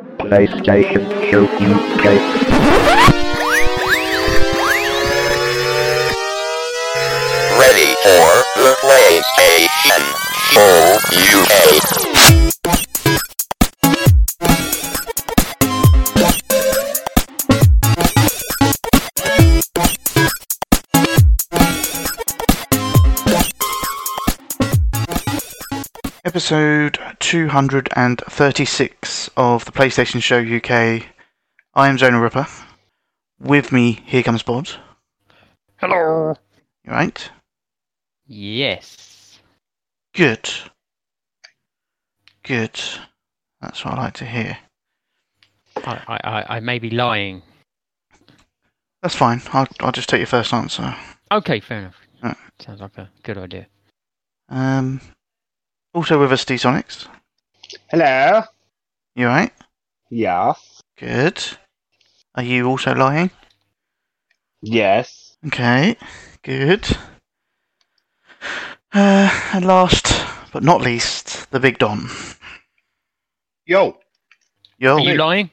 PlayStation Show UK. Ready for the PlayStation Show Episode 236 of the PlayStation Show UK. I am Zonal Ripper. With me, here comes Bod. Hello. You right? Yes. Good. Good. That's what I like to hear. I, I, I, I may be lying. That's fine. I'll, I'll just take your first answer. Okay, fair enough. Uh. Sounds like a good idea. Um, also with us, D Sonics. Hello. You right? Yeah. Good. Are you also lying? Yes. Okay. Good. Uh, and last but not least, the Big Don. Yo, Yo. Are you lying?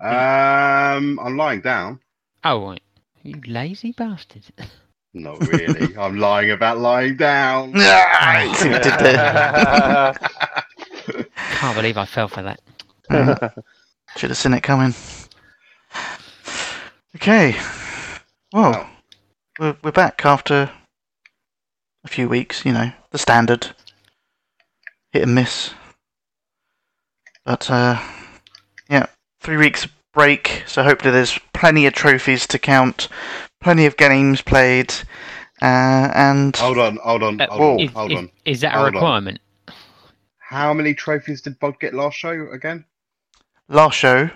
um, I'm lying down. Oh, right. You lazy bastard. Not really. I'm lying about lying down. Ah, I. Can't believe I fell for that. Should have seen it coming. Okay. Well, Wow. we're, we're back after a few weeks, you know, the standard. Hit and miss. But, uh, yeah, three weeks break, so hopefully there's plenty of trophies to count, plenty of games played, uh, and. Hold on, hold on, Uh, hold on, is, hold on. is that a Hold on. requirement? How many trophies did Bod get last show again? Last show,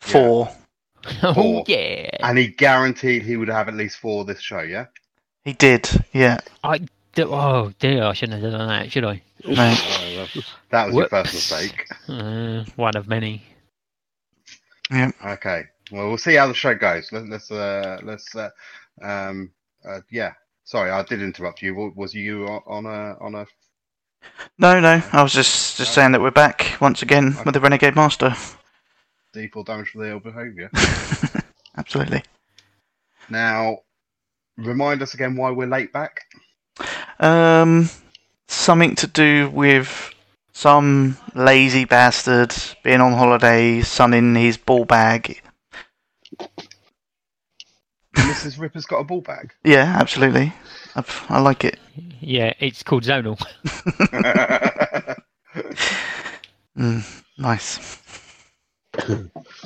four. Oh, Four. yeah. And he guaranteed he would have at least four this show, yeah? He did, yeah. I, d- oh, dear, I shouldn't have done that, should I? No. That was your first Whoops. mistake. Uh, one of many. Yeah. Okay. Well, we'll see how the show goes. Let, let's, uh, let's, uh, um, uh, yeah. Sorry, I did interrupt you. Was you on a on a? No, no, I was just, just saying that we're back once again with the Renegade Master. D4 damage for the ill behaviour. Absolutely. Now, remind us again why we're late back. Um, something to do with some lazy bastard being on holiday, sunning his ball bag. Mrs. Ripper's got a ball bag. Yeah, absolutely. I, I like it. Yeah, it's called zonal. Mm, nice.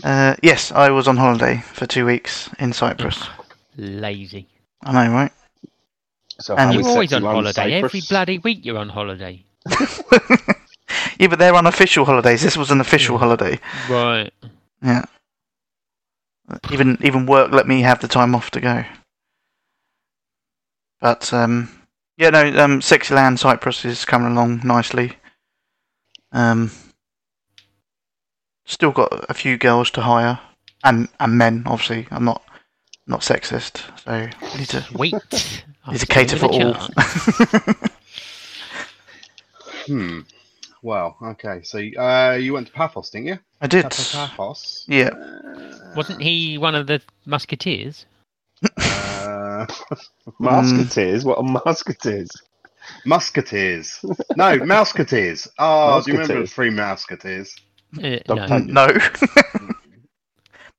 Uh, yes, I was on holiday for two weeks in Cyprus. Lazy. I know, right? So And You're always on man holiday. Every bloody week you're on holiday. yeah, but they're unofficial holidays. This was an official holiday. Right. Yeah. Even even work let me have the time off to go. But um, yeah, no, um, Sexy Land Cyprus is coming along nicely. Um, still got a few girls to hire, and and men. Obviously, I'm not not sexist, so I need to Wait. need to cater for all. hmm. Well, okay. So uh, you went to Paphos, didn't you? I did. Paphos. Yeah. Uh, Wasn't he one of the musketeers? Uh, Musketeers? What are musketeers? musketeers. No, mouseketeers. Oh, do you remember the Musketeers. three mouseketeers? Uh, Dog no. tag. No. the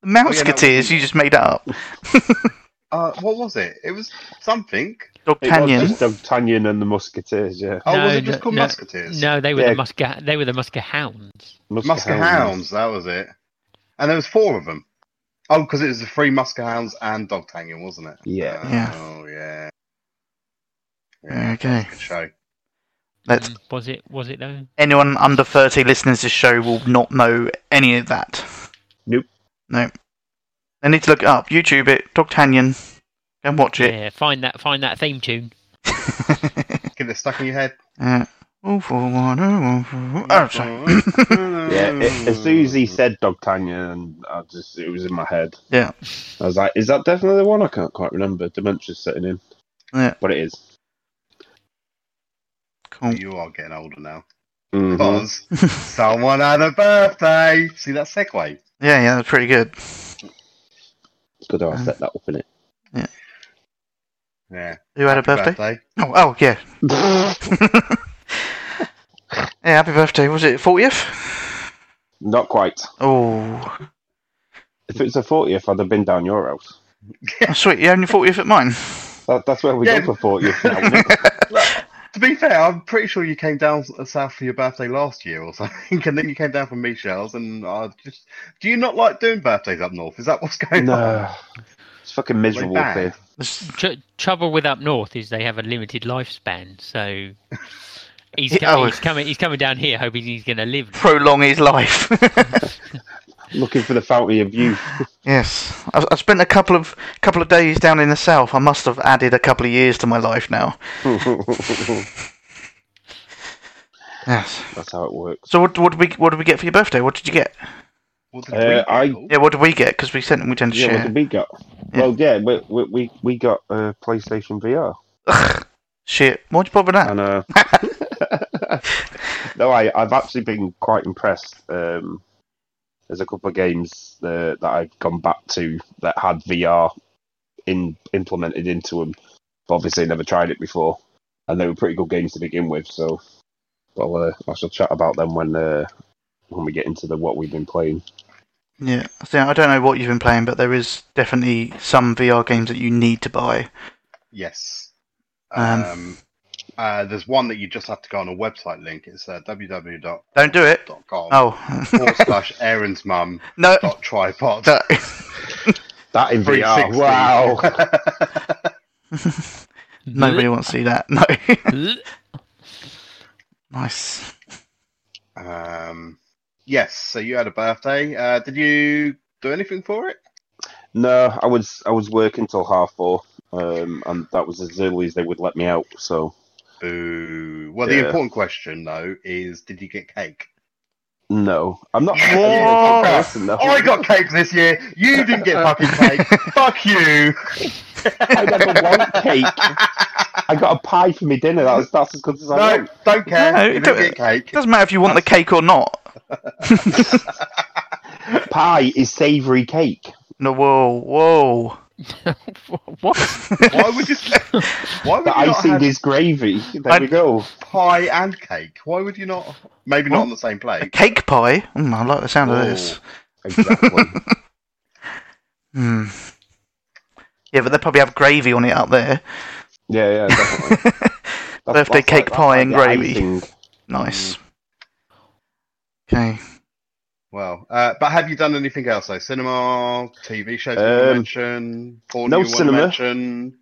Mouseketeers, you just made that up. Uh, what was it? It was something. It was D'Artagnan. just D'Artagnan and the Musketeers, yeah. Oh, No, was it just called no. musketeers? No, they were Yeah. the muska. They were the Muskehounds. Musker Hounds, that was it. And there was four of them. Oh, because it was the three Muskehounds and Dogtanian, wasn't it? Yeah. Yeah. Oh, yeah. Okay. that's a Good show. Let's Mm, was it? Was it though? anyone under 30 listening to this show will not know any of that. Nope. No. They need to look it up. YouTube it. D'Artagnan. Go and watch it. Yeah. Find that. Find that theme tune. Get it stuck in your head. Uh, Oh, for one, oh, one for one. Oh, sorry. Yeah, it, as soon as he said D'Artagnan, I just it was in my head. Yeah. I was like, "Is that definitely the one?" I can't quite remember. Dementia's setting in, Yeah. but it is. Cool. You are getting older now. Mhm. because someone had a birthday. See that segue? Yeah, yeah, that's pretty good. It's good how I set that up in it. Yeah. Who had a Happy birthday? Oh, oh, yeah. Yeah, happy birthday. Was it 40th? Not quite. Oh, If it was a 40th, I'd have been down your house. oh sweet. You having your 40th at mine? That, that's where we Yeah. go for 40th now, isn't it? To be fair, I'm pretty sure you came down south for your birthday last year or something, and then you came down from Michelle's. And I just, do you not like doing birthdays up north? Is that what's going on? No. It's fucking miserable bad. here. It's- Tr- trouble with up north is they have a limited lifespan, so he's, Yeah, co- oh. he's coming. He's coming down here hoping he's going to live. prolong his life. Looking for the fountain of youth. yes, I've, I've spent a couple of couple of days down in the south. I must have added a couple of years to my life now. Yes. That's how it works. So what, what did we what did we get for your birthday? What did you get? What did Uh, we? I- Yeah, what did we get? Because we sent we tend to Yeah, what did we got? Yeah. Well, yeah, we, we, we, we got uh, PlayStation VR. Ugh, shit. Why'd you bother that? And, uh, no, I, I've actually been quite impressed. Um, there's a couple of games uh, that I've gone back to that had VR in implemented into them. But obviously, never tried it before, and they were pretty good games to begin with. So, well, uh, I shall chat about them when uh, when we get into the what we've been playing. Yeah, so I don't know what you've been playing, but there is definitely some VR games that you need to buy. Yes. Um, Um, uh, there's one that you just have to go on a website link. It's uh, www.com Don't do it. .com Oh forward slash Aaron's mum no, dot tripod. no. That in VR, wow! nobody wants to see that. No, nice. um, yes. So you had a birthday. Uh, did you do anything for it? No, I was I was working till half four, um, and that was as early as they would let me out. So Boo. Well, the important question though is, did you get cake? no, I'm not. I'm Whoa! person, though. I got cake this year. You didn't get fucking cake. Fuck you. I never want cake. I got a pie for my dinner. That was that's as good as I No, want. don't care. No, you didn't don't- get cake. It doesn't matter if you want the cake or not. Pie is savoury cake. No, whoa, whoa. What? Why would you? Why would The you not icing have is gravy. There I- we go. pie and cake? Why would you not? Maybe not on the same A plate. cake pie? Mm, I like the sound of this. Exactly. Hmm. Yeah, but they probably have gravy on it up there. yeah, yeah, definitely. Birthday cake like- pie and like gravy. icing. Nice. Okay. Well, uh, but have you done anything else though? Cinema, TV shows you Um, mention? Porn no you cinema. mention?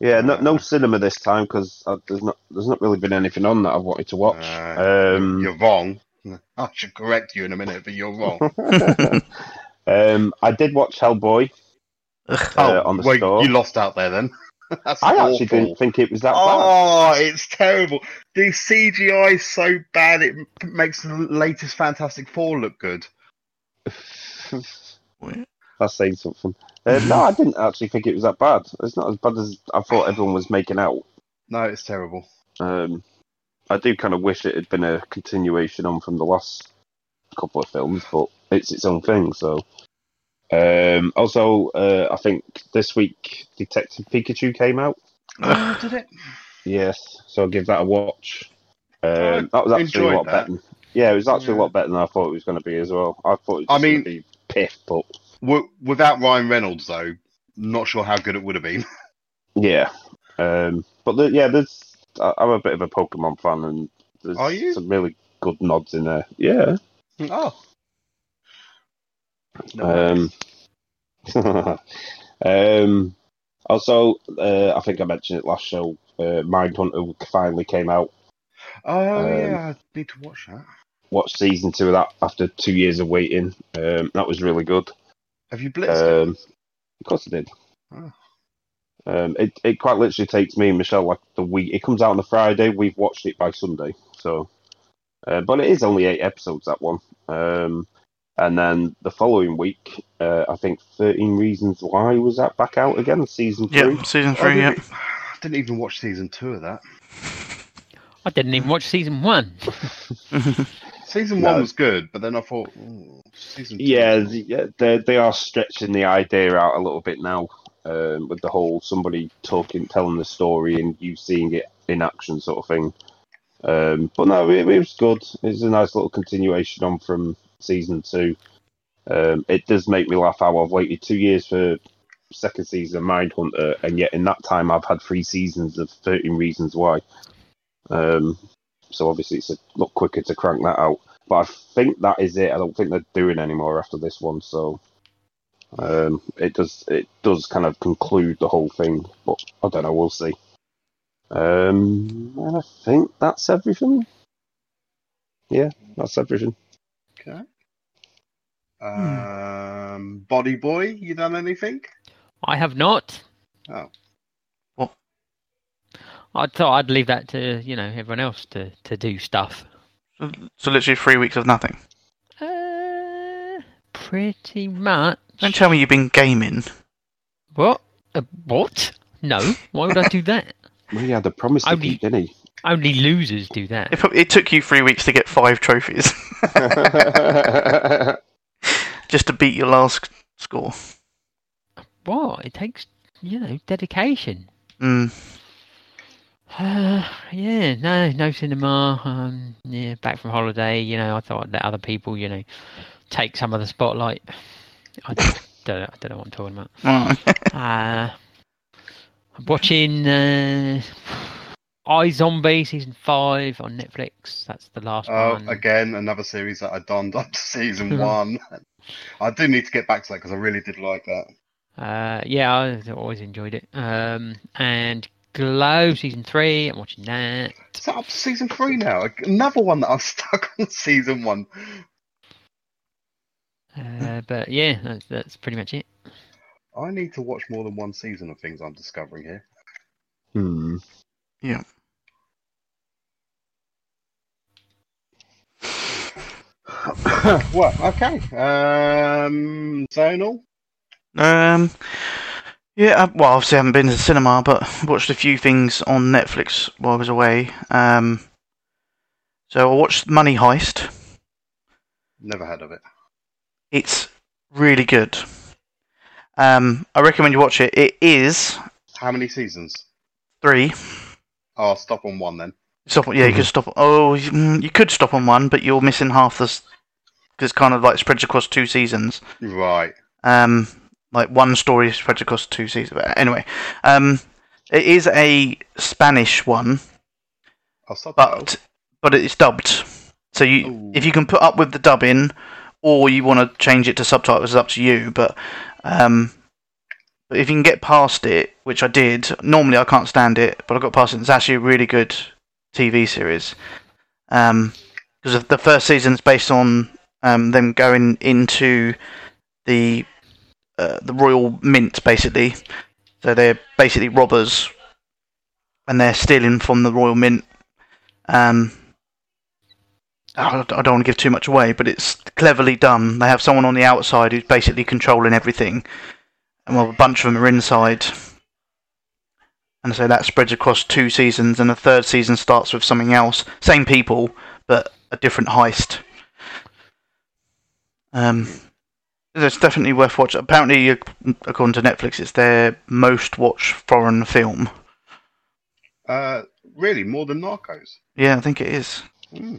Yeah, no, no cinema this time because there's not there's not really been anything on that I've wanted to watch. Uh, um, You're wrong. I should correct you in a minute, but you're wrong. um, I did watch Hellboy Ugh. uh, on the wait, store. you lost out there then. That's I actually didn't think it was that bad. Oh, it's terrible. The CGI is so bad it makes the latest Fantastic Four look good. bad. That's saying something. Uh, no, I didn't actually think it was that bad. It's not as bad as I thought everyone was making out. No, it's terrible. Um, I do kind of wish it had been a continuation on from the last couple of films, but it's its own thing. So, um, also, uh, I think this week Detective Pikachu came out. Oh, did it? Yes, so I'll give that a watch. Um, that was actually a lot that. better. Yeah, it was actually Yeah. a lot better than I thought it was going to be as well. I thought it was I just going mean- to be piff, but W- without Ryan Reynolds, though, not sure how good it would have been. yeah. Um, but the, yeah, there's. I- I'm a bit of a Pokemon fan, and there's Are you? some really good nods in there. Yeah. oh. No. Um, um, also, uh, I think I mentioned it last show. Uh, Mindhunter finally came out. oh, um, yeah, I need to watch that. Watched season two of that after two years of waiting. Um, that was really good. Have you blitzed it? Um, of course I did. Oh. Um, it it quite literally takes me and Michelle like the week. It comes out on the Friday. We've watched it by Sunday. So, uh, but it is only eight episodes that one. Um, and then the following week, uh, I think Thirteen Reasons Why was that back out again, season three. Yeah, season I three, yeah. didn't, I didn't even watch season two of that. I didn't even watch season one. Season No. one was good, but then I thought "Ooh, season two. Yeah, the- yeah, they they are stretching the idea out a little bit now um, with the whole somebody talking, telling the story, and you seeing it in action sort of thing. Um, but no, it, it was good. It's a nice little continuation on from season two. Um, it does make me laugh how I've waited two years for second season of Mindhunter, and yet in that time I've had three seasons of Thirteen Reasons Why. Um, so obviously it's a lot quicker to crank that out. But I think that is it. I don't think they're doing any more after this one. So um, it does it does kind of conclude the whole thing. But I don't know. We'll see. Um, and I think that's everything. Yeah, that's everything. Okay. Um, Body Boy, you done anything? I have not. Oh. What? I thought I'd leave that to you know everyone else to, to do stuff. So literally three weeks of nothing. Uh, pretty much. Don't tell me you've been gaming. What? Uh, what? No. Why would I do that? Well, he had a promise to Only- keep, didn't Only losers do that. It, it took you three weeks to get five trophies just to beat your last score. What? It takes you know dedication. Mm. Uh, yeah, no, no cinema. Um, yeah, back from holiday. You know, I thought I'd let other people, you know, take some of the spotlight. I don't, don't, know, I don't know what I'm talking about. Right. Uh, I'm watching uh, iZombie season five on Netflix. That's the last Oh, one. again, another series that I donned up to season one. I do need to get back to that because I really did like that. Uh, yeah, I always enjoyed it. Um, and Glow season three. I'm watching that. Is that up to season three now? Another one that I'm stuck on season one. Uh, but yeah, that's that's pretty much it. I need to watch more than one season of things I'm discovering here. hmm. well, okay. Um, Zonal. Um, yeah, I, well, obviously I haven't been to the cinema, but watched a few things on Netflix while I was away. Um, so I watched Money Heist. Never heard of it. It's really good. Um, I recommend you watch it. It is How many seasons? three. Oh, I'll stop on one then. Stop. Yeah, you could stop. Oh, you mm, you could stop on one, but you're missing half the. Because it's kind of like spreads across two seasons. Right. Um, like one story spreads across two seasons. But anyway, um, it is a Spanish one, I'll stop. that. but but it's dubbed. So you, Ooh. if you can put up with the dubbing, or you want to change it to subtitles, it's up to you. But um, but if you can get past it, which I did, normally I can't stand it, but I got past it. It's actually a really good TV series. Um, because the first season's based on um them going into the uh, the royal mint, basically. So they're basically robbers, and they're stealing from the royal mint. Um, I don't want to give too much away, but it's cleverly done. They have someone on the outside who's basically controlling everything, and well, a bunch of them are inside. And so that spreads across two seasons, and the third season starts with something else. Same people, but a different heist. Um, it's definitely worth watching. Apparently, according to Netflix, it's their most watched foreign film. Uh, really, more than Narcos. Yeah, I think it is. Hmm.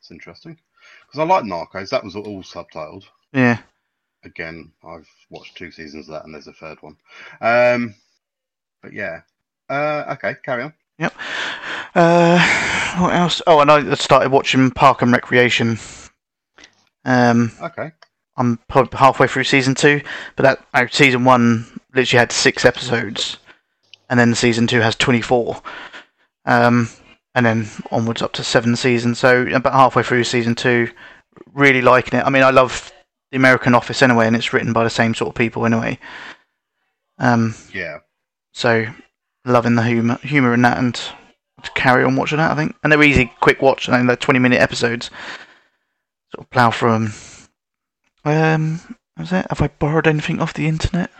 It's interesting because I like Narcos. That was all subtitled. Yeah. Again, I've watched two seasons of that, and there's a third one. Um, but yeah. Uh, okay, carry on. Uh, what else? Oh, and I started watching Park and Recreation. Um, Okay. I'm probably halfway through season two, but that uh, season one literally had six episodes, and then season two has 24. Um, and then onwards up to seven seasons. So about halfway through season two, really liking it. I mean, I love the American Office anyway, and it's written by the same sort of people anyway. Um, Yeah. so loving the humor, humor in that, and to carry on watching that. I think, and they're easy, quick watch. I think they're twenty minute episodes. Sort of plow through them. Um, was it? Have I borrowed anything off the internet?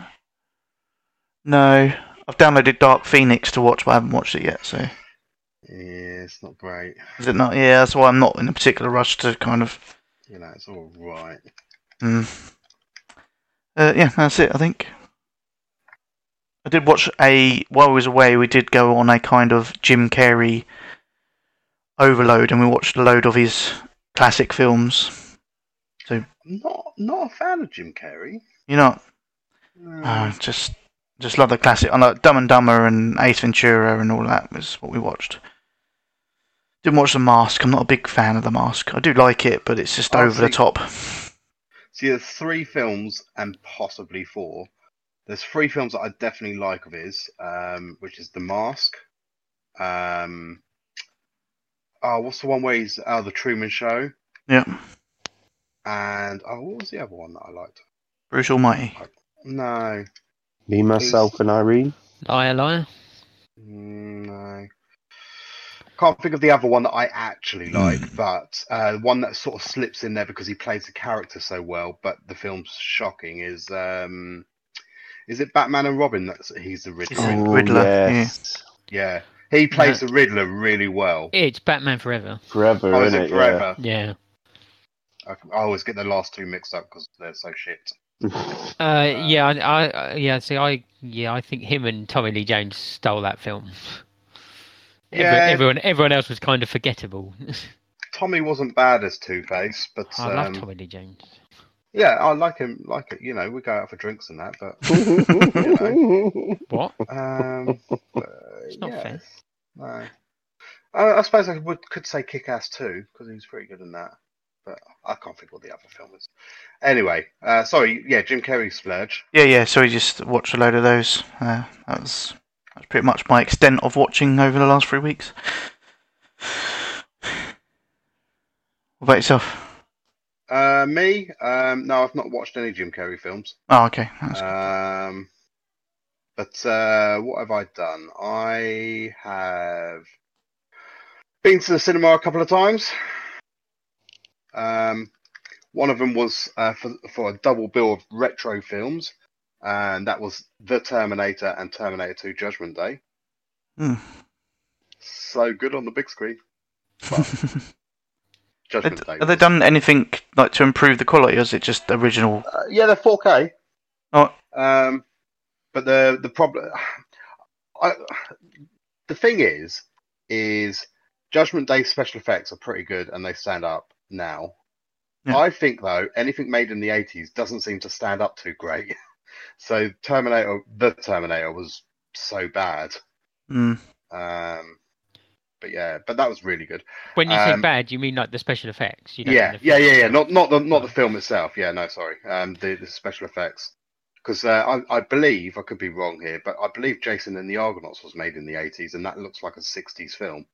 No, I've downloaded Dark Phoenix to watch, but I haven't watched it yet. So Yeah, it's not great. Is it not? Yeah, that's why I'm not in a particular rush to kind of. You know, it's all right. Mm. Uh, yeah, that's it. I think. I did watch a while I was away. We did go on a kind of Jim Carrey overload, and we watched a load of his classic films. So, not not a fan of Jim Carrey. You know, No. uh, just just love the classic. I like Dumb and Dumber and Ace Ventura and all that was what we watched. Didn't watch The Mask. I'm not a big fan of The Mask. I do like it, but it's just Oh, over the top. See, there's three films and possibly four. There's three films that I definitely like of his, um, which is The Mask. Um, oh, what's the one where he's oh, The Truman Show? Yeah, And oh, what was the other one that I liked? Bruce Almighty. No, Me, myself, and Irene. Liar, liar. Mm, no. Can't think of the other one that I actually like, but uh, one that sort of slips in there because he plays the character so well, but the film's shocking. Is um, is it Batman and Robin? That's he's the Riddler. Oh, Riddler, yes. Yeah, he plays the Riddler really well. It's Batman Forever. Forever, Oh, is innit? it forever? Yeah. I, I always get the last two mixed up because they're so shit. Uh, yeah, I, I, I- yeah. See, I, yeah, I think him and Tommy Lee Jones stole that film. Every- Yeah. everyone, everyone else was kind of forgettable. Tommy wasn't bad as Two Face, but I love um, Tommy Lee Jones. yeah, I like him. Like it, you know, we go out for drinks and that, but What? Um, uh, It's not yes. fair. No. I, I suppose I would could say Kick Ass too because he was pretty good in that, but I can't think what the other film is. Anyway, uh, sorry, yeah, Jim Carrey splurge. Yeah, yeah. So we just watched a load of those. Uh, that was that's pretty much my extent of watching over the last three weeks. What about yourself? Uh, me, um, no, I've not watched any Jim Carrey films. Oh, okay. That's good. Um, but uh, what have I done? I have been to the cinema a couple of times. Um, one of them was uh, for for a double bill of retro films, and that was The Terminator and Terminator 2: Judgment Day. Hmm. So good on the big screen. Judgment Have Day. have they done anything like to improve the quality, or is it just original? Uh, yeah, they're 4K. Oh. Um, but the the problem, I, the thing is, is Judgment Day special effects are pretty good and they stand up now. Yeah. I think though anything made in the 80s doesn't seem to stand up too great. so Terminator, the Terminator was so bad. Mm. Um, but yeah, but that was really good. When you say Um, bad, you mean like the special effects? You don't Yeah, yeah, yeah, yeah. Not not the not the film itself. Yeah, no, sorry. Um, the, the special effects. Because uh, I, I believe I could be wrong here, but I believe Jason and the Argonauts was made in the 80s, and that looks like a 60s film.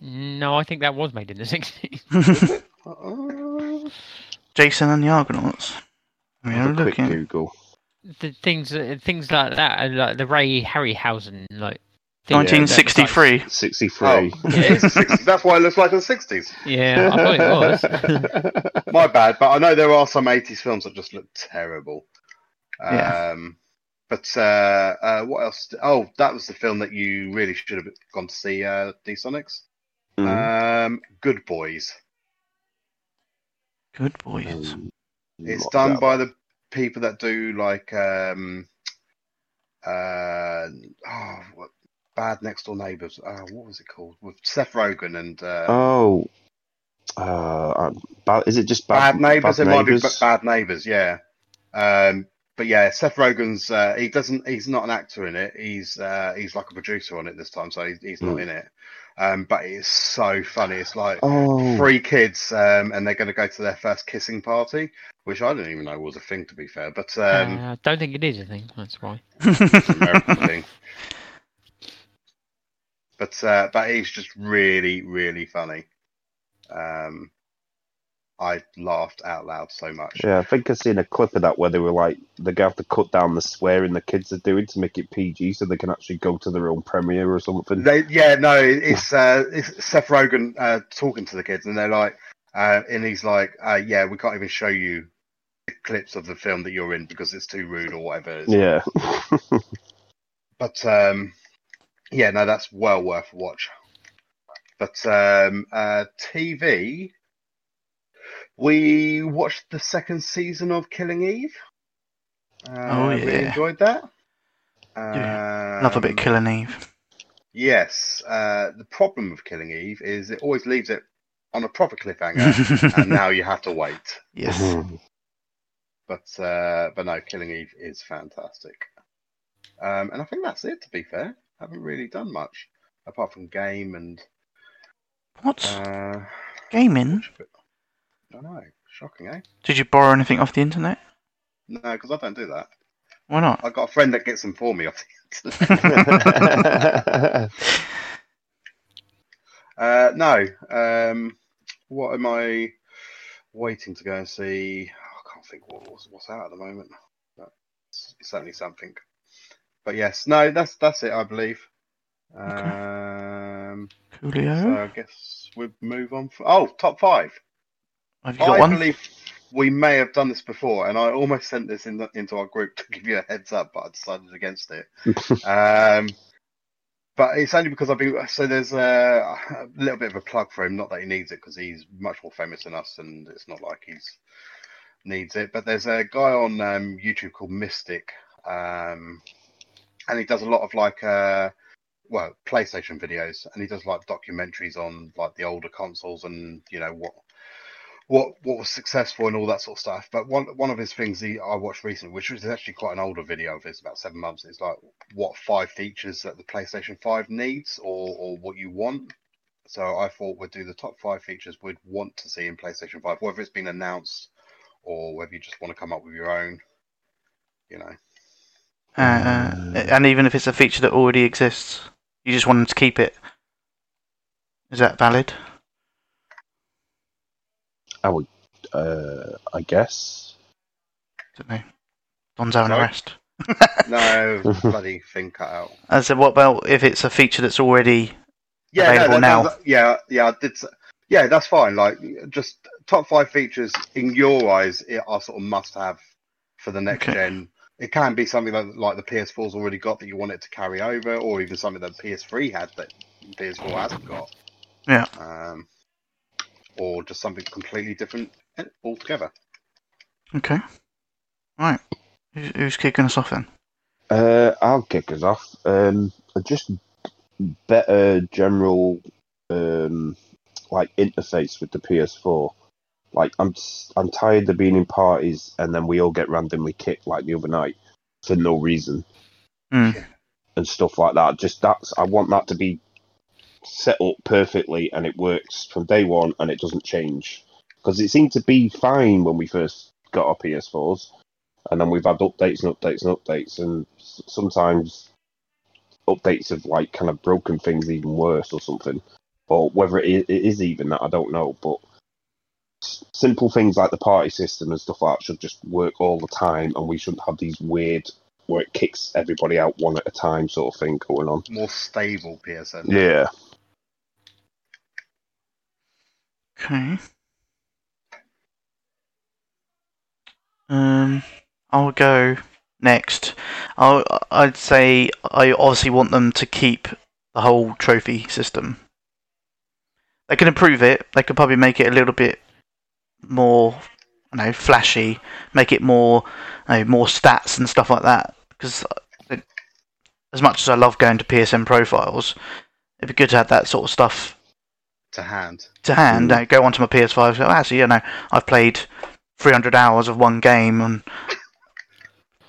No, I think that was made in the 60s. Uh, Jason and the Argonauts. We are Have a quick looking. Google. the things, uh, things like that, uh, like the Ray Harryhausen, like. things Yeah, that was like- 1963. 63. oh, it is a 60s. That's why it looks like a 60s. Yeah, I thought it was. My bad, but I know there are some 80s films that just look terrible. Yeah. Um, but uh, uh, what else? Oh, that was the film that you really should have gone to see, uh, D Sonics. Mhm. Um, Good Boys. Good boys. Um, It's done that by the people that do like um uh oh what bad next door neighbors uh what was it called with Seth Rogen and uh, Oh, uh, um, bad, is it just bad, bad, neighbors Bad it might be bad neighbors yeah um but yeah Seth Rogen's uh, he doesn't he's not an actor in it he's uh he's like a producer on it this time so he's, he's not Mm. in it um but it's so funny it's like three kids um and they're going to go to their first kissing party which I didn't even know was a thing to be fair but um uh, I don't think it is a thing. That's why. it's an American thing. But uh, but he's just really really funny. Um, I laughed out loud so much. yeah. I think I've seen a clip of that where they were like they have to cut down the swearing the kids are doing to make it PG, so they can actually go to their own premiere or something. They, yeah, no, it's, uh, it's Seth Rogen uh, talking to the kids, and they're like, uh, and he's like, uh, yeah, we can't even show you clips of the film that you're in because it's too rude or whatever. yeah. But um, yeah, no, that's well worth a watch. But um, uh, TV, we watched the second season of Killing Eve. Uh, Oh, really yeah. enjoyed that. Yeah, Love a bit Um, of Killing Eve. Yes. Uh, the problem with Killing Eve is it always leaves it on a proper cliffhanger, and now you have to wait. yes. But uh, but no, Killing Eve is fantastic. Um, and I think that's it. To be fair, I haven't really done much apart from game and What? uh, Gaming? I don't know. Shocking, eh? Did you borrow anything off the internet? No, because I don't do that. Why not? I've got a friend that gets them for me off the internet. uh, no. Um, what am I waiting to go and see? I can't think what, what's, what's out at the moment. But it's certainly something. But yes, no, that's that's it. I believe. Um, Coolio. so I guess we move on. For, oh, top five. Have you got I one? believe we may have done this before, and I almost sent this in the, into our group to give you a heads up, but I decided against it. um, but it's only because I've been so there's a, a little bit of a plug for him. Not that he needs it because he's much more famous than us, and it's not like he's needs it. But there's a guy on um, YouTube called Mystic, um, and he does a lot of like uh, well PlayStation videos, and he does like documentaries on like the older consoles and you know what what what was successful and all that sort of stuff. But one one of his things he I watched recently, which was actually quite an older video of his, about seven months, is like what five features that the PlayStation Five needs or or what you want. So I thought we'd do the top five features we'd want to see in PlayStation Five, whether it's been announced or whether you just want to come up with your own. You know, Uh, and even if it's a feature that already exists, you just want to keep it. Is that valid? I would, uh, I guess. don't know. Don's having a Sorry? rest. no bloody thing cut out. I said, what about if it's a feature that's already Yeah, Available no, that, now. that- yeah, yeah, I did. s- Yeah, that's fine. Like, just top five features in your eyes i- are sort of must-have for the next Okay. gen. It can be something that like the PS4's already got that you want it to carry over, or even something that PS3 had that PS4 hasn't got. Yeah. Um, or just something completely different eh, altogether. okay? Right. Who's, who's kicking us off then? Uh, I'll kick us off. Um, just better general, um, like interface with the PS4. Like I'm, I'm tired of being in parties and then we all get randomly kicked like the other night for no reason Hmm. and stuff like that. Just that's I want that to be set up perfectly and it works from day one and it doesn't change because it seemed to be fine when we first got our PS4s and then we've had updates and updates and updates, and sometimes updates have like kind of broken things even worse or something, or whether it it is even that I don't know. But simple things like the party system and stuff like that should just work all the time, and we shouldn't have these weird where it kicks everybody out one at a time sort of thing going on. More stable PSN. Yeah, Okay. Um, I'll go next. I'll, I'd say I obviously want them to keep the whole trophy system. They can improve it. They could probably make it a little bit more, I don't know, flashy. Make it more, you know, more stats and stuff like that. Because as much as I love going to PSN profiles, it'd be good to have that sort of stuff To hand. to hand, Mm. uh, go onto my PS5. So actually, you know, I've played 300 hours of one game and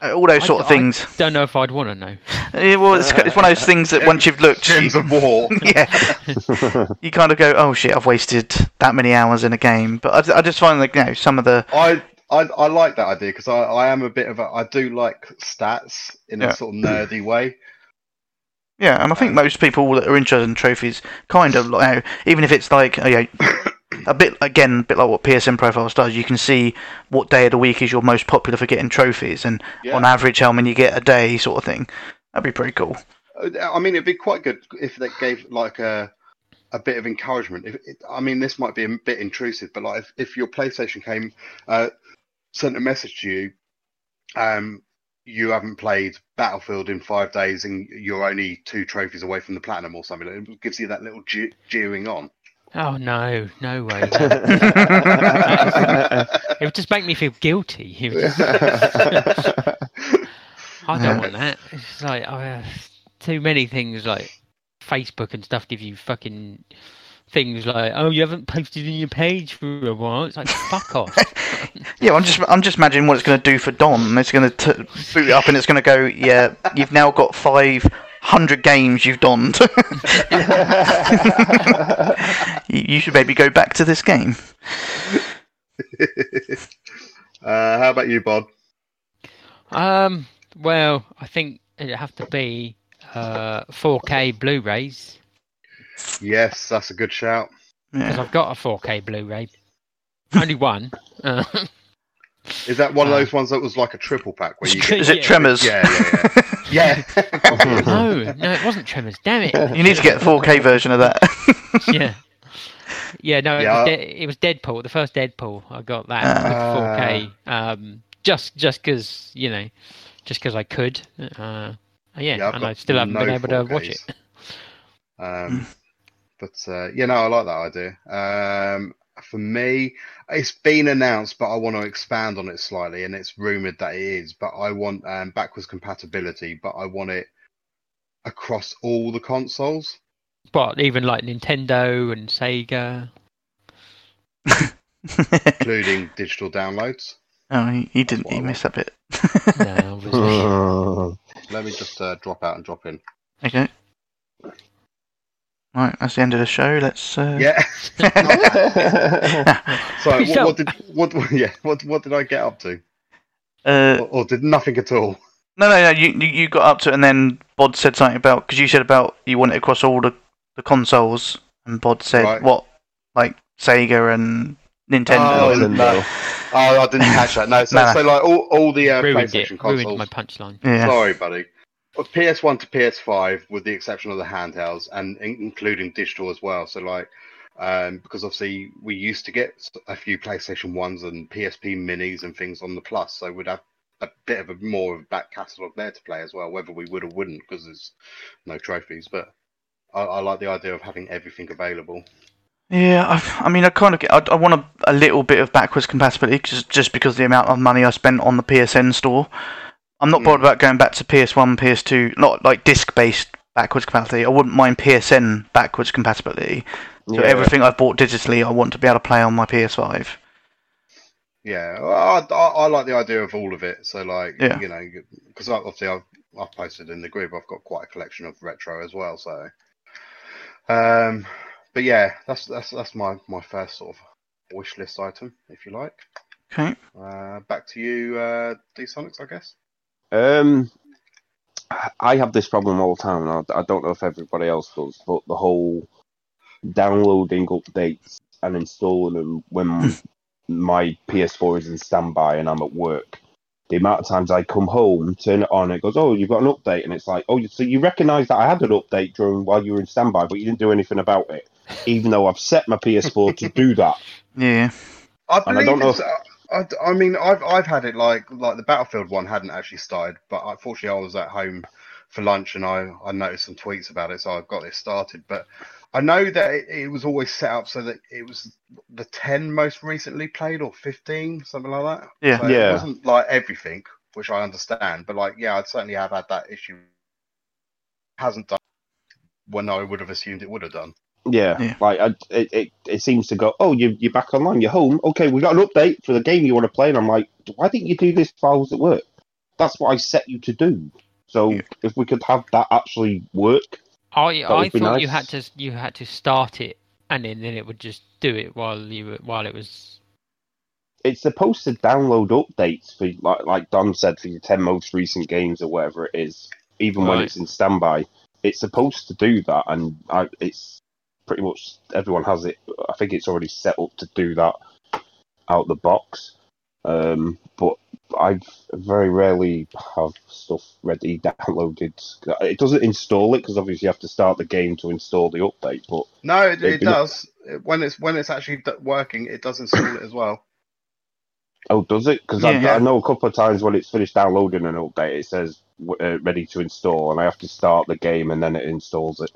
uh, all those I- sort of I things. Don't know if I'd want to know. Yeah, well, it's, it's one of those things that once you've looked, Gems you, of War. yeah, you kind of go, oh shit, I've wasted that many hours in a game. But I, I just find like you know some of the I, I I like that idea because I, I am a bit of a I do like stats in Yeah. a sort of nerdy way. Yeah, and I think Um, most people that are interested in trophies kind of like, you know, even if it's like you know, a bit again, a bit like what PSN profiles does. You can see what day of the week is your most popular for getting trophies, and Yeah. on average how many you get a day, sort of thing. That'd be pretty cool. Uh, I mean, it'd be quite good if they gave like a a bit of encouragement. If it, I mean, this might be a bit intrusive, but like if, if your PlayStation came uh, sent a message to you, um, you haven't played Battlefield in five days and you're only two trophies away from the platinum or something. It gives you that little je- jeering on. Oh no, no way. it would just make me feel guilty. Just- I don't want that. It's just like uh, too many things like Facebook and stuff give you fucking things like, oh, you haven't posted in your page for a while. It's like fuck off. Yeah, I'm just I'm just imagining what it's going to do for Dom. It's going to boot it up and it's going to go. Yeah, you've now got five hundred games you've donned. you, you should maybe go back to this game. Uh, how about you, Bob? Um, well, I think it'd have to be uh 4K Blu-rays Yes, that's a good shout. because Yeah. I've got a 4K Blu-ray. Only one. Uh, Is that one of Uh, those ones that was like a triple pack where you Is Is it Yeah. Tremors? Yeah, yeah, yeah. no, no, it wasn't Tremors. Damn it. You need to get a 4K version of that. yeah. Yeah, no, Yeah. It, was de- it was Deadpool. The first Deadpool, I got that Ah. with 4K. Um, just just because you know, just because I could. Uh, yeah, Yeah, and I still haven't no been able to watch it. Um, but uh, yeah, no, I like that idea. Um, for me, it's been announced, but I want to expand on it slightly, and it's rumored that it is. But I want um, backwards compatibility, but I want it across all the consoles. But even like Nintendo and Sega. including digital downloads. oh, he, he didn't. He Well, missed that bit. No, obviously. Let me just uh, drop out and drop in. Okay. Right, that's the end of the show. Let's. Uh... Yeah. Sorry, what, what did what? Yeah, what what did I get up to? Uh, Or, or did nothing at all? no, no, no. You, you you got up to it, and then Bod said something about because you said about you want it across all the, the consoles, and Bod said Right. what, like Sega and Nintendo. Oh, and- no. Oh, I didn't catch that. No, so, No, no. so like all, all the uh, ruined PlayStation it. consoles. Ruined my punchline. yeah. Sorry, buddy. Well, PS1 to PS5, with the exception of the handhelds, and in- including digital as well. So, like, um, because obviously we used to get a few PlayStation ones and PSP minis and things on the Plus, so we'd have a bit of a more of a back catalogue there to play as well, whether we would or wouldn't, because there's no trophies. But I, I like the idea of having everything available. Yeah, I, I mean, I kind of get. I, I want a, a little bit of backwards compatibility, just just because the amount of money I spent on the PSN store. I'm not bothered Mm. about going back to PS1, PS2, not like disc-based backwards compatibility. I wouldn't mind PSN backwards compatibility. So Yeah. everything I've bought digitally, I want to be able to play on my PS5. Yeah, I, I, I like the idea of all of it. So, like, Yeah. you know, because obviously I've, I've posted in the group, I've got quite a collection of retro as well. So, um, but yeah, that's that's that's my my first sort of wish list item, if you like. Okay. Uh, back to you, uh, D Sonics, I guess. Um, I have this problem all the time, and I, I don't know if everybody else does, but the whole downloading updates and installing them when my PS4 is in standby and I'm at work. The amount of times I come home, turn it on, it goes, "Oh, you've got an update," and it's like, "Oh, so you recognise that I had an update during while you were in standby, but you didn't do anything about it, even though I've set my PS4 to do that." Yeah. I And I don't know it's, I, I mean, I've I've had it like like the Battlefield one hadn't actually started, but unfortunately I was at home for lunch and I I noticed some tweets about it, so I got it started. But I know that it, it was always set up so that it was the ten most recently played or fifteen, something like that. Yeah. So Yeah. It wasn't like everything, which I understand, but like yeah, I certainly have had that issue. Hasn't done when I would have assumed it would have done. Yeah, Yeah. like I, it, it, it seems to go. Oh, you you're back online. You're home. Okay, we got an update for the game you want to play, and I'm like, why didn't you do this while I was at work? That's what I set you to do. So Yeah. if we could have that actually work, I That I would be thought you had to you had to start it and then, then it would just do it while you were, while it was it's supposed to download updates for like like Don said for your ten most recent games or whatever it is, even when it's in standby. It's supposed to do that, and I, it's pretty much everyone has it. I think it's already set up to do that out the box. Um, but I very rarely have stuff ready downloaded. It doesn't install it because obviously you have to start the game to install the update. But No, it, They've it been- does. When it's when it's actually working, it does install it as well. Oh, does it? Because Yeah. I, I know a couple of times when it's finished downloading an update, it says uh, ready to install, and I have to start the game and then it installs it.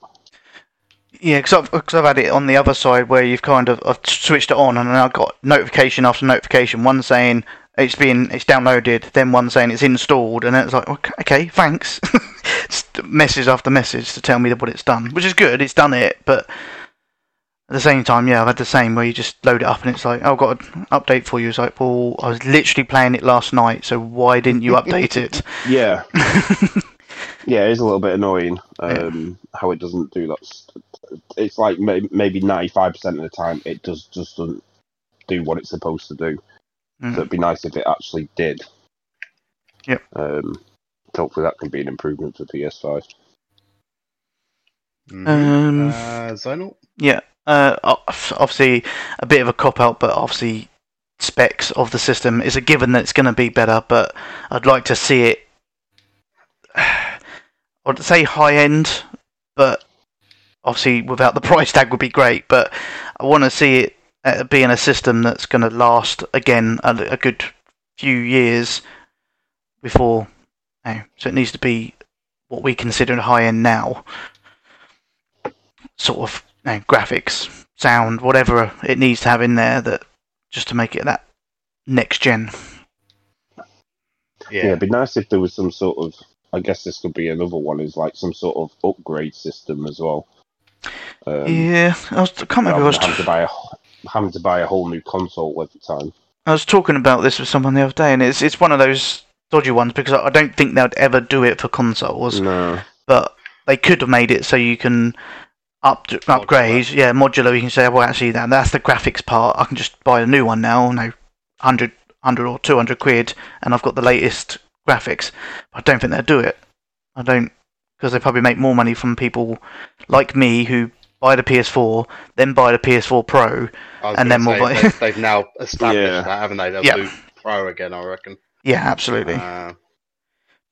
Yeah, because I've, 'cause I've had it on the other side where you've kind of I've switched it on and then I've got notification after notification. One saying it's been it's downloaded, then one saying it's installed, and then it's like okay, okay thanks. Message after message to tell me what it's done, which is good. It's done it, but at the same time, yeah, I've had the same where you just load it up and it's like, oh, I've got an update for you. It's like, well, I was literally playing it last night, so why didn't you update it? Yeah, yeah, it is a little bit annoying um, how it doesn't do that. S- It's like maybe ninety-five percent of the time it does just doesn't do what it's supposed to do. Mm. So it'd be nice if it actually did. Yep. Um, hopefully that can be an improvement for PS5. Mhm. Um, uh, Zonal? Yeah, uh, obviously a bit of a cop out, but obviously specs of the system is a given that it's going to be better. But I'd like to see it. I'd say high end, but obviously without the price tag would be great. But I want to see it uh, being a system that's going to last again a, a good few years before. You know, so it needs to be what we consider high end now sort of you know, graphics, sound, whatever it needs to have in there that just to make it that next gen. Yeah. Yeah. it'd be nice if there was some sort of. I guess this could be another one. Is like some sort of upgrade system as well. Um, yeah, I, was, I can't remember. I was, having to buy a having to buy a whole new console every time. I was talking about this with someone the other day, and it's it's one of those dodgy ones because I I don't think they'd ever do it for consoles, No. but they could have made it so you can up upgrade, yeah, modular. You can say, well, actually, that that's the graphics part. I can just buy a new one now, no, 100, 100 or two hundred quid, and I've got the latest graphics. I don't think they'll do it. I don't because they probably make more money from people like me who buy the PS4, then buy the PS4 Pro. And then we'll buy- they've, they've now established Yeah. that, haven't they? They'll Yeah. do Pro again, I reckon. Yeah, absolutely. Uh, do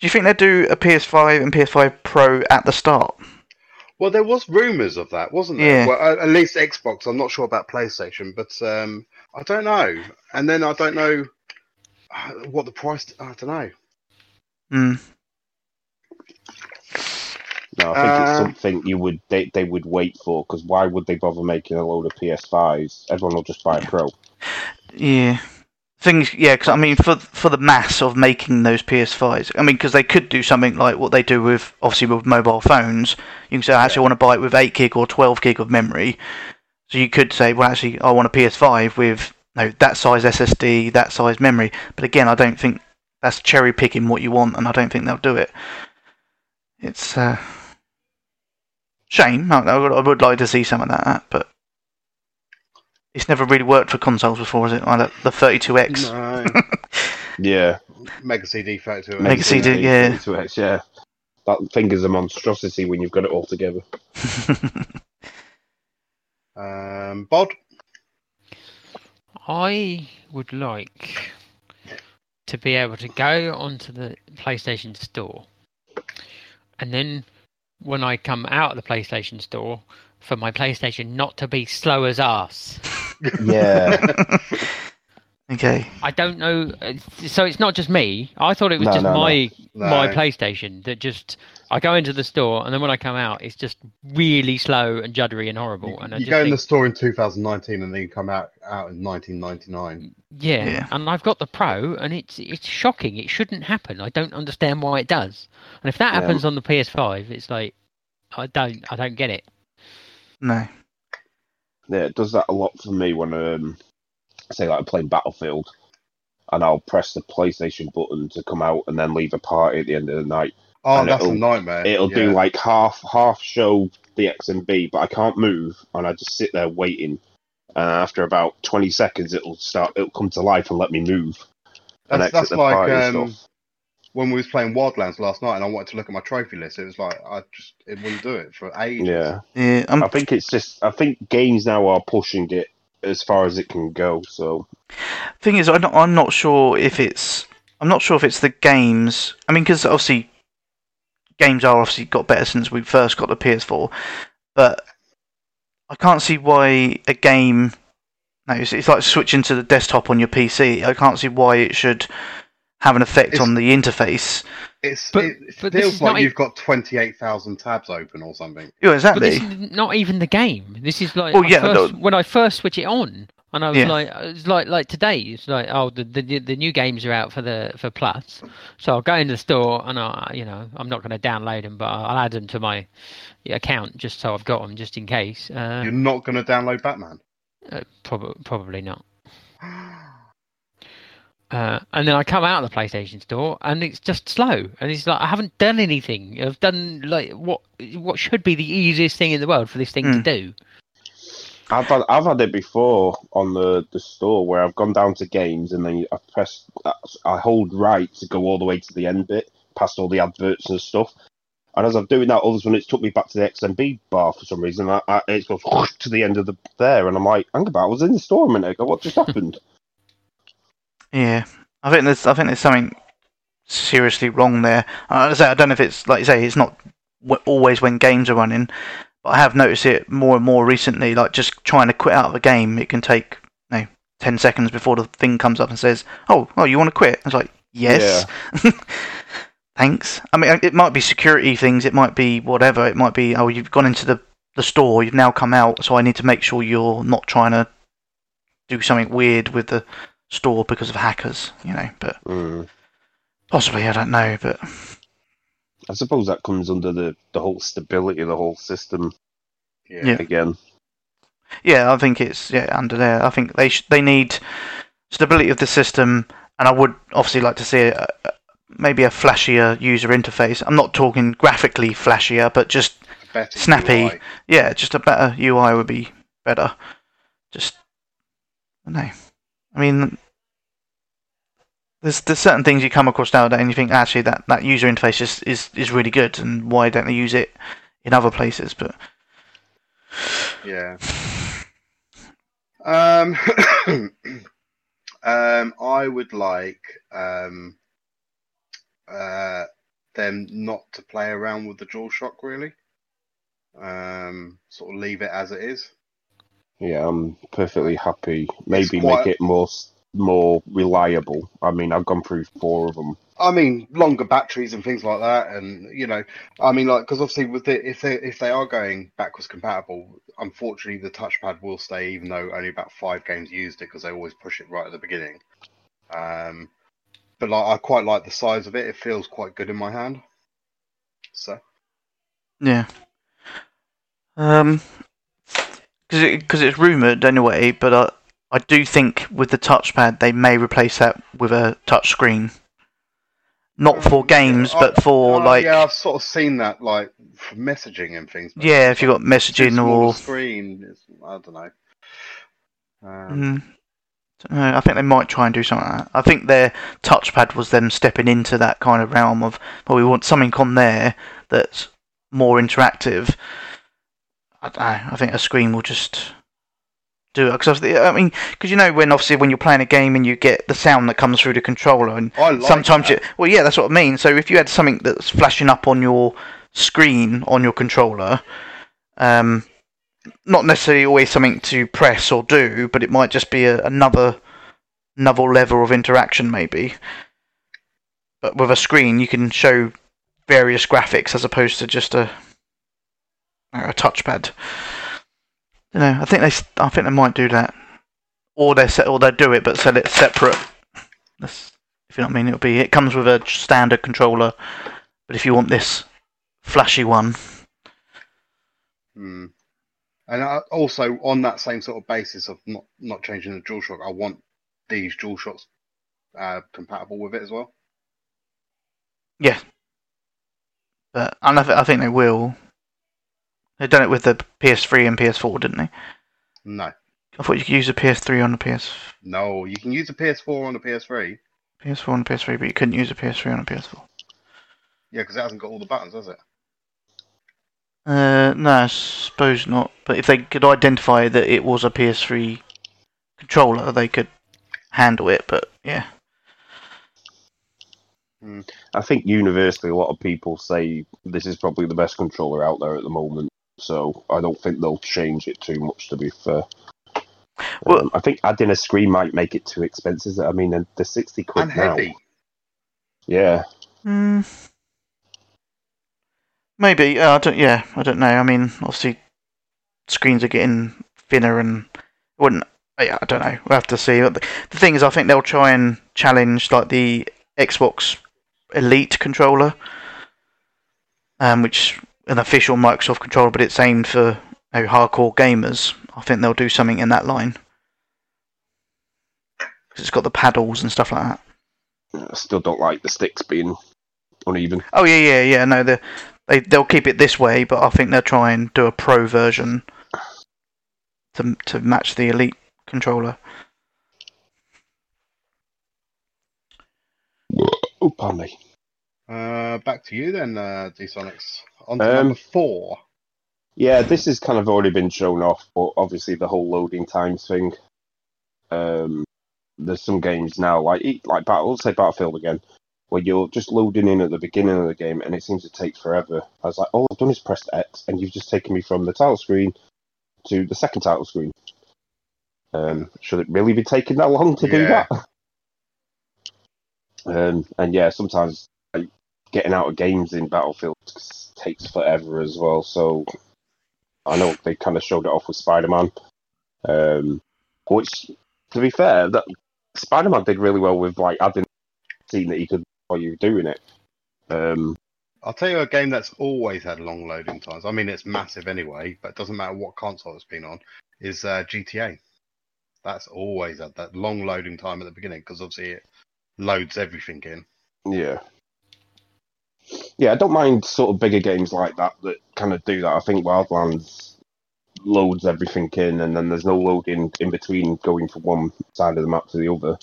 you think they'd do a PS5 and PS5 Pro at the start? well, there was rumours of that, wasn't there? Yeah. Well, at, at least Xbox. I'm not sure about PlayStation, but um, I don't know. And then I don't know uh, what the price. I don't know. Hmm. No, I think it's Uh, something you would they, they would wait for because why would they bother making a load of PS5s? Everyone will just buy a Pro. Yeah. Things, yeah, because I mean, for for the mass of making those PS5s, I mean, because they could do something like what they do with obviously with mobile phones. You can say, I actually want to buy it with eight gig or twelve gig of memory. So you could say, well, actually, I want a PS5 with no that size SSD, that size memory. But again, I don't think that's cherry picking what you want, and I don't think they'll do it. It's uh, shame. I, I would, I would like to see some of that, but it's never really worked for consoles before, is it? Like the, the 32X. No. Yeah, Mega CD factor. Mega CD, yeah. 32X, yeah. That thing is a monstrosity when you've got it all together. Um, Bod. I would like to be able to go onto the PlayStation Store, and then when I come out of the PlayStation Store, for my PlayStation not to be slow as ass. Yeah, okay. I don't know. uh, So it's not just me. I thought it was No, just no, no. my No. my PlayStation that just. I go into the store and then when I come out, it's just really slow and juddery and horrible. And I you just go in the store in 2019 and then you come out out in 1999. yeah. Yeah. And I've got the Pro, and it's it's shocking. It shouldn't happen. I don't understand why it does. And if that Yeah. happens on the PS5, it's like I don't I don't get it. No. yeah, it does that a lot for me when um, say like I'm playing Battlefield, and I'll press the PlayStation button to come out and then leave a party at the end of the night. Oh, And that's a it'll- nightmare. It'll do like half half show the XMB, but I can't move, and I just sit there waiting. And after about twenty seconds, it'll start. It'll come to life and let me move. That's, exit that's the like party and um, when we was playing Wildlands last night, and I wanted to look at my trophy list. It was like I just it wouldn't do it for ages. Yeah, Yeah, I'm, I think it's just. I think games now are pushing it as far as it can go. So thing is, I'm not, I'm not sure if it's. I'm not sure if it's the games. I mean, because obviously, games are obviously got better since we first got the PS4, but I can't see why a game. No, it's, it's like switching to the desktop on your PC. I can't see why it should have an effect It's- on the interface. It's But- it but feels like e- you've got twenty eight thousand tabs open or something. Yeah, But exactly. this is not even the game. This is like Well, I yeah, first, no- when I first switch it on, and I was Yeah. like, it's like like today. It's like oh, the, the the new games are out for the for Plus, so I'll go into the store and I you know I'm not going to download them, but I'll add them to my account just so I've got them just in case. Uh, You're not going to download Batman. uh, probably probably not. Uh, and then I come out of the PlayStation store and it's just slow. And it's like I haven't done anything. I've done like what what should be the easiest thing in the world for this thing to Hmm. do. I've had I've had it before on the, the store where I've gone down to games and then I press I hold right to go all the way to the end bit past all the adverts and stuff. And as I'm doing that, all of a sudden it's took me back to the XMB bar for some reason. I, I, it goes to the end of the there, and I'm like, hang about, I was in the store a minute ago. What just happened? Yeah, I think there's I think there's something seriously wrong there. As I say, I don't know if it's like you say, it's not w- always when games are running, but I have noticed it more and more recently. Like just trying to quit out of a game, it can take you know, ten seconds before the thing comes up and says, "Oh, oh, you want to quit?" It's like, yes. Thanks. I mean, it might be security things. It might be whatever. It might be, oh, you've gone into the, the store. You've now come out, so I need to make sure you're not trying to do something weird with the store because of hackers, you know. But Mm. possibly, I don't know. But I suppose that comes under the, the whole stability of the whole system Yeah. Yeah. again. yeah, I think it's yeah under there. I think they sh- they need stability of the system, and I would obviously like to see a, a- maybe a flashier user interface. I'm not talking graphically flashier, but just Better Snappy. UI. yeah, just a better UI would be better. Just I don't know. I mean, there's there's certain things you come across nowadays, and you think actually that, that user interface is, is is really good, and why don't they use it in other places? But Yeah. Um, um, I would like um, uh, them not to play around with the DualShock really. Um, sort of leave it as it is. Yeah, I'm perfectly happy. Maybe quite- make it more more reliable. I mean, I've gone through four of them. I mean, longer batteries and things like that, and you know, I mean, like because obviously with the if they if they are going backwards compatible, unfortunately the touchpad will stay, even though only about five games used it because they always push it right at the beginning. Um, but like I quite like the size of it; it feels quite good in my hand. So yeah, um, because it, cause it's rumored anyway. But I I do think with the touchpad they may replace that with a touch screen. Not for games, yeah, but for uh, like yeah, I've sort of seen that like for messaging and things. but yeah, if you've got messaging or screen, I don't know. Um, Mm. Uh, I think they might try and do something like that. I think their touchpad was them stepping into that kind of realm of, well, we want something on there that's more interactive. I, don't know, I think a screen will just do it. Because I mean, because you know, when obviously when you're playing a game and you get the sound that comes through the controller, and like sometimes that. you, well, yeah, that's what I mean. So if you had something that's flashing up on your screen on your controller, um, not necessarily always something to press or do, but it might just be a, another another level of interaction, maybe. But with a screen, you can show various graphics as opposed to just a a touchpad. You know, I think they I think they might do that, or they set or they do it but sell it separate. That's, if you know what I mean, it'll be it comes with a standard controller, but if you want this flashy one, Hmm. And I, also on that same sort of basis of not not changing the DualShock, I want these DualShocks uh, compatible with it as well. Yeah. But and I, th- I think they will. They've done it with the PS3 and PS4, didn't they? No, I thought you could use a PS3 on the PS no, you can use a PS4 on a PS3. PS4 on the PS3, but you couldn't use a PS3 on a PS4. Yeah, because it hasn't got all the buttons, has it? Uh, no, I suppose not. But if they could identify that it was a PS3 controller, they could handle it. But yeah, I think universally, a lot of people say this is probably the best controller out there at the moment. So I don't think they'll change it too much. To be fair, Well- Um, I think adding a screen might make it too expensive. I mean, they're- they're sixty quid and now. heavy. Yeah, Hmm. Maybe. Uh, I don't. Yeah, I don't know. I mean, obviously, screens are getting thinner, and wouldn't. Yeah, I don't know. We'll have to see. But the, the thing is, I think they'll try and challenge like the Xbox Elite controller, um, which an official Microsoft controller, but it's aimed for you know, hardcore gamers. I think they'll do something in that line. 'Cause it's got the paddles and stuff like that. I still don't like the sticks being uneven. Oh yeah, yeah, yeah. No, they they they'll keep it this way, but I think they'll try and do a pro version to to match the elite controller. Oh, pardon me. Uh, back to you then, uh, D-Sonics. On to Um, number four. Yeah, this has kind of already been shown off, but obviously the whole loading times thing. Um, there's some games now, like like Battle, let's say Battlefield again, where you're just loading in at the beginning of the game, and it seems to take forever. I was like, all I've done is pressed X, and you've just taken me from the title screen to the second title screen. Um, should it really be taking that long to do that? Um, and yeah, sometimes getting out of games in Battlefield takes forever as well. So I know they kind of showed it off with Spider Man, um, which, to be fair, that Spider Man did really well with like adding a scene that you could while you were doing it. Um, I'll tell you a game that's always had long loading times. I mean, it's massive anyway, but it doesn't matter what console it's been on. Is uh, GTA? That's always had that long loading time at the beginning because obviously it loads everything in. yeah, yeah, I don't mind sort of bigger games like that that kind of do that. I think Wildlands loads everything in, and then there's no loading in between going from one side of the map to the other,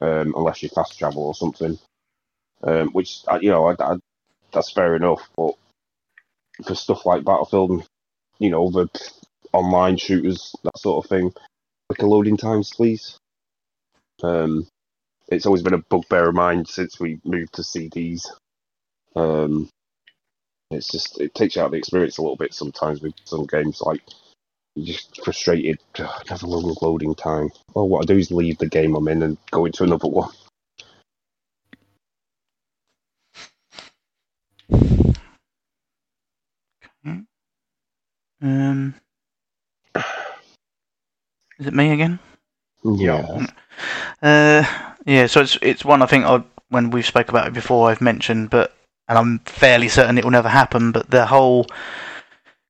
um, unless you fast travel or something. Um, which you know, I, I, that's fair enough. But for stuff like Battlefield, you know, the online shooters, that sort of thing, quicker loading times, please. Um, it's always been a bugbear of mine since we moved to CDs. Um, it's just it takes you out of the experience a little bit sometimes with some games. Like you're just frustrated. "Ugh, Another long loading time. Oh, what I do is leave the game I'm in and go into another one. Um, is it me again? Yeah. Uh, yeah. So it's it's one I think I when we've spoke about it before I've mentioned, but and I'm fairly certain it will never happen. But the whole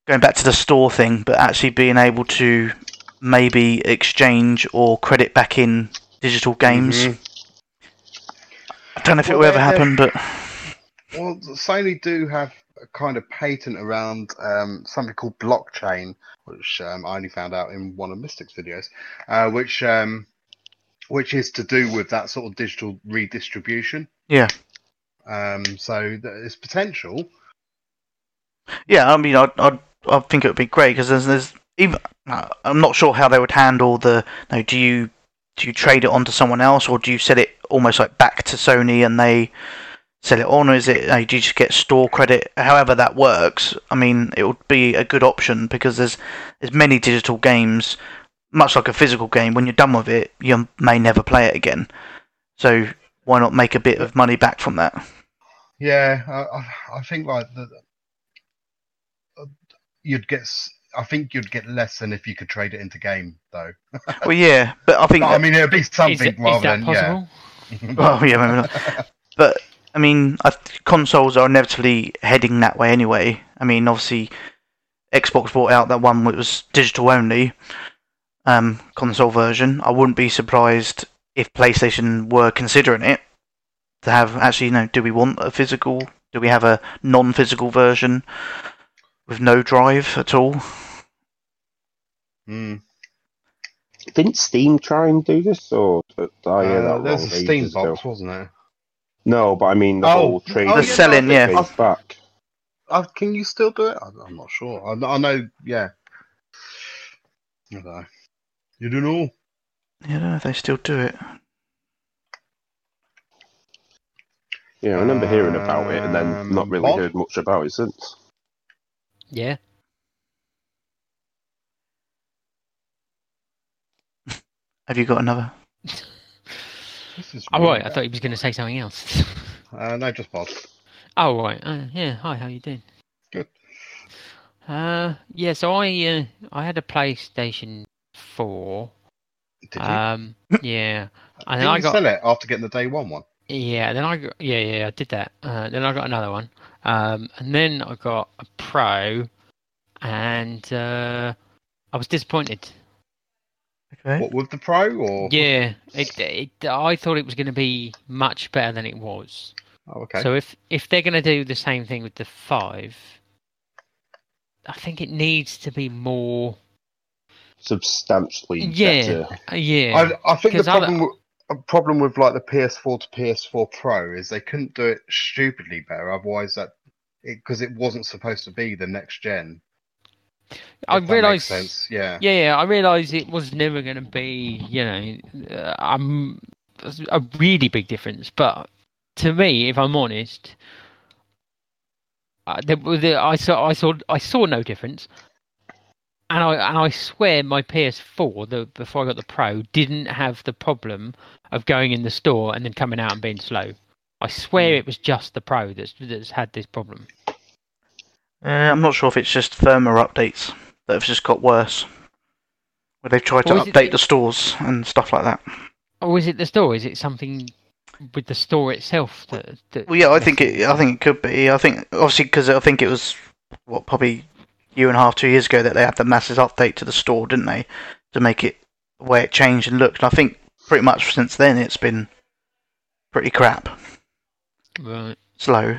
going back to the store thing, but actually being able to maybe exchange or credit back in digital games. Mhm. I don't know if it will ever happen, but Well, Sony do have a kind of patent around um, something called blockchain, which um, I only found out in one of Mystic's videos, uh, which um, which is to do with that sort of digital redistribution. yeah, Um, so th- it's potential. yeah. I mean, I I I think it would be great because there's there's even I'm not sure how they would handle the. No, do you do you trade it on to someone else or do you sell it almost like back to Sony and they sell it on, or is it uh, do you just get store credit? However that works, I mean, it would be a good option because there's there's many digital games, much like a physical game. When you're done with it, you may never play it again. So why not make a bit of money back from that? Yeah, I, I- I think like the, uh, you'd get. s- I think you'd get less than if you could trade it into game, though. well, yeah, but I think But, I mean, it'd be something it- is rather that than possible? yeah. Well, yeah, maybe not. But I mean, I th- consoles are inevitably heading that way anyway. I mean, obviously, Xbox brought out that one that was digital only um, console version. I wouldn't be surprised if PlayStation were considering it to have actually. You know, do we want a physical? Do we have a non-physical version with no drive at all? Hmm. Didn't Steam try and do this, or did I hear Uh, that there's wrong a Steam ages ago? wasn't there? No, but I mean the Oh, whole trade. oh, The yeah, selling, no, I yeah. think- Goes back. Uh, can you still do it? I, I'm not sure. I, I know, yeah. I don't know. You don't know. Yeah, I don't know if they still do it. Yeah, I remember hearing about it and then Um, not really Bob? heard much about it since. Yeah. Have you got another? This is Oh right, I thought he was going to say something else. Uh, no, just pod. oh right, uh, yeah. Hi, how you doing? Good. Uh, yeah. So I uh, I had a PlayStation Four. Did you? Um, yeah, and then Didn't I you got sell it after getting the day one one? yeah. Then I got yeah yeah I did that. Uh, then I got another one. Um, and then I got a Pro, and uh, I was disappointed. Okay. What with the pro or? Yeah, it, it, I thought it was going to be much better than it was. Oh, okay. So if if they're going to do the same thing with the five, I think it needs to be more. Substantially Yeah, better. uh, yeah. I, I think the problem with, a problem with like the PS4 to PS4 Pro is they couldn't do it stupidly better. Otherwise, that because it, wasn't supposed to be the next gen. I sense. Yeah. Yeah, yeah, I realise it was never going to be, you know, uh, um, a really big difference. But to me, if I'm honest, uh, there, was- there, I saw, I saw, I saw no difference. And I and I swear my PS4, the before I got the Pro, didn't have the problem of going in the store and then coming out and being slow. I swear it was just the Pro that's that's had this problem. Uh, I'm not sure if it's just firmware updates that have just got worse. Where they've tried to Or it update the- the stores and stuff like that. Or is it the store? Is it something with the store itself that? that Well, yeah, I think it. I think it could be. I think obviously because I think it was what probably year and a half, two years ago that they had the massive update to the store, didn't they, to make it the way it changed and looked. And I think pretty much since then it's been pretty crap, Right. slow.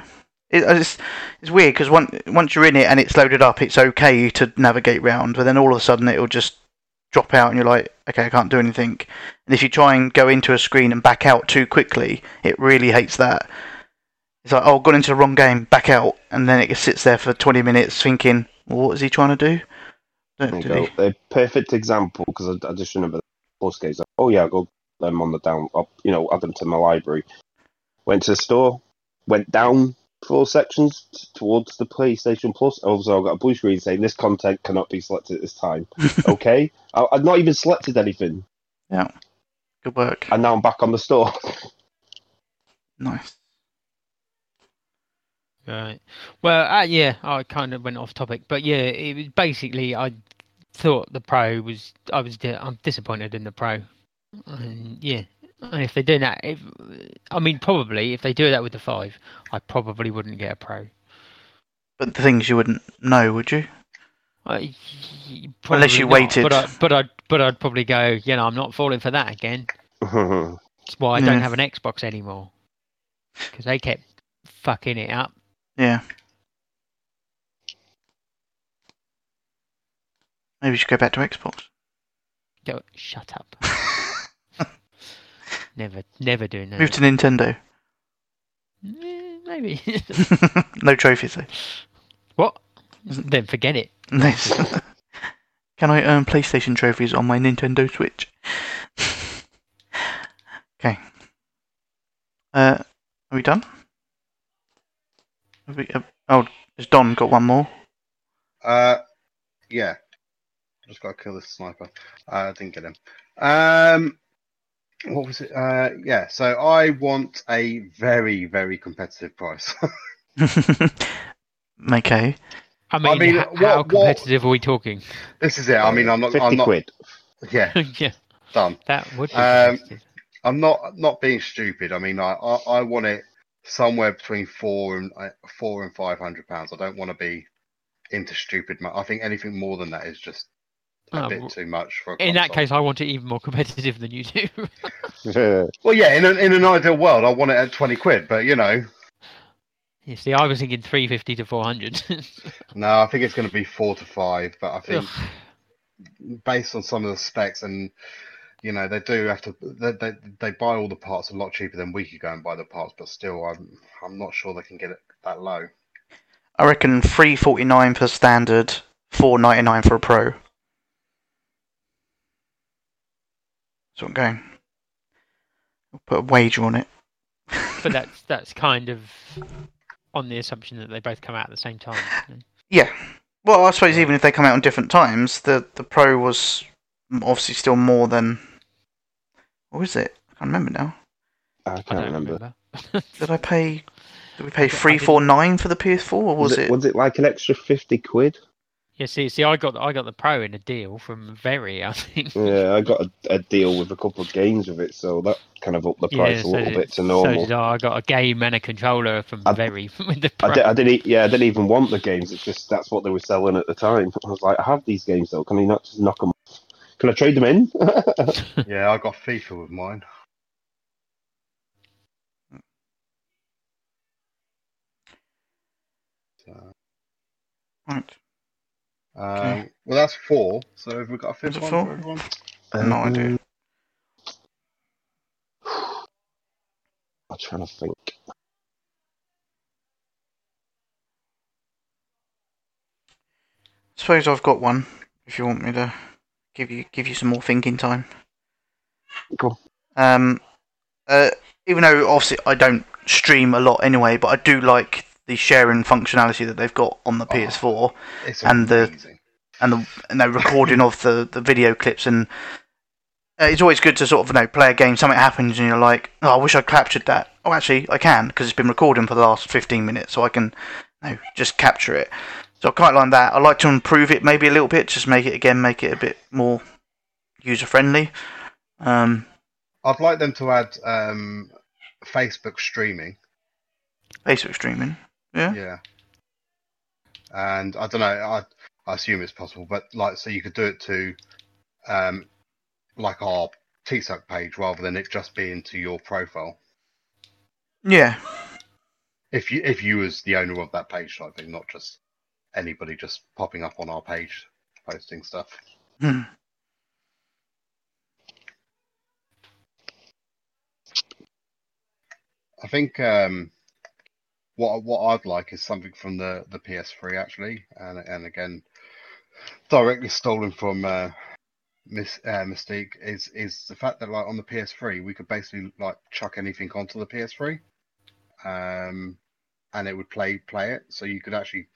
It, it's it's weird because once once you're in it and it's loaded up, it's okay to navigate round, but then all of a sudden it'll just drop out and you're like, okay, I can't do anything. And if you try and go into a screen and back out too quickly, it really hates that. It's like, oh, gone into the wrong game, back out, and then it sits there for 20 minutes thinking, what is he trying to do? Go. A perfect example because I, I just remember the plus games. Like, oh yeah, I got them on the down. Up, you know, add them to my library. Went to the store, went down four sections t- towards the PlayStation Plus. Also, I got a blue screen saying this content cannot be selected at this time. okay, I, I've not even selected anything, Yeah, Good work. and now I'm back on the store. Nice. Right. Well, uh, yeah, I kind of went off topic, but yeah, it was basically I thought the pro was I was I'm disappointed in the pro, and yeah, and if they do that, if I mean probably if they do that with the five, I probably wouldn't get a pro. But the things you wouldn't know, would you? I, Unless you not, waited. but I, but I'd but I'd probably go. You know, I'm not falling for that again. That's why I don't have an Xbox anymore because they kept fucking it up. Yeah. Maybe we should go back to Xbox. Go, shut up. never, never doing that. Move to Nintendo. Eh, maybe. no trophies though. what? then forget it. Nice. Can I earn PlayStation trophies on my Nintendo Switch? okay. Uh, are we done? Have we, uh, oh, has Don got one more? Uh, yeah. Just got to kill this sniper. Uh, I didn't get him. Um, what was it? Uh, yeah. So I want a very, very competitive price. okay. I mean, mean, h- what- how what- competitive are we talking? this is it. I mean, I'm not. fifty I'm not. quid. Yeah, yeah, done. that would be Um. I'm not not being stupid. I mean, I I, I want it somewhere between four and uh, four and five hundred pounds. I don't want to be into stupid. Mo- I think anything more than that is just a Oh, bit too much for. A In that case, I want it even more competitive than you do. yeah. well, yeah. In an, in an ideal world, I want it at twenty quid. But you know, you see, I was thinking 350 to 400. no, I think it's going to be four to five. But I think Ugh. based on some of the specs and you know they do have to they, they, they buy all the parts a lot cheaper than we could go and buy the parts but still i'm i'm not sure they can get it that low I reckon three forty nine for standard, four ninety nine for a pro. So I'm going. I'll put a wager on it. but that's that's kind of on the assumption that they both come out at the same time. Yeah. Well, I suppose even if they come out on different times, the the pro was obviously still more than Or is it? I can't remember now. I I can't don't remember. remember. Did I pay? Did we pay three four nine for the PS4, or was, it? Was it like an extra fifty quid? yeah, see, see, I got I got the Pro in a deal from Very, I think. Yeah, I got a, a deal with a couple of games with it, so that kind of upped the price a so little did- bit to So normal. did I. I got a game and a controller from I- Very with the Pro. I, did, I didn't. e- Yeah, I didn't even want the games. It's just that's what they were selling at the time. I was like, I have these games though. Can you not just knock them off? Can I trade them in? Yeah, I got FIFA with mine. So, Right. um, Well, that's four. So have we got a fifth Is it one four? for everyone? No idea. Um, I'm trying to think. Suppose I've got one. If you want me to give you give you some more thinking time. Cool. Um, uh, even though obviously I don't stream a lot anyway, but I do like the sharing functionality that they've got on the Oh. PS4 It's And the- and the and the recording of the, the video clips and uh, it's always good to sort of you know play a game something happens and you're like oh I wish I captured that oh actually I can because it's been recording for the last 15 minutes so I can you know, just capture it so I quite like that I like to improve it maybe a little bit just make it again make it a bit more user friendly um, I'd like them to add um, Facebook streaming. Facebook streaming Yeah. Yeah. And I don't know. I I assume it's possible, but like, so you could do it to, um, like our TPSUK page rather than it just being to your profile. yeah If you if you was the owner of that page type thing, not just anybody just popping up on our page posting stuff. Hmm. I think um, what what I'd like is something from the, the PS3 actually, and and again, directly stolen from uh, Miss uh, Mystique is is the fact that like on the PS3 we could basically like chuck anything onto the PS3, um, and it would play play it. So you could actually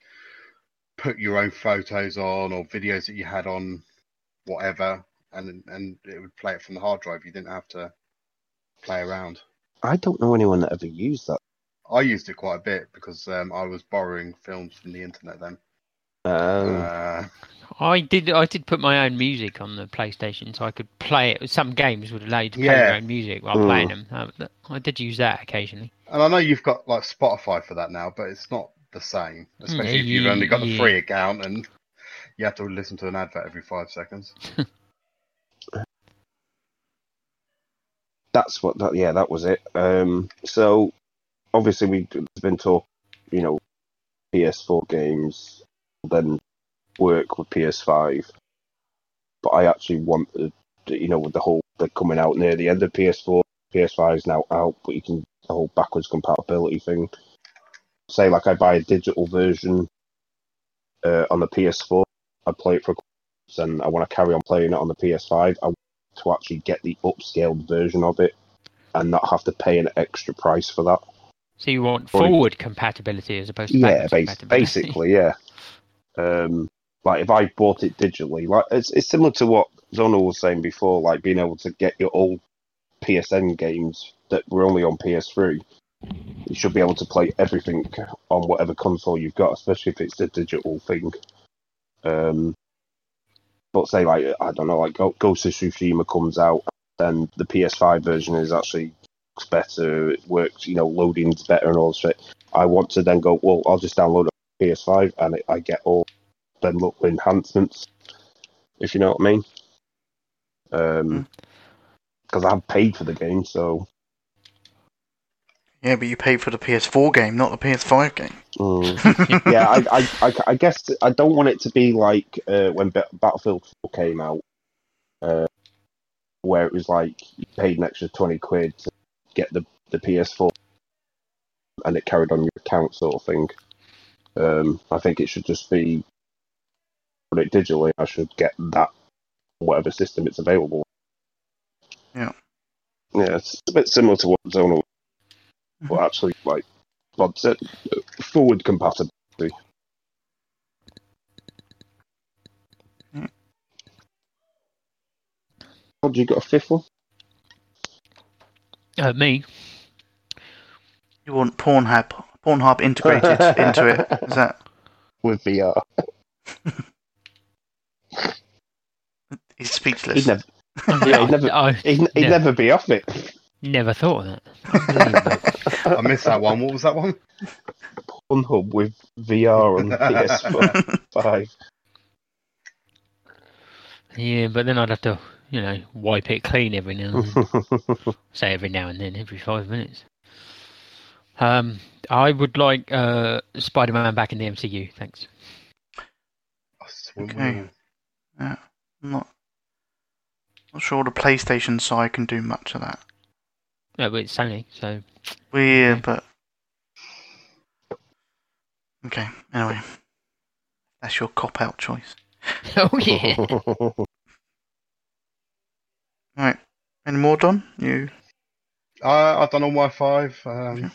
put your own photos on or videos that you had on whatever, and and it would play it from the hard drive. You didn't have to play around. I don't know anyone that ever used that. I used it quite a bit because um, I was borrowing films from the internet then. Um, Uh, I did. I did put my own music on the PlayStation, so I could play it. Some games would allow you to play Yeah. your own music while Mm. playing them. Um, th- I did use that occasionally. and I know you've got like Spotify for that now, but it's not the same, especially if you've yeah, only got the yeah. free account and you have to listen to an advert every five seconds. that's what that yeah that was it um so obviously we there's been talk you know ps4 games then work with ps5 but i actually want the you know with the whole they're coming out near the end of ps4 ps5 is now out but you can the whole backwards compatibility thing say like i buy a digital version uh, on the ps4 i play it for and i want to carry on playing it on the ps5 i want to actually get the upscaled version of it and not have to pay an extra price for that. So you want forward compatibility as opposed to Yeah, backwards bas- basically, yeah. Um, like if I bought it digitally, like it's it's similar to what Zonal was saying before, like being able to get your old PSN games that were only on PS3. You should be able to play everything on whatever console you've got, especially if it's a digital thing. Um, but say like I don't know, like Ghost of Tsushima comes out, then the PS5 version is actually looks better. It works, you know, loading's better and all this shit. I want to then go, well, I'll just download a PS5 and it, I get all them little enhancements, if you know what I mean. Um, because I've paid for the game, so yeah but you paid for the PS4 game not the PS5 game mm. yeah, I, I, I, I guess I don't want it to be like uh, when Ba- Battlefield 4 came out, uh, where it was like you paid an extra twenty quid to get the the PS4, and it carried on your account sort of thing. Um, I think it should just be put it digitally. I should get that whatever system it's available. Yeah. Yeah, it's a bit similar to what Zonal, but actually like Bob said, forward compatibility. Mm. Have you got a fifth one? Uh, me? You want Pornhub, Pornhub integrated into it? Is that? with VR. He's speechless. He'd never, yeah, he'd never, he'd, he'd Yeah. never be off it. Never thought of that. I missed that one. What was that one? Pornhub with VR and PS5. yeah, but then I'd have to, you know, wipe it clean every now and then. Say every now and then, every five minutes. Um, I would like uh, Spider-Man back in the MCU. Thanks. Okay. I'm not not sure the PlayStation side can do much of that. No, but it's Sony, so Weird, but okay. Anyway, that's your cop out choice. oh yeah. Right. Any more, Don? You Uh, I've done all my five. Um,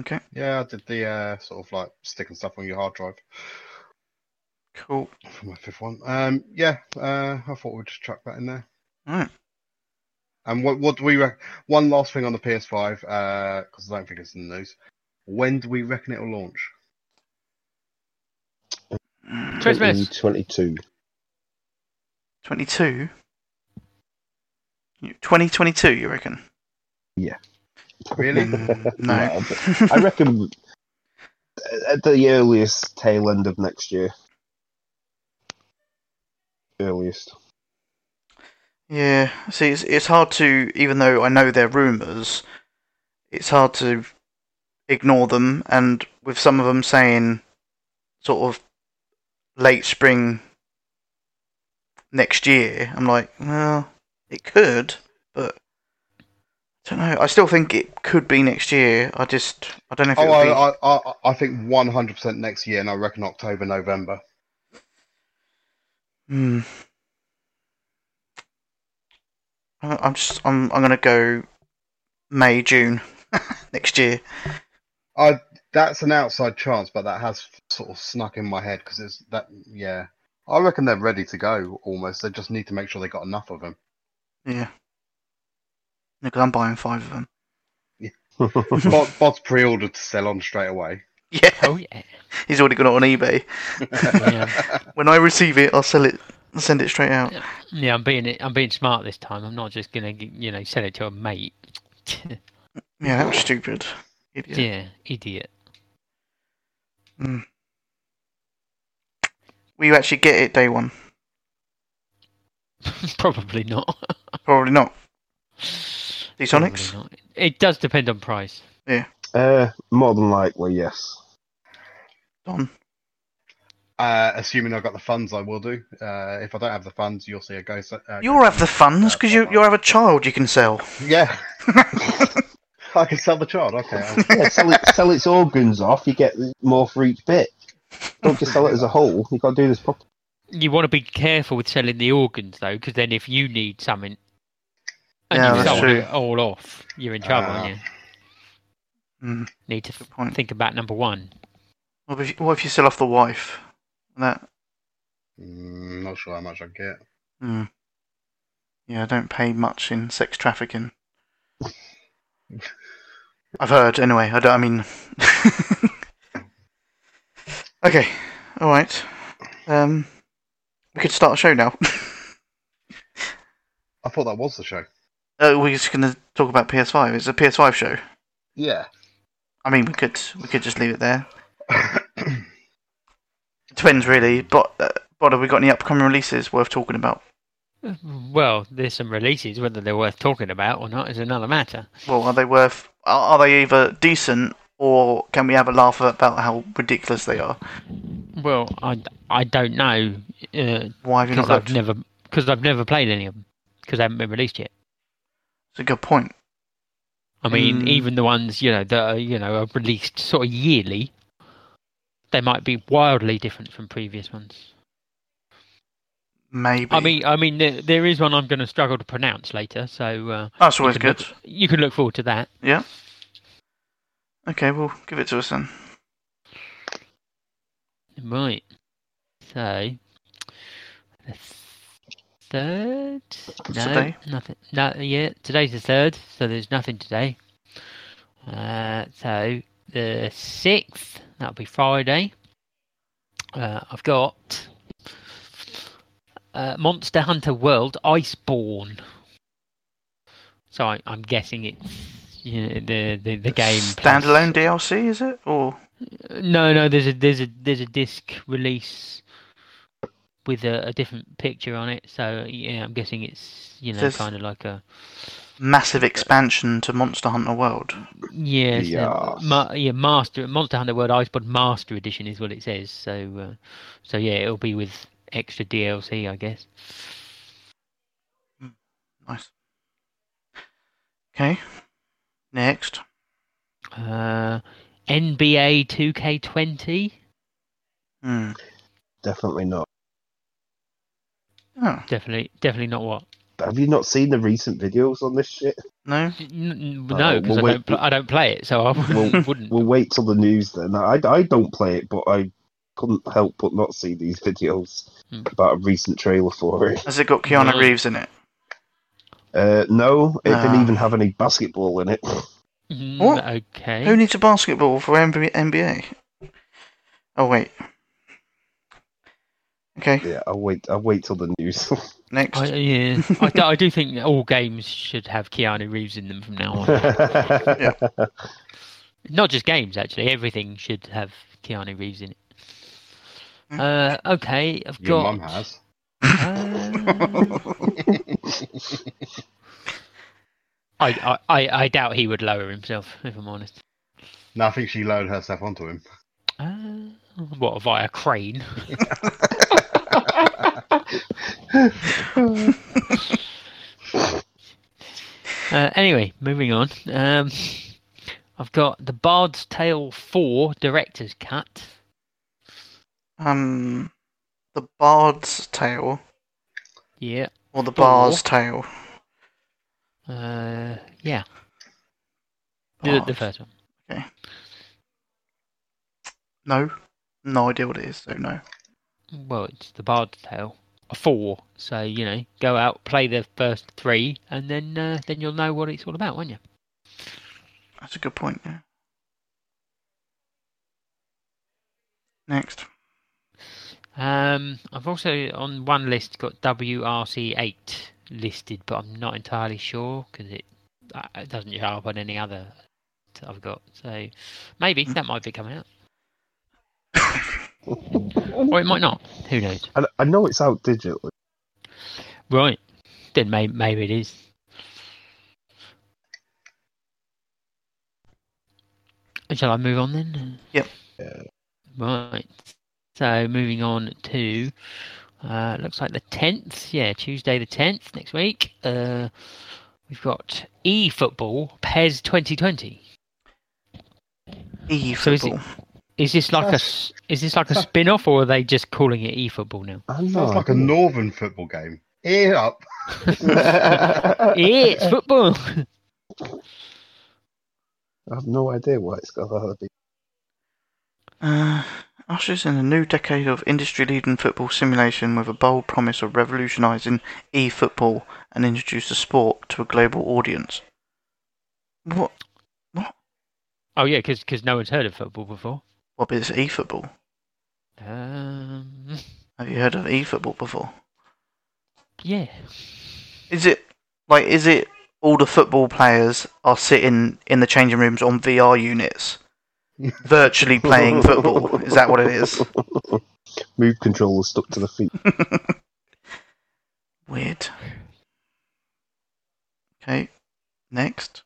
okay? yeah, I did the uh, sort of like sticking stuff on your hard drive Cool. for my fifth one. Um, yeah, uh, I thought we'd just chuck that in there. Alright. And what what do we re- one last thing on the PS5 because I don't think it's in the news. When do we reckon it'll launch? Christmas. 22. Twenty-two. Twenty twenty-two. You reckon? Yeah. Really? Mm, no. I reckon at the earliest tail end of next year. Earliest. Yeah, see, it's, it's hard to, even though I know they're rumours, it's hard to ignore them. And with some of them saying sort of late spring next year, I'm like, well, it could, but I don't know. I still think it could be next year. I just, I don't know if Oh, it'll be. I, I, I, I think 100% next year, and I reckon October, November. Hmm. I- I'm just, I'm, I'm gonna go May, June next year. I that's an outside chance, but that has sort of snuck in my head because it's that. Yeah, I reckon they're ready to go. Almost, they just need to make sure they got enough of them. Yeah. Because I'm buying five of them. Bot, bots pre-ordered to sell on straight away. Yeah, Oh yeah. he's already got it on eBay. yeah. When I receive it, I'll sell it, I'll send it straight out. Yeah, I'm being I'm being smart this time. I'm not just gonna you know send it to a mate. Yeah, that was stupid. Idiot. yeah, idiot. Will you actually get it day one? Probably not. Probably not. Probably D-Sonics? not. It does depend on price. Yeah. Uh, more than likely, yes. Don. Uh, assuming I've got the funds, I will do. Uh, if I don't have the funds, you'll see a ghost. Uh, You'll have the funds because you, you'll have a child you can sell. Yeah, I can sell the child. Okay. I'll- Yeah, sell, it, sell its organs off, you get more for each bit. Don't just sell it as a whole. You've got to do this properly. You want to be careful with selling the organs though, because then if you need something and Yeah, you've that's sold true. it all off, you're in trouble. Ah. aren't you? Mm, Need to good point. think about number one. What if, you, what if you sell off the wife? That. Mm, not sure how much I get. Hmm. Yeah, I don't pay much in sex trafficking. I've heard, anyway. I don't. I mean. okay. All right. Um, we could start a show now. I thought that was the show. uh, we're just going to talk about PS5. It's a PS5 show. Yeah. I mean, we could we could just leave it there. Depends, really. But, uh, but have we got any upcoming releases worth talking about? Well, there's some releases. Whether they're worth talking about or not is another matter. Well, are they worth? Are, are they either decent or can we have a laugh about how ridiculous they are? Well, I, I don't know because Why have you not I've never because I've never played any of them because they haven't been released yet. It's a good point. I mean, Mm. even the ones you know that are you know are released sort of yearly, they might be wildly different from previous ones. Maybe. I mean, I mean, there, there is one I'm going to struggle to pronounce later, so uh, that's always you good. look- you can look forward to that. Yeah. Okay, well, give it to us then. Right. So, third. No, today? nothing. No, yeah, today's the third, so there's nothing today. Uh, so the sixth, that'll be Friday. Uh, I've got uh, Monster Hunter World Iceborne. So I, I'm guessing it's you know, the the the game plus- Standalone DLC, is it? Or no, no. There's a there's a there's a disc release with a, a different picture on it. So yeah, I'm guessing it's you know Says- kind of like a massive expansion to Monster Hunter World? yeah, it's, uh, ma- yeah. Master Monster Hunter World Iceborne Master Edition is what it says. So uh, so yeah, it'll be with extra DLC, I guess. Nice. Okay. Next. Uh, NBA 2K20. Hmm. Definitely not. Oh, Definitely, definitely not what. Have you not seen the recent videos on this shit? no. N- n- Uh, no, because well, I wait- don't. Pl- I don't play it, so I Well, wouldn't. We'll wait till the news then. I, I don't play it, but I couldn't help but not see these videos Hmm. about a recent trailer for it. Has it got Keanu No. Reeves in it? Uh, no, it Ah. didn't even have any basketball in it. Mm, What? Okay. Who needs a basketball for NBA? Oh wait. Okay. yeah, I'll wait. I'll wait till the news. Next. I, yeah, I, do- I do think all games should have Keanu Reeves in them from now on. Not just games, actually. Everything should have Keanu Reeves in it. Hmm. Uh, okay, I've Your got. mum has. uh, I, I, I, I doubt he would lower himself, if I'm honest. No, I think she lowered herself onto him. Uh, what, via crane? Uh, anyway, moving on. Um, I've got The Bard's Tale 4 Director's Cut. um, the Bard's Tale Yeah. or the. Bar's Tale? Uh, yeah. The, the first one. Okay. No, no idea what it is. So no. Well, it's The Bard's Tale. A 4. So, you know, go out, play the first three, and then uh, then you'll know what it's all about, won't you? That's a good point. Yeah. Next. Um, I've also on one list got WRC8 listed, but I'm not entirely sure because it, uh, it doesn't show up on any other that I've got. So maybe Hmm. that might be coming out, or it might not. Who knows? I, I know it's out digitally. Right, then maybe maybe it is. Shall I move on then? Yep. Right. So moving on to uh, looks like the tenth. Yeah, Tuesday the tenth next week. Uh, we've got e football PES 2020. E So is it- football. Is this like a s- is this like a spin off or are they just calling it e football now? I know. Sounds like a northern football game. Ear up. it's football. I have no idea why it's got to be. Uh, ushers in a new decade of industry-leading football simulation with a bold promise of revolutionising e-football and introduce the sport to a global audience. What? What? Oh yeah, because no one's heard of football before. What is e-football? Um, Have you heard of e-football before? yeah. Is it like is it all the football players are sitting in the changing rooms on VR units, virtually playing football? Is that what it is? Move controller stuck to the feet. Weird. Okay, next.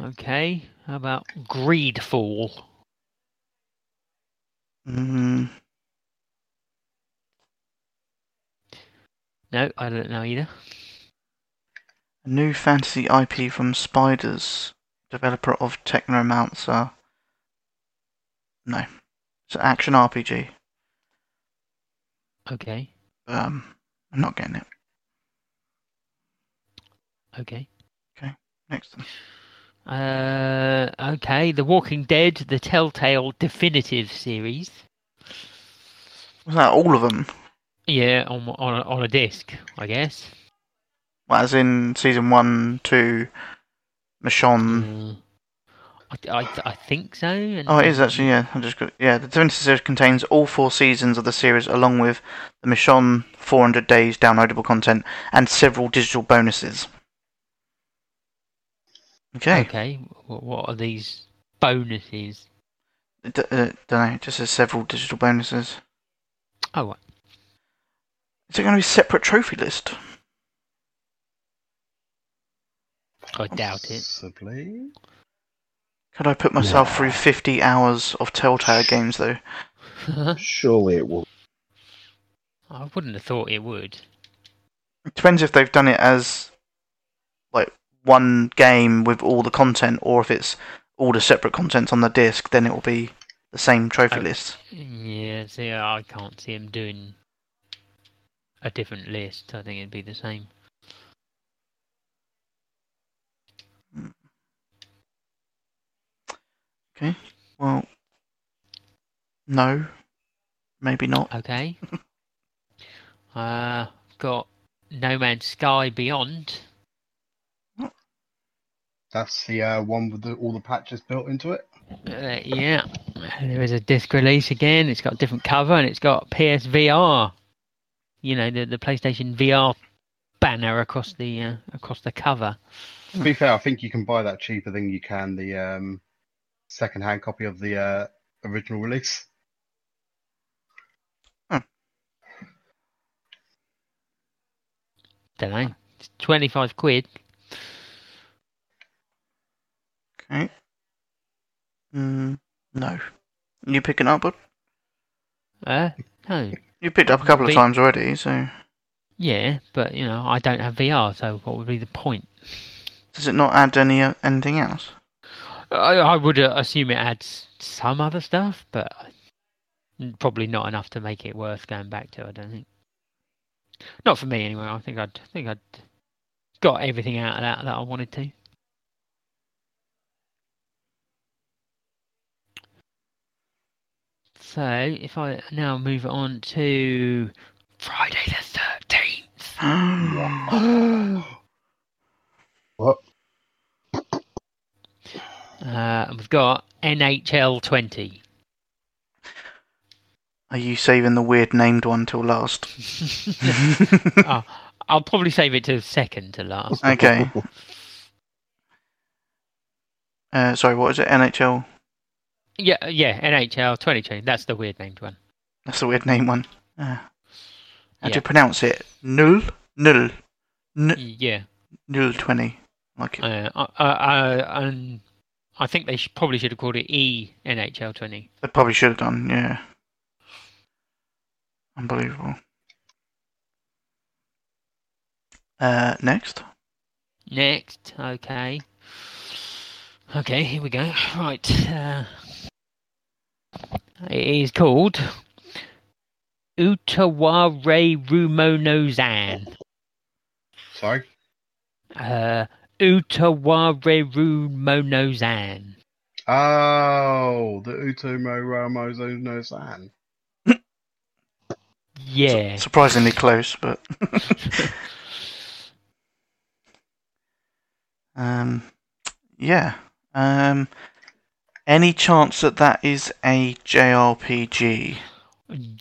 Okay. How about Greedfall? Mm, No, I don't know either. a new fantasy IP from Spiders, developer of Technomancer. No, it's an action RPG. Okay. Um, I'm not getting it. Okay. Okay, next. Uh, okay. The Walking Dead, the Telltale Definitive series. Was that all of them? Yeah, on on a, on a disc, I guess. Well, as in season one, two, Michonne. Mm. I, I, I think so. And, Oh, it is actually, yeah. I just got, yeah. The Divinity series contains all four seasons of the series, along with the Michonne 400 days downloadable content and several digital bonuses. Okay. Okay, what, what are these bonuses? D- uh, don't know. It just says several digital bonuses. Oh, what? Is it going to be a separate trophy list? I doubt it. Possibly. Could I put myself Nah. through 50 hours of Telltale games though? Surely it will. I wouldn't have thought it would. It depends if they've done it as like one game with all the content, or if it's all the separate contents on the disc. Then it will be the same trophy Oh. list. Yeah, see, I can't see him doing a different list. I think it'd be the same. Okay. Well, no, maybe not. Okay. uh, got No Man's Sky Beyond. That's the uh, one with the, all the patches built into it. Uh, yeah, there is a disc release again. It's got a different cover and it's got PSVR. You know, the the PlayStation VR banner across the uh, across the cover. To be fair, I think you can buy that cheaper than you can the um, second-hand copy of the uh, original release. Don't know. It's twenty five quid. Mm, no. You picking up? bud? Uh, no. You picked up a couple of times already, so Yeah, but you know, I don't have VR, so what would be the point? does it not add any uh, anything else? I, I would uh, assume it adds some other stuff, but probably not enough to make it worth going back to. I don't think. Not for me, anyway. I think I'd I think I'd got everything out of that that I wanted to. So if I now move on to Friday the thirteenth. What? Uh, and we've got NHL 20. Are you saving the weird named one till last? oh, I'll probably save it to second to last. okay. Uh, sorry, what is it? NHL? Yeah, yeah, NHL 2020. That's the weird named one. That's the weird name one. Uh, how do you pronounce it? Null? Null. N- Yeah. null 20. Like it. Uh, uh, uh, and I think they sh- probably should have called it E NHL 20. They probably should have done, yeah. Unbelievable. Uh, next. Next, okay. Okay, here we go. Right. Uh, it is called Utaware Rumonozan. Sorry. Uh, Utaware Rumonozan. Oh, the Utomo Ramozo no San. Yeah. Surprisingly close, but. um, yeah. Um, any chance that that is a JRPG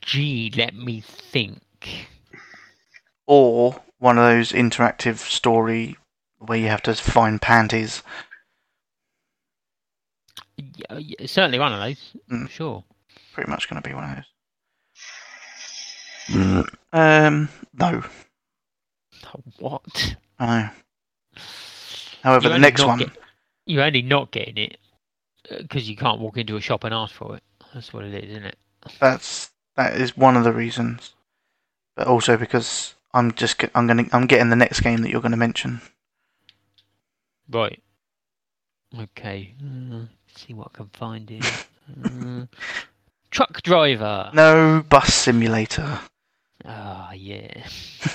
Gee, let me think. or one of those interactive story where you have to find panties? Yeah, yeah, certainly one of those. Mm. Sure. Pretty much going to be one of those. Um, no. What? I know. However, You the next one. get- You're only not getting it because you can't walk into a shop and ask for it. That's what it is, isn't it? That's that is one of the reasons, but also because I'm just I'm gonna I'm getting the next game that you're gonna mention. Right. Okay. Uh, see what I can find here. uh, truck driver. No bus simulator. Ah, yeah.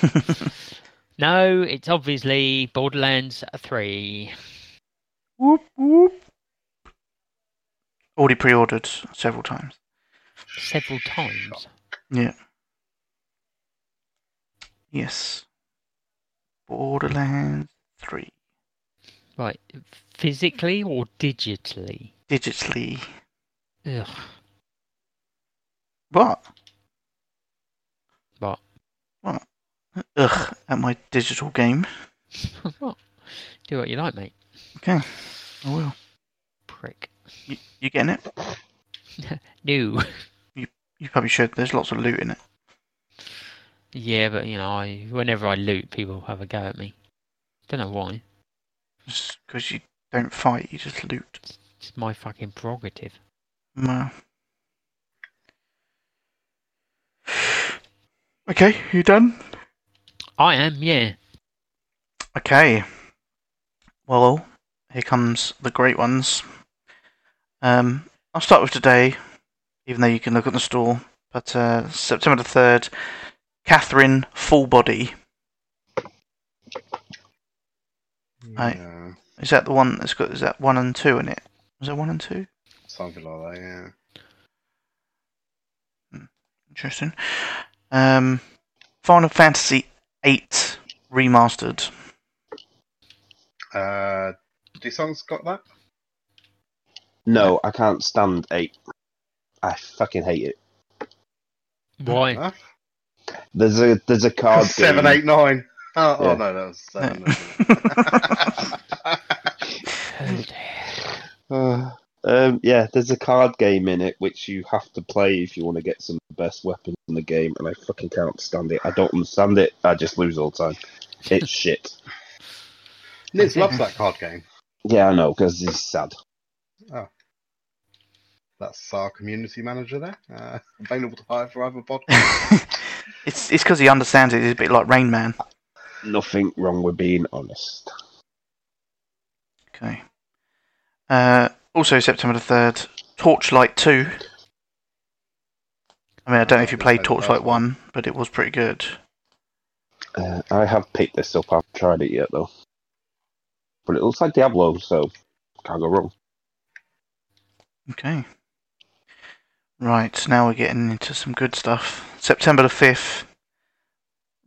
No, it's obviously Borderlands 3. whoop whoop. Already pre-ordered several times. Several times. Yeah. Yes. Borderlands 3. Right, physically or digitally? Digitally. Ugh. What? What? What? Ugh, at my digital game. what? Do what you like, mate. Okay, I will. Prick. You, you getting it? No. You probably should. There's lots of loot in it. Yeah, but you know, I whenever I loot, people have a go at me. Don't know why. Just because you don't fight, you just loot. It's my fucking prerogative. Well. Okay, you done? I am, yeah. Okay. Well, here comes the great ones. Um, I'll start with today, even though you can look at the store. But uh, September the third, Catherine Full Body. Right. Is that the one that's got? Is that one and two in it? Was that one and two? something like that. Yeah. Interesting. Um, Final Fantasy VIII remastered. Uh, do songs got that? No, I can't stand eight. I fucking hate it. Why? Enough. There's a there's a card Seven, game. eight, nine. Oh, Yeah. oh no, that was seven. Oh, Uh, um, yeah, there's a card game in it which you have to play if you want to get some of the best weapons in the game, and I fucking can't stand it. I don't understand it. I just lose all the time. It's shit. Liz loves that card game. Yeah, I know because it's sad. That's our community manager there. Uh, available to hire for other podcasts. it's it's because he understands it. It's a bit like Rain Man. Nothing wrong with being honest. Okay. Uh, also September the third, Torchlight two. I mean, I don't know if you played Torchlight one, but it was pretty good. Uh, I have picked this up. I haven't tried it yet though, but it looks like Diablo, so can't go wrong. Okay. Right, now we're getting into some good stuff. September the 5th,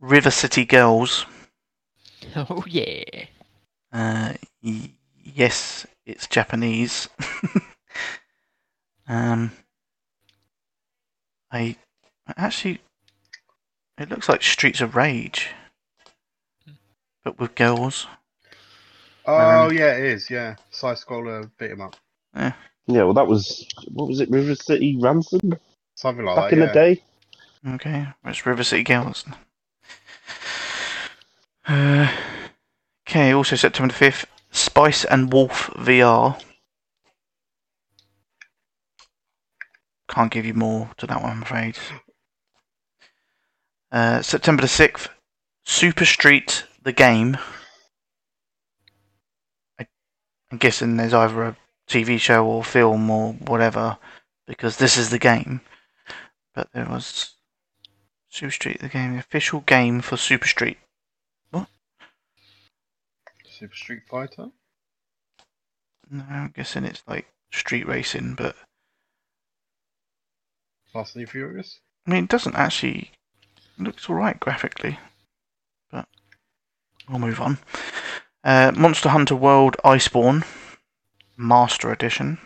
River City Girls. oh yeah. Uh, y- yes, it's Japanese. um, I actually, it looks like Streets of Rage, but with girls. oh yeah, it is. Yeah, side scroller beat beat 'em up. Yeah, well, that was what was it? River City Ransom Something like back that. in yeah. the day. Okay, it's River City Girls. Uh, okay, also September the 5th, Spice and Wolf VR. Can't give you more to that one, I'm afraid. Uh, September the 6th, Super Street the Game. I, I'm guessing there's either a TV show or film or whatever, because this is the game. But there was Super Street the game, the official game for Super Street. What? Super Street Fighter. No, I'm guessing it's like street racing, but Fast and Furious. I mean, it doesn't actually it looks alright graphically, but we'll move on. Uh, Monster Hunter World Iceborne Master Edition.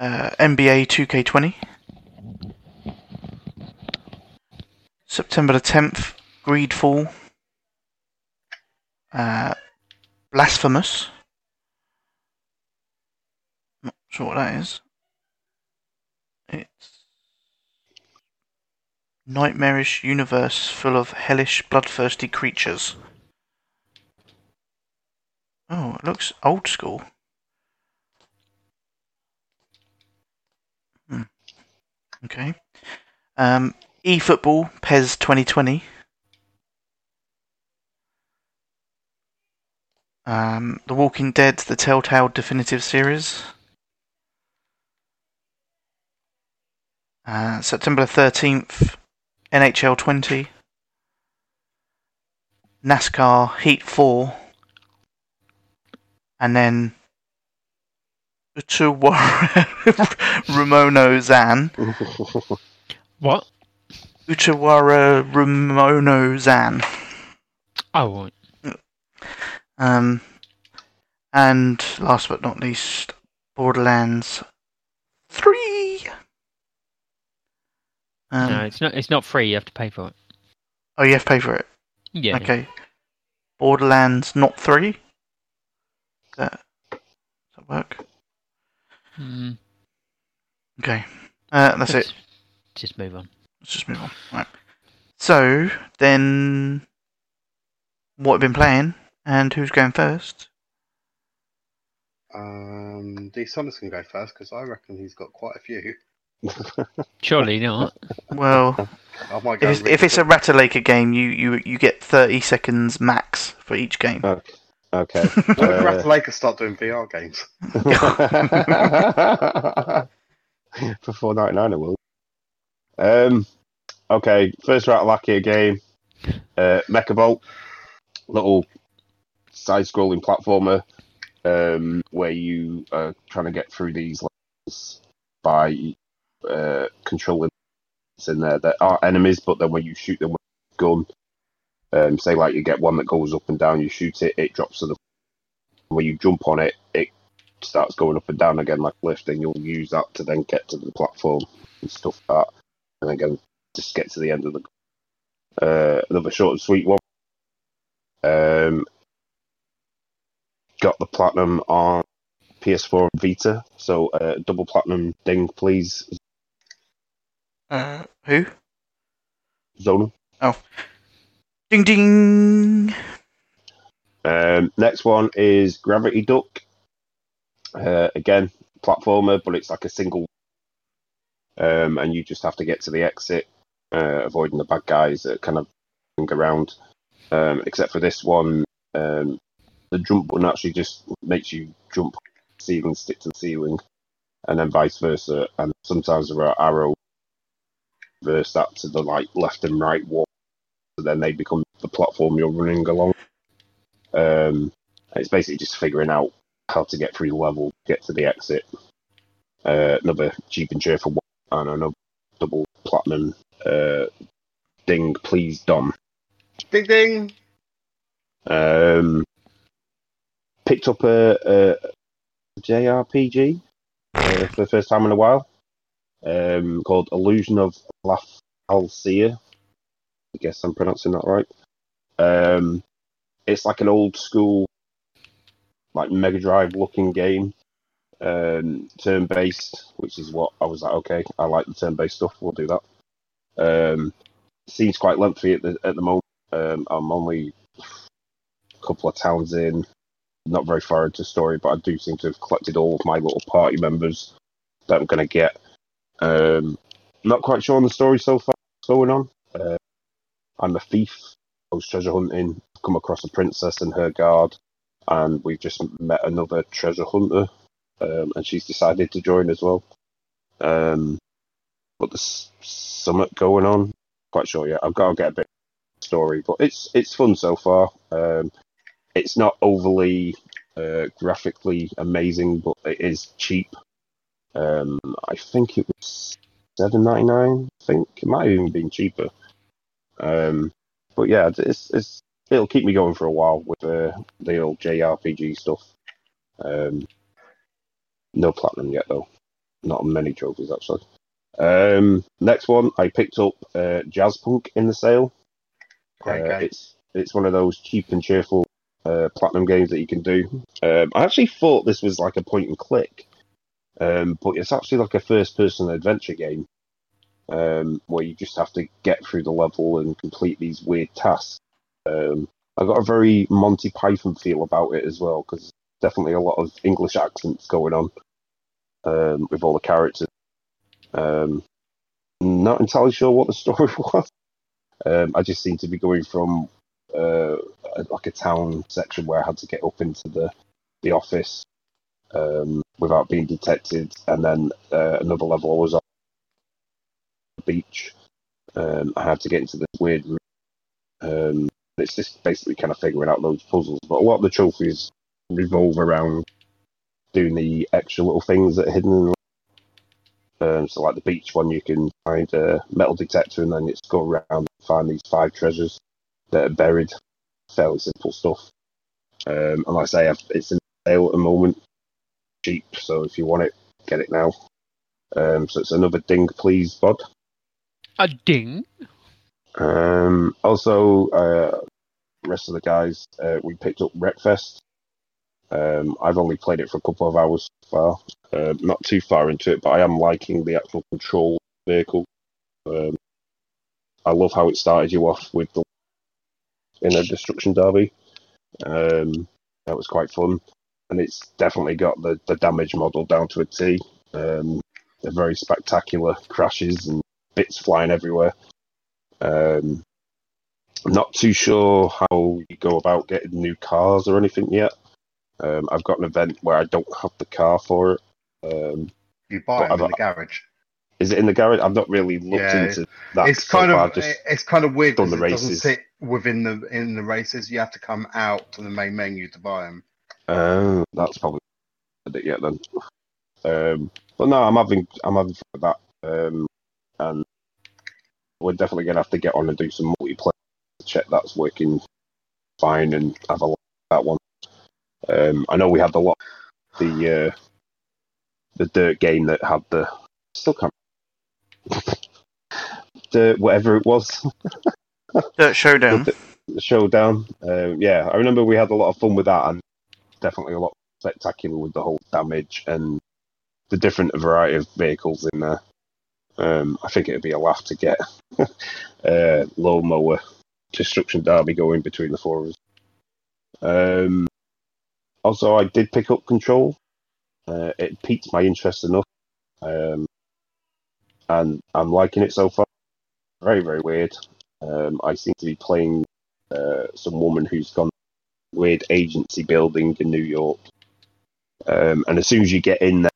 Uh, NBA 2K20. September the 10th, Greedfall. Uh, Blasphemous. Not sure what that is. It's nightmarish universe full of hellish, bloodthirsty creatures. Oh, it looks old school. Hmm. Okay. Um, eFootball PES 2020. Um, The Walking Dead, the Telltale Definitive Series. Uh, September 13th, NHL 20. NASCAR Heat 4. And then Uchiwara Ramono Zan. What? Utawara Rumono Zan. Oh, right. Um, and last but not least, Borderlands 3. Um, no, it's not. It's not free. You have to pay for it. Oh, you have to pay for it. Yeah. Okay. Borderlands not 3? That, does that work? Mm, Okay. Uh, that's it. let's Just move on. Let's just move on. Right. So, then, what have been playing, and who's going first? Um, D. Summers can go first because I reckon he's got quite a few. Surely not. Well, I might go. if it's, and read if it's a Ratalaika game, you, you, you get 30 seconds max for each game. okay. Okay. When Uh, Ratalaika start doing VR games? For four ninety nine, it will. Um. Okay, first Ratalaika game. Uh, Mecha Bolt, little side-scrolling platformer, um, where you are trying to get through these levels by uh, controlling in there that are enemies, but then when you shoot them with a gun, um, say like you get one that goes up and down, you shoot it, it drops to the. When you jump on it, it starts going up and down again like lift, and you'll use that to then get to the platform and stuff like that, and again just get to the end of the. Uh, another short and sweet one. Um, got the platinum on PS4 and Vita, so uh, double platinum ding, please, Uh, who? Zona. Ding ding! Um, next one is Gravity Duck. Uh, again, platformer, but it's like a single, um, and you just have to get to the exit, uh, avoiding the bad guys that kind of hang around. Um, except for this one, um, the jump button actually just makes you jump ceiling, stick to the ceiling, and then vice versa. And sometimes there are arrows verse that to the like left and right wall, then they become the platform you're running along. Um, it's basically just figuring out how to get through the level, get to the exit. Uh, another cheap and cheerful one, and another double platinum uh, ding, please, Dom. Ding ding. Um, picked up a, a JRPG uh, for the first time in a while um, called Illusion of L'Phalcia. I guess I'm pronouncing that right. Um, it's like an old school, like Mega Drive looking game, um, turn based, which is what I was like. Okay, I like the turn based stuff. We'll do that. Um, seems quite lengthy at the at the moment. Um, I'm only a couple of towns in, not very far into the story, but I do seem to have collected all of my little party members that I'm going to get. Um, not quite sure on the story so far. What's going on? Uh, I'm a thief. I was treasure hunting. Come across a princess and her guard, and we've just met another treasure hunter, um, and she's decided to join as well. Um, but there's something going on. Quite sure yet. I've got to get a bit of story, but it's it's fun so far. Um, it's not overly uh, graphically amazing, but it is cheap. Um, I think it was seven ninety nine. I think it might have even been cheaper. Um, but yeah, it's, it's it'll keep me going for a while with uh, the old JRPG stuff. Um, no platinum yet though. Not many trophies actually. Um, next one, I picked up uh, Jazzpunk in the sale. Great Uh. It's it's one of those cheap and cheerful uh, platinum games that you can do. Um, I actually thought this was like a point and click, um, but it's actually like a first person adventure game um, where you just have to get through the level and complete these weird tasks. Um, I got a very Monty Python feel about it as well because definitely a lot of English accents going on um, with all the characters. Um, not entirely sure what the story was. Um, I just seem to be going from uh, like a town section where I had to get up into the the office um, without being detected, and then uh, another level I was beach. Um, I had to get into this weird. room. Um, it's just basically kind of figuring out those puzzles, but a lot of the trophies revolve around doing the extra little things that are hidden. Um, so like the beach one, you can find a metal detector and then it's go around and find these five treasures that are buried. Fairly simple stuff. Um, and like I say, I've- it's in sale at the moment, cheap. So if you want it, get it now. Um, so it's another ding, please, bod. A ding. Um, also, uh, rest of the guys, uh, we picked up Wreckfest. Um, I've only played it for a couple of hours so far, uh, not too far into it, but I am liking the actual control vehicle. Um, I love how it started you off with the in a destruction derby. Um, that was quite fun, and it's definitely got the, the damage model down to a T. Um, they're very spectacular crashes and bits flying everywhere. Um, I'm not too sure how you go about getting new cars or anything yet. Um, I've got an event where I don't have the car for it. Um, You buy them in I've- the garage. is it in the garage? I've not really looked Yeah, into that. it's so kind of it's kind of weird done because the it doesn't races. sit within the in the races. You have to come out to the main menu to buy them. Oh, that's probably it yet then. Um, but no, I'm having I'm having that, um, we're definitely gonna have to get on and do some multiplayer. to Check that's working fine and have a look at that one. Um, I know we had the lot the uh, the dirt game that had the still can't the whatever it was Dirt Showdown. the, the showdown. Um, yeah, I remember we had a lot of fun with that, and definitely a lot spectacular with the whole damage and the different variety of vehicles in there. Um, I think it'd be a laugh to get uh, low mower destruction derby going between the four of us. Um, also, I did pick up control. Uh, it piqued my interest enough, um, and I'm liking it so far. Very, very weird. Um, I seem to be playing uh, some woman who's gone weird agency building in New York. Um, and as soon as you get in there,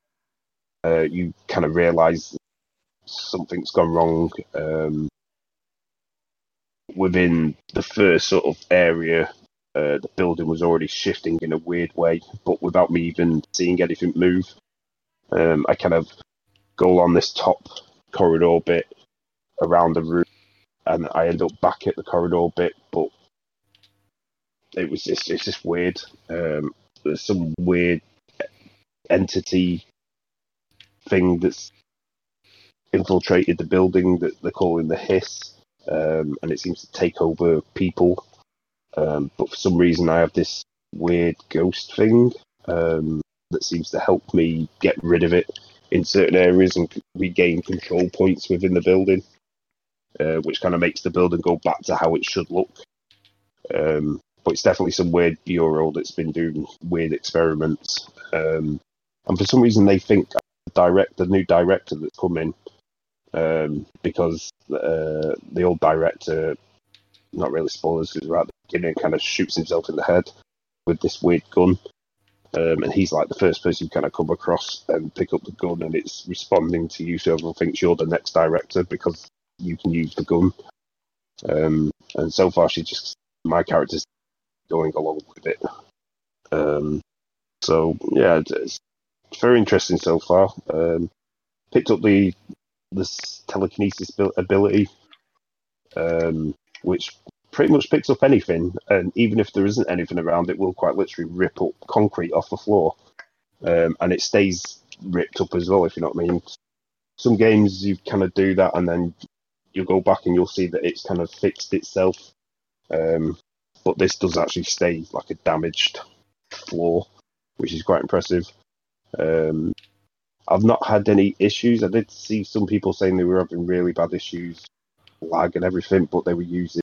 uh, you kind of realize something's gone wrong. Um, within the first sort of area, uh, the building was already shifting in a weird way, but without me even seeing anything move. Um, I kind of go along this top corridor bit around the room and I end up back at the corridor bit, but it was just it's just weird. Um, there's some weird entity thing that's infiltrated the building that they're calling the hiss, um, and it seems to take over people. Um, but for some reason, I have this weird ghost thing um, that seems to help me get rid of it in certain areas and regain control points within the building uh, which kind of makes the building go back to how it should look. Um, but it's definitely some weird bureau that's been doing weird experiments. Um, and for some reason, they think direct the new director that's come in, um, because uh, the old director, not really spoilers, because right at the beginning, kind of shoots himself in the head with this weird gun. Um, and he's like the first person you kind of come across and pick up the gun, and it's responding to you, so everyone thinks you're the next director because you can use the gun. Um, and so far, she just my character's going along with it. Um, so yeah, it's, it's very interesting so far. Um, picked up the this telekinesis ability, um, which pretty much picks up anything, and even if there isn't anything around, it will quite literally rip up concrete off the floor, um, and it stays ripped up as well. If you know what I mean. Some games you kind of do that, and then you'll go back and you'll see that it's kind of fixed itself. Um, but this does actually stay like a damaged floor, which is quite impressive. Um, I've not had any issues. I did see some people saying they were having really bad issues, lag and everything, but they were using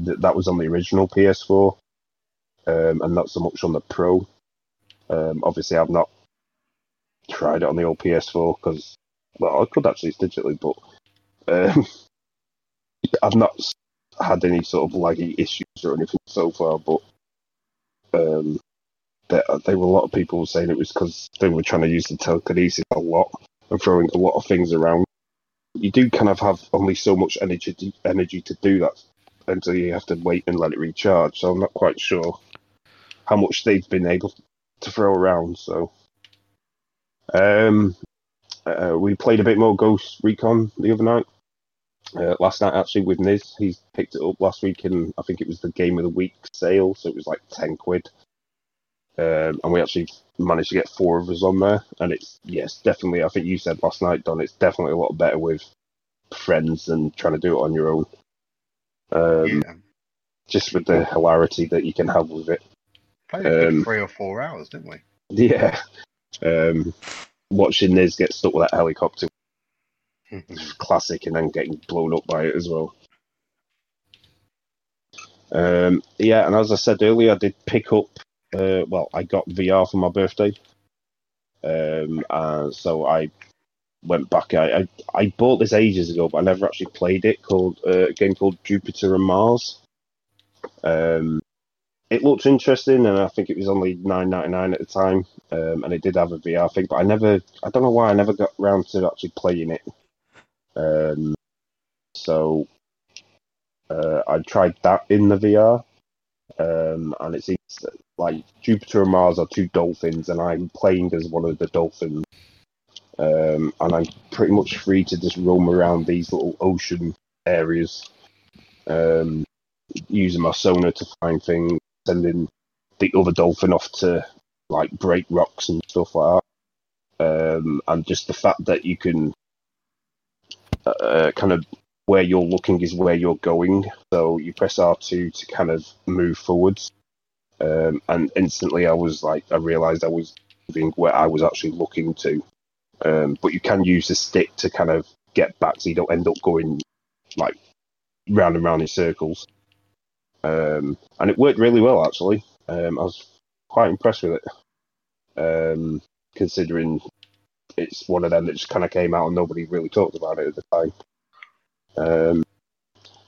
that. That was on the original PS4, um, and not so much on the Pro. Um, obviously, I've not tried it on the old PS4 because, well, I could actually digitally, but um, I've not had any sort of laggy issues or anything so far, but um, there, there were a lot of people saying it was because they were trying to use the telekinesis a lot and throwing a lot of things around. You do kind of have only so much energy to, energy to do that until you have to wait and let it recharge. So I'm not quite sure how much they've been able to throw around. So, um, uh, we played a bit more Ghost Recon the other night. Uh, last night, actually, with Niz, he's picked it up last week, and I think it was the game of the week sale, so it was like ten quid. Um, and we actually managed to get four of us on there, and it's yes, definitely. I think you said last night, Don. It's definitely a lot better with friends than trying to do it on your own. Um, yeah. Just with the hilarity that you can have with it. Played um, three or four hours, didn't we? Yeah. Um, watching Niz get stuck with that helicopter classic, and then getting blown up by it as well. Um, yeah, and as I said earlier, I did pick up. Uh, well, I got VR for my birthday, um, and so I went back. I, I I bought this ages ago, but I never actually played it. Called uh, a game called Jupiter and Mars. Um, it looked interesting, and I think it was only nine ninety nine at the time, um, and it did have a VR thing. But I never, I don't know why I never got round to actually playing it. Um, so uh, I tried that in the VR, um, and it seems like Jupiter and Mars are two dolphins, and I'm playing as one of the dolphins. Um, and I'm pretty much free to just roam around these little ocean areas, um, using my sonar to find things, sending the other dolphin off to like break rocks and stuff like that. Um, and just the fact that you can uh, kind of where you're looking is where you're going. So you press R2 to kind of move forwards. Um, and instantly I was like, I realized I was moving where I was actually looking to. Um, but you can use the stick to kind of get back so you don't end up going like round and round in circles. Um, and it worked really well actually. Um, I was quite impressed with it, um, considering it's one of them that just kind of came out and nobody really talked about it at the time. Um,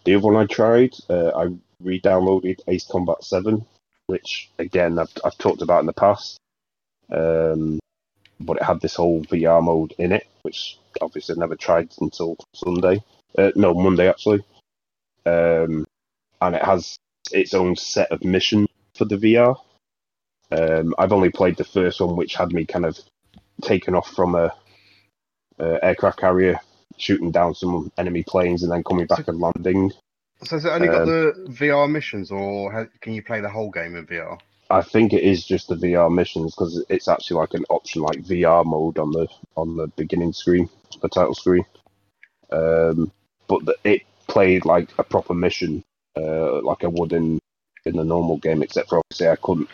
the other one I tried, uh, I re-downloaded Ace Combat Seven, which again I've, I've talked about in the past. Um, but it had this whole VR mode in it, which obviously I never tried until Sunday. Uh, no, Monday actually. Um, and it has its own set of missions for the VR. Um, I've only played the first one, which had me kind of taken off from a, a aircraft carrier, shooting down some enemy planes, and then coming back and landing. So has it only got Um, the VR missions, or ha can you play the whole game in VR? I think it is just the VR missions because it's actually like an option, like VR mode on the on the beginning screen, the title screen. Um, but the, it played like a proper mission, uh, like I would in in the normal game, except for obviously I couldn't.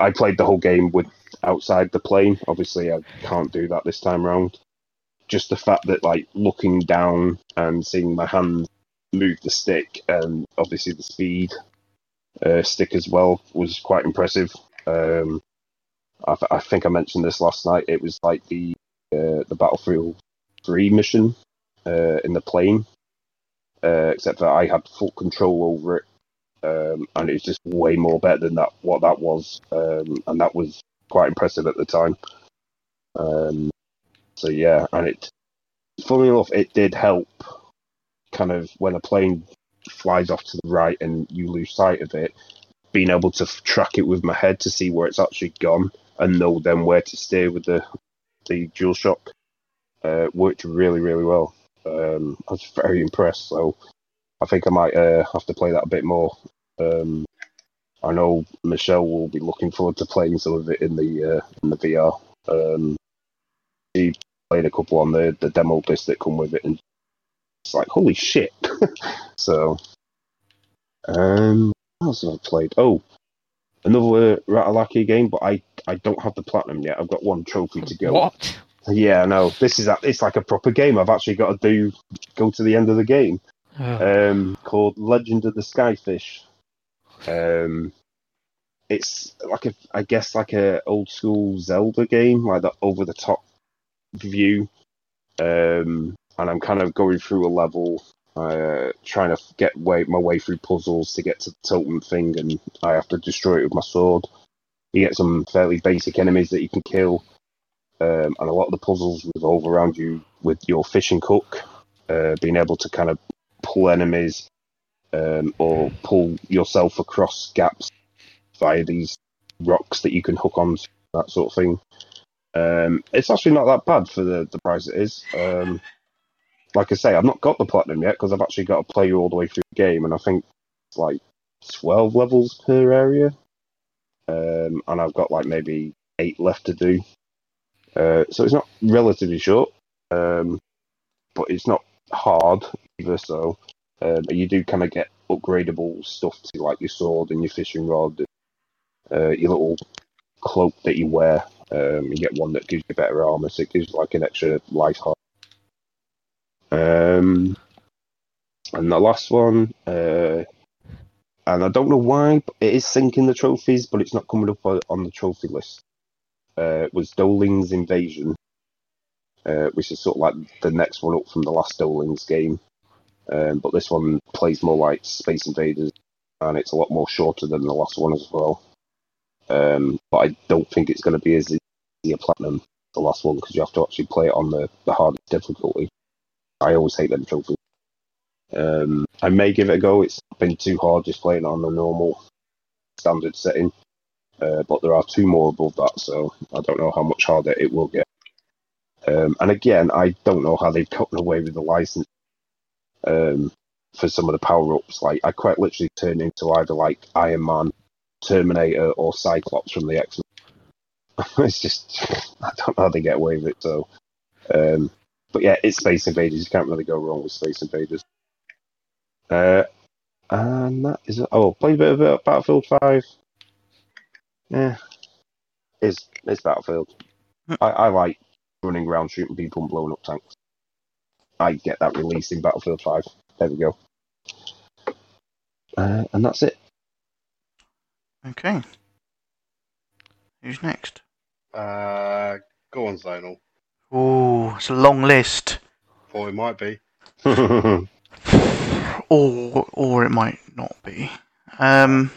I played the whole game with outside the plane. Obviously, I can't do that this time round. Just the fact that like looking down and seeing my hand move the stick, and obviously the speed uh, stick as well was quite impressive. Um, I, th- I think I mentioned this last night. It was like the uh, the Battlefield Three mission uh, in the plane, uh, except that I had full control over it, um, and it was just way more better than that what that was, um, and that was quite impressive at the time. Um, so yeah, and it, funnily enough, it did help. Kind of when a plane flies off to the right and you lose sight of it, being able to track it with my head to see where it's actually gone and know then where to steer with the the dual shock uh, worked really really well. Um, I was very impressed. So I think I might uh, have to play that a bit more. Um, I know Michelle will be looking forward to playing some of it in the uh, in the VR. Um, she played a couple on the the demo disc that come with it, and it's like holy shit. so, um, what else have I played? Oh, another Ratalaika game, but I I don't have the platinum yet. I've got one trophy to go. What? Yeah, no, this is a, it's like a proper game. I've actually got to do go to the end of the game. Oh, Um, called Legend of the Skyfish. Um, it's like a, I guess like a old school Zelda game, like the over the top view. Um, and I'm kind of going through a level, uh, trying to get way my way through puzzles to get to the totem thing, and I have to destroy it with my sword. You get some fairly basic enemies that you can kill, um, and a lot of the puzzles revolve around you with your fishing hook, uh, being able to kind of pull enemies um, or pull yourself across gaps via these rocks that you can hook on, that sort of thing. Um, it's actually not that bad for the, the price it is. Um, like I say, I've not got the platinum yet because I've actually got to play all the way through the game, and I think it's like twelve levels per area, um, and I've got like maybe eight left to do. Uh, so it's not relatively short, um, but it's not hard either. So um, you do kind of get upgradable stuff to like your sword and your fishing rod, and, uh, your little cloak that you wear. Um, you get one that gives you better armor, so it gives like an extra life heart. Um, and the last one, uh, and I don't know why, but it is syncing the trophies, but it's not coming up on on the trophy list. Uh, was Doling's Invasion, uh, which is sort of like the next one up from the last Doling's game. Um, but this one plays more like Space Invaders, and it's a lot more shorter than the last one as well. Um, but I don't think it's going to be as easy a platinum the last one because you have to actually play it on the, the hardest difficulty. I always hate them trophies. Um, I may give it a go. It's been too hard just playing on the normal standard setting. Uh, but there are two more above that, so I don't know how much harder it will get. Um, and again, I don't know how they've gotten away with the license um, for some of the power ups. Like, I quite literally turned into either like Iron Man, Terminator, or Cyclops from the X Men. it's just, I don't know how they get away with it. So, um, but yeah, it's Space Invaders. You can't really go wrong with Space Invaders. Uh, and that is oh, play a bit of uh, Battlefield Five. Yeah, it's it's Battlefield. I, I like running around shooting people and blowing up tanks. I get that release in Battlefield Five. There we go. Uh, and that's it. Okay. Who's next? Uh, go on, Zonal. Oh, it's a long list. Thought it might be. or or it might not be. Um,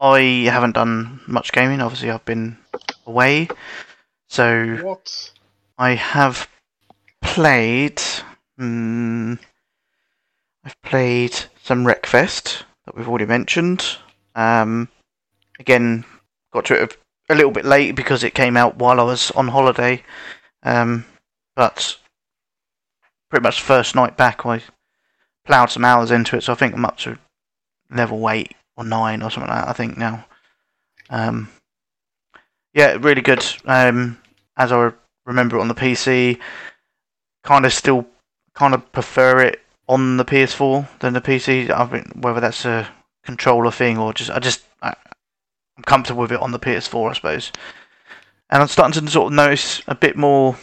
I haven't done much gaming. Obviously, I've been away, so What? I have played. Mm, I've played some Wreckfest that we've already mentioned. Um, again, got to it a little bit late because it came out while I was on holiday. Um, but pretty much first night back, I ploughed some hours into it. So I think I'm up to level eight or nine or something like that. I think now. Um, yeah, really good. Um, as I remember it on the PC, kind of still kind of prefer it on the PS4 than the PC. I think whether that's a controller thing or just I just I, I'm comfortable with it on the PS4, I suppose. And I'm starting to sort of notice a bit more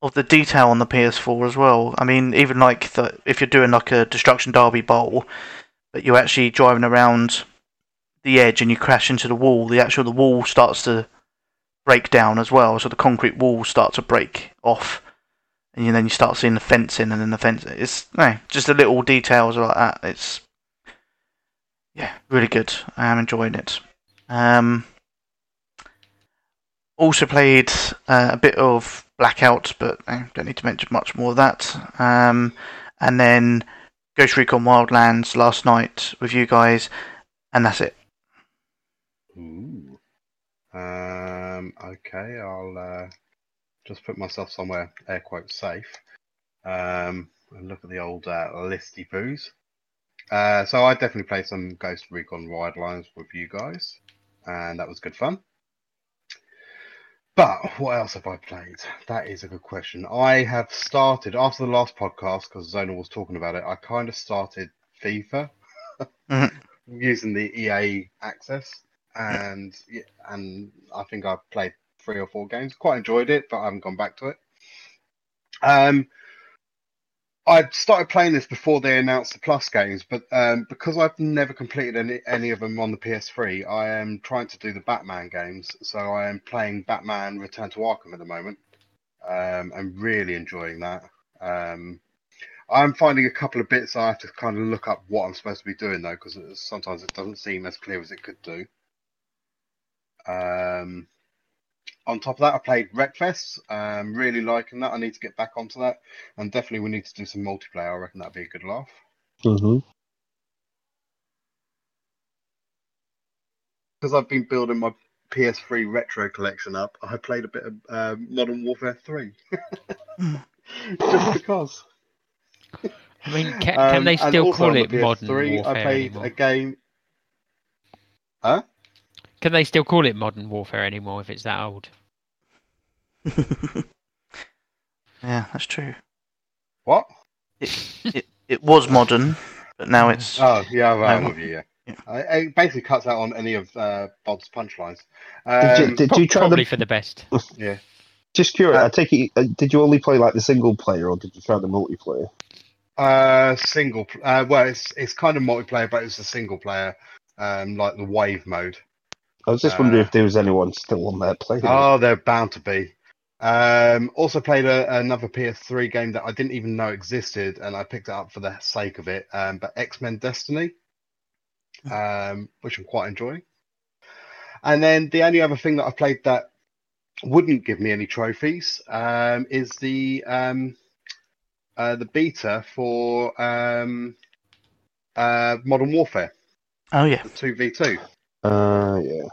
of the detail on the PS4 as well. I mean, even like the, if you're doing like a Destruction Derby bowl, but you're actually driving around the edge and you crash into the wall, the actual the wall starts to break down as well. So the concrete walls start to break off, and then you start seeing the fencing, and then the fence. It's no, just the little details like that. Uh, it's yeah, really good. I'm enjoying it. Um, also played uh, a bit of Blackout, but I don't need to mention much more of that. Um, and then Ghost Recon Wildlands last night with you guys, and that's it. Ooh. Um, okay, I'll uh, just put myself somewhere air quote safe. Um, and look at the old uh, listy poos. Uh, so I definitely played some Ghost Recon Wildlands with you guys, and that was good fun. But what else have I played? That is a good question. I have started after the last podcast because Zonal was talking about it. I kind of started FIFA Mhm. using the EA access, and yeah, and I think I've played three or four games. Quite enjoyed it, but I haven't gone back to it. Um, I started playing this before they announced the Plus games, but um, because I've never completed any any of them on the PS3, I am trying to do the Batman games. So I am playing Batman Return to Arkham at the moment. Um, I'm really enjoying that. Um, I'm finding a couple of bits I have to kind of look up what I'm supposed to be doing though, because sometimes it doesn't seem as clear as it could do. Um, on top of that, I played Wreckfest. Um, really liking that. I need to get back onto that, and definitely we need to do some multiplayer. I reckon that'd be a good laugh. Mm-hmm. Because I've been building my PS3 retro collection up, I played a bit of um, Modern Warfare 3. Just because. I mean, can, can Um, they still call it modern PS3, warfare I played anymore? a game. Huh? Can they still call it modern warfare anymore if it's that old? yeah, that's true. What? It it it was modern, but now it's Oh, yeah, well, I'm with you, yeah. Yeah. I, it basically cuts out on any of uh, Bod's punchlines. Did you, Um, did you try probably the? for the best. Yeah. Just curious. Uh, I take it. uh, Did you only play like the single player, or did you try the multiplayer? Uh, single. Uh, well, it's it's kind of multiplayer, but it's a single player, um, like the wave mode. I was just wondering Uh, if there was anyone still on there playing. Oh, they're bound to be. Um, also played a, another PS3 game that I didn't even know existed, and I picked it up for the sake of it. Um, but X Men Destiny, um, which I'm quite enjoying. And then the only other thing that I played that wouldn't give me any trophies um, is the um, uh, the beta for um, uh, Modern Warfare, oh yeah. two v two. Uh, yeah.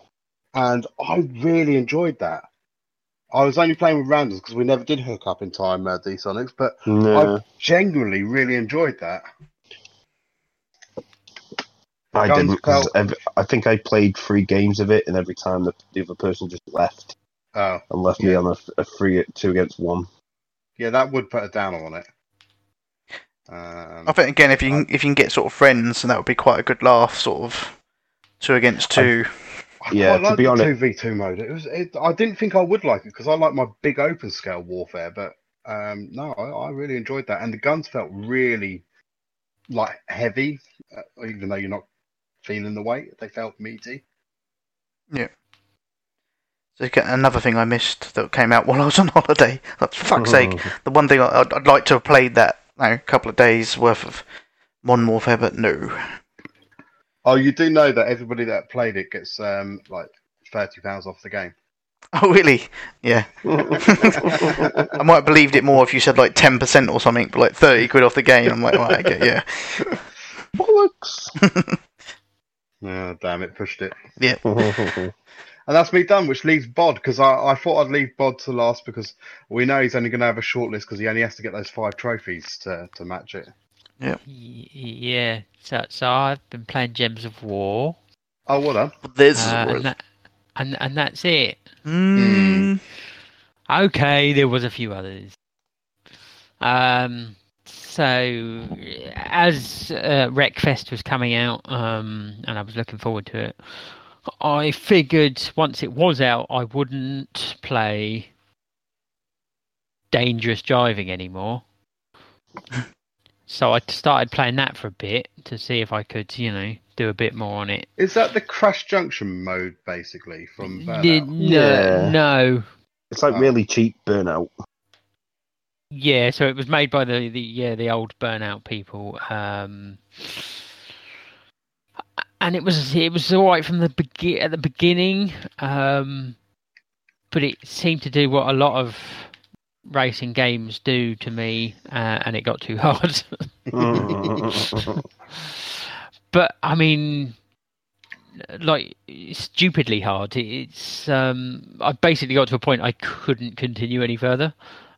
and I really enjoyed that. I was only playing with randoms because we never did hook up in time, uh, D Sonics, but No, I genuinely really enjoyed that. I Guns didn't. 'cause felt- ev- I think I played three games of it, and every time the, the other person just left Oh, and left me on a, a free two against one. yeah, that would put a downer on it. Um, I think again, if you can, if you can get sort of friends, and that would be quite a good laugh, sort of two against two. I yeah, quite to be the honest- two v two mode. It was. It, I didn't think I would like it because I like my big open scale warfare, but um, no, I, I really enjoyed that, and the guns felt really like heavy, uh, even though you're not feeling the weight. They felt meaty. Yeah. So another thing I missed that came out while I was on holiday. That's For fuck's sake, the one thing I- I'd, I'd like to have played that you know, couple of days worth of Modern Warfare, but no. Oh, you do know that everybody that played it gets um, like thirty pounds off the game. Oh really? Yeah. I might have believed it more if you said like ten percent or something, but like thirty quid off the game. I'm like, right, okay, yeah. Bollocks! Oh, damn it, pushed it. yeah, And that's me done, which leaves Bod, because I, I thought I'd leave Bod to last because we know he's only going to have a short list because he only has to get those five trophies to, to match it. Y- Yeah. So, so I've been playing Gems of War, Oh, well done. There's uh, and that, and and that's it. mm, Okay, there was a few others. Um, so as uh, Wreckfest was coming out, um, and I was looking forward to it, I figured once it was out, I wouldn't play Dangerous Driving anymore. so I started playing that for a bit to see if I could, you know, do a bit more on it. Is that the Crash Junction mode, basically, from N- Burnout? no, Yeah. no. it's like Oh. really cheap burnout. Yeah, so it was made by the, the yeah the old burnout people, um, and it was it was all right from the begin at the beginning, um, but it seemed to do what a lot of racing games do to me, uh, and it got too hard. but I mean, like stupidly hard. It's um, I basically got to a point I couldn't continue any further.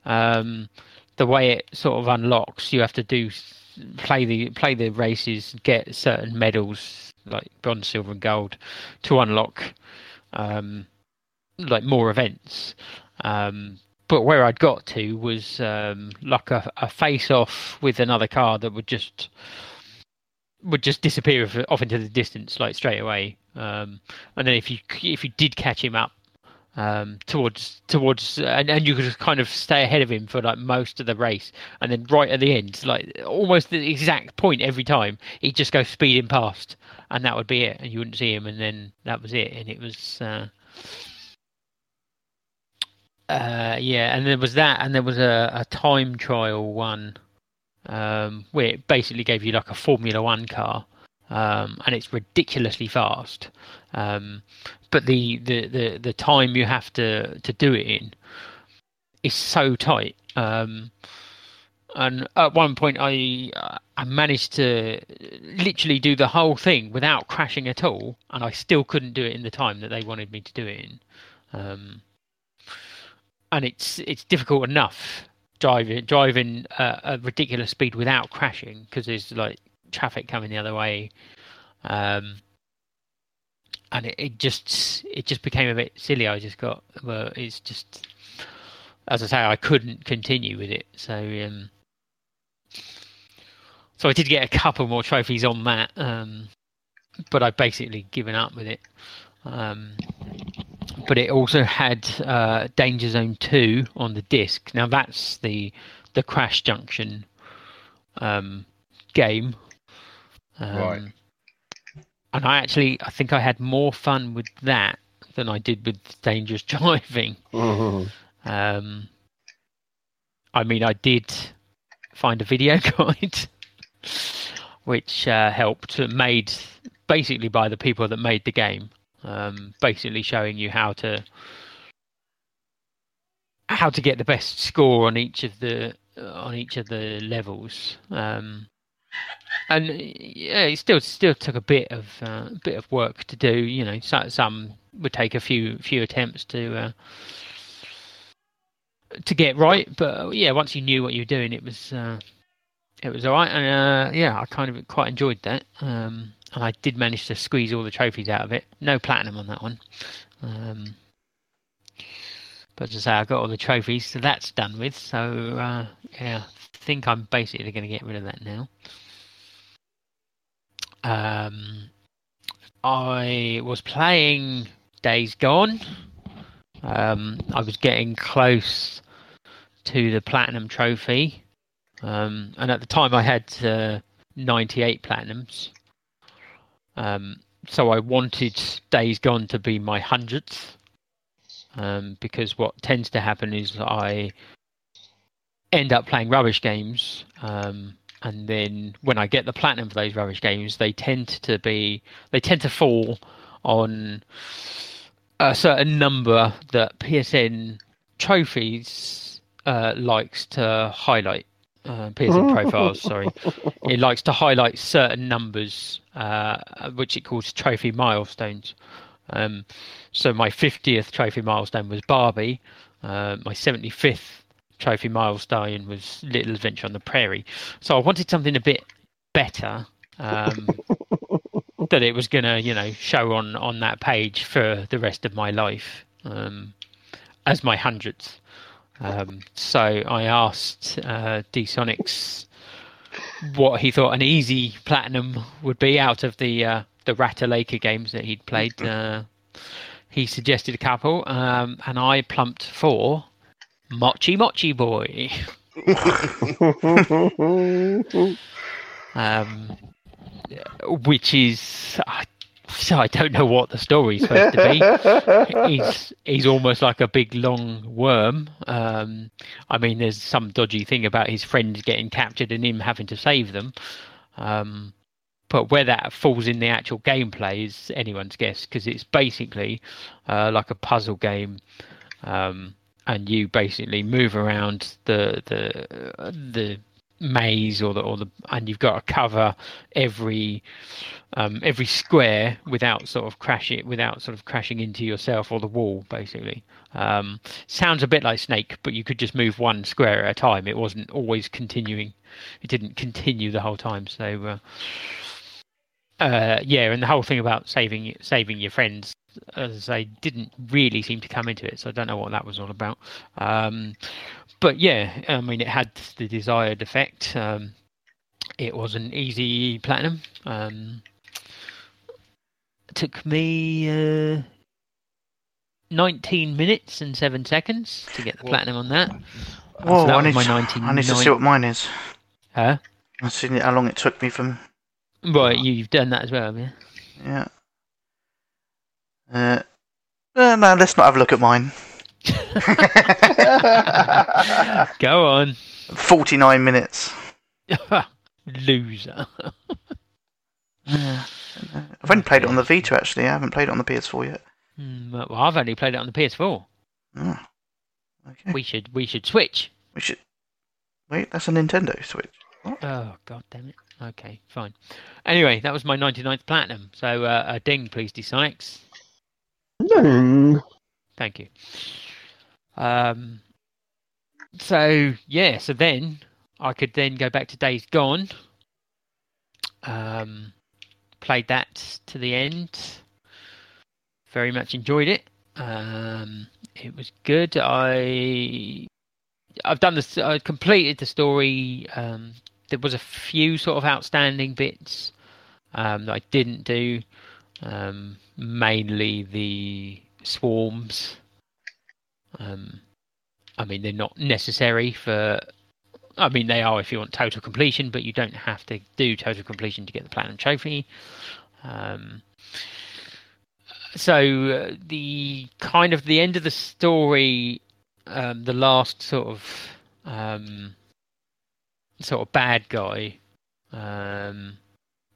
Um, the way it sort of unlocks, you have to do play the play the races, get certain medals like bronze, silver, and gold to unlock um, like more events. Um, but where I'd got to was um, like a, a face off with another car that would just would just disappear off- into the distance like straight away. Um, and then if you if you did catch him up um, towards towards and, and you could just kind of stay ahead of him for like most of the race, and then right at the end, like almost the exact point every time, he'd just go speeding past, and that would be it, and you wouldn't see him, and then that was it, and it was. Uh, uh, yeah, and there was that, and there was a, a time trial one, um, where it basically gave you like a Formula One car, um, and it's ridiculously fast. Um, but the, the, the, the time you have to, to do it in is so tight. Um, and at one point, I I managed to literally do the whole thing without crashing at all, and I still couldn't do it in the time that they wanted me to do it in. Um, and it's it's difficult enough driving driving uh, a ridiculous speed without crashing because there's like traffic coming the other way, um, and it, it just it just became a bit silly. I just got well, it's just as I say, I couldn't continue with it. So um, so I did get a couple more trophies on that, um, but I've basically given up with it. But it also had uh, Danger Zone 2 on the disc. Now that's the the Crash Junction um, game. Um, Right. And I actually, I think I had more fun with that than I did with Dangerous Driving. Um, I mean, I did find a video guide, which uh, helped, made basically by the people that made the game, um, basically showing you how to how to get the best score on each of the on each of the levels. Um, and yeah, it still still took a bit of uh, bit of work to do. You know, so, some would take a few few attempts to uh, to get right. But yeah, once you knew what you were doing, it was uh, it was all right. And uh, yeah, I kind of quite enjoyed that. Um, and I did manage to squeeze all the trophies out of it. No platinum on that one. Um, but as I say, I got all the trophies, so that's done with. So uh, yeah, I think I'm basically going to get rid of that now. Um, I was playing Days Gone. Um, I was getting close to the platinum trophy, um, and at the time I had uh, 98 platinums. Um, so I wanted Days Gone to be my hundredth, um, because what tends to happen is I end up playing rubbish games, um, and then when I get the platinum for those rubbish games, they tend to be they tend to fall on a certain number that PSN trophies uh, likes to highlight. Uh, PSN profiles, sorry, it likes to highlight certain numbers, uh, which it calls trophy milestones. Um, so my 50th trophy milestone was Barbie. Uh, my 75th trophy milestone was Little Adventure on the Prairie. So I wanted something a bit better. Um, that it was gonna, you know, show on on that page for the rest of my life um, as my hundredth. Um, so I asked uh, D Sonics what he thought an easy platinum would be out of the uh, the Ratalaika games that he'd played. Uh, he suggested a couple, um, and I plumped for Mochi Mochi Boy. um, which is I, so I don't know what the story's supposed to be. he's he's almost like a big long worm. Um, I mean, there's some dodgy thing about his friends getting captured and him having to save them. Um, but where that falls in the actual gameplay is anyone's guess because it's basically uh, like a puzzle game. Um, and you basically move around the the uh, the maze or the or the and you've got to cover every um, every square without sort of crash it without sort of crashing into yourself or the wall basically. Um, sounds a bit like snake but you could just move one square at a time. It wasn't always continuing. It didn't continue the whole time. So uh, uh, yeah and the whole thing about saving saving your friends as I say, didn't really seem to come into it, so I don't know what that was all about. Um, but yeah, I mean, it had the desired effect. Um, it was an easy platinum. Um, took me uh, 19 minutes and seven seconds to get the Whoa. platinum on that. Whoa, So that I need, my to, 19 I need to see what mine is. Huh? I've seen how long it took me from. Right, you, you've done that as well, have you? Yeah. Uh, uh, no, let's not have a look at mine. Go on. 49 minutes. Loser. Yeah. I've only played it on the Vita actually. I haven't played it on the PS4 yet. Hmm, well, I've only played it on the PS4. Oh. Okay. We should we should switch. We should. Wait, that's a Nintendo Switch. Oh god damn it. Okay, fine. Anyway, that was my 99th platinum. So uh, a ding, please, D Sykes. No. Thank you. Um. So yeah, so then I could then go back to Days Gone. Um, played that to the end. Very much enjoyed it. Um, it was good. I I've done this. I completed the story. Um, there was a few sort of outstanding bits um, that I didn't do. Um, mainly the swarms. Um, I mean, they're not necessary for. I mean, they are if you want total completion, but you don't have to do total completion to get the platinum trophy. Um, so uh, the kind of the end of the story, um, the last sort of um, sort of bad guy, um,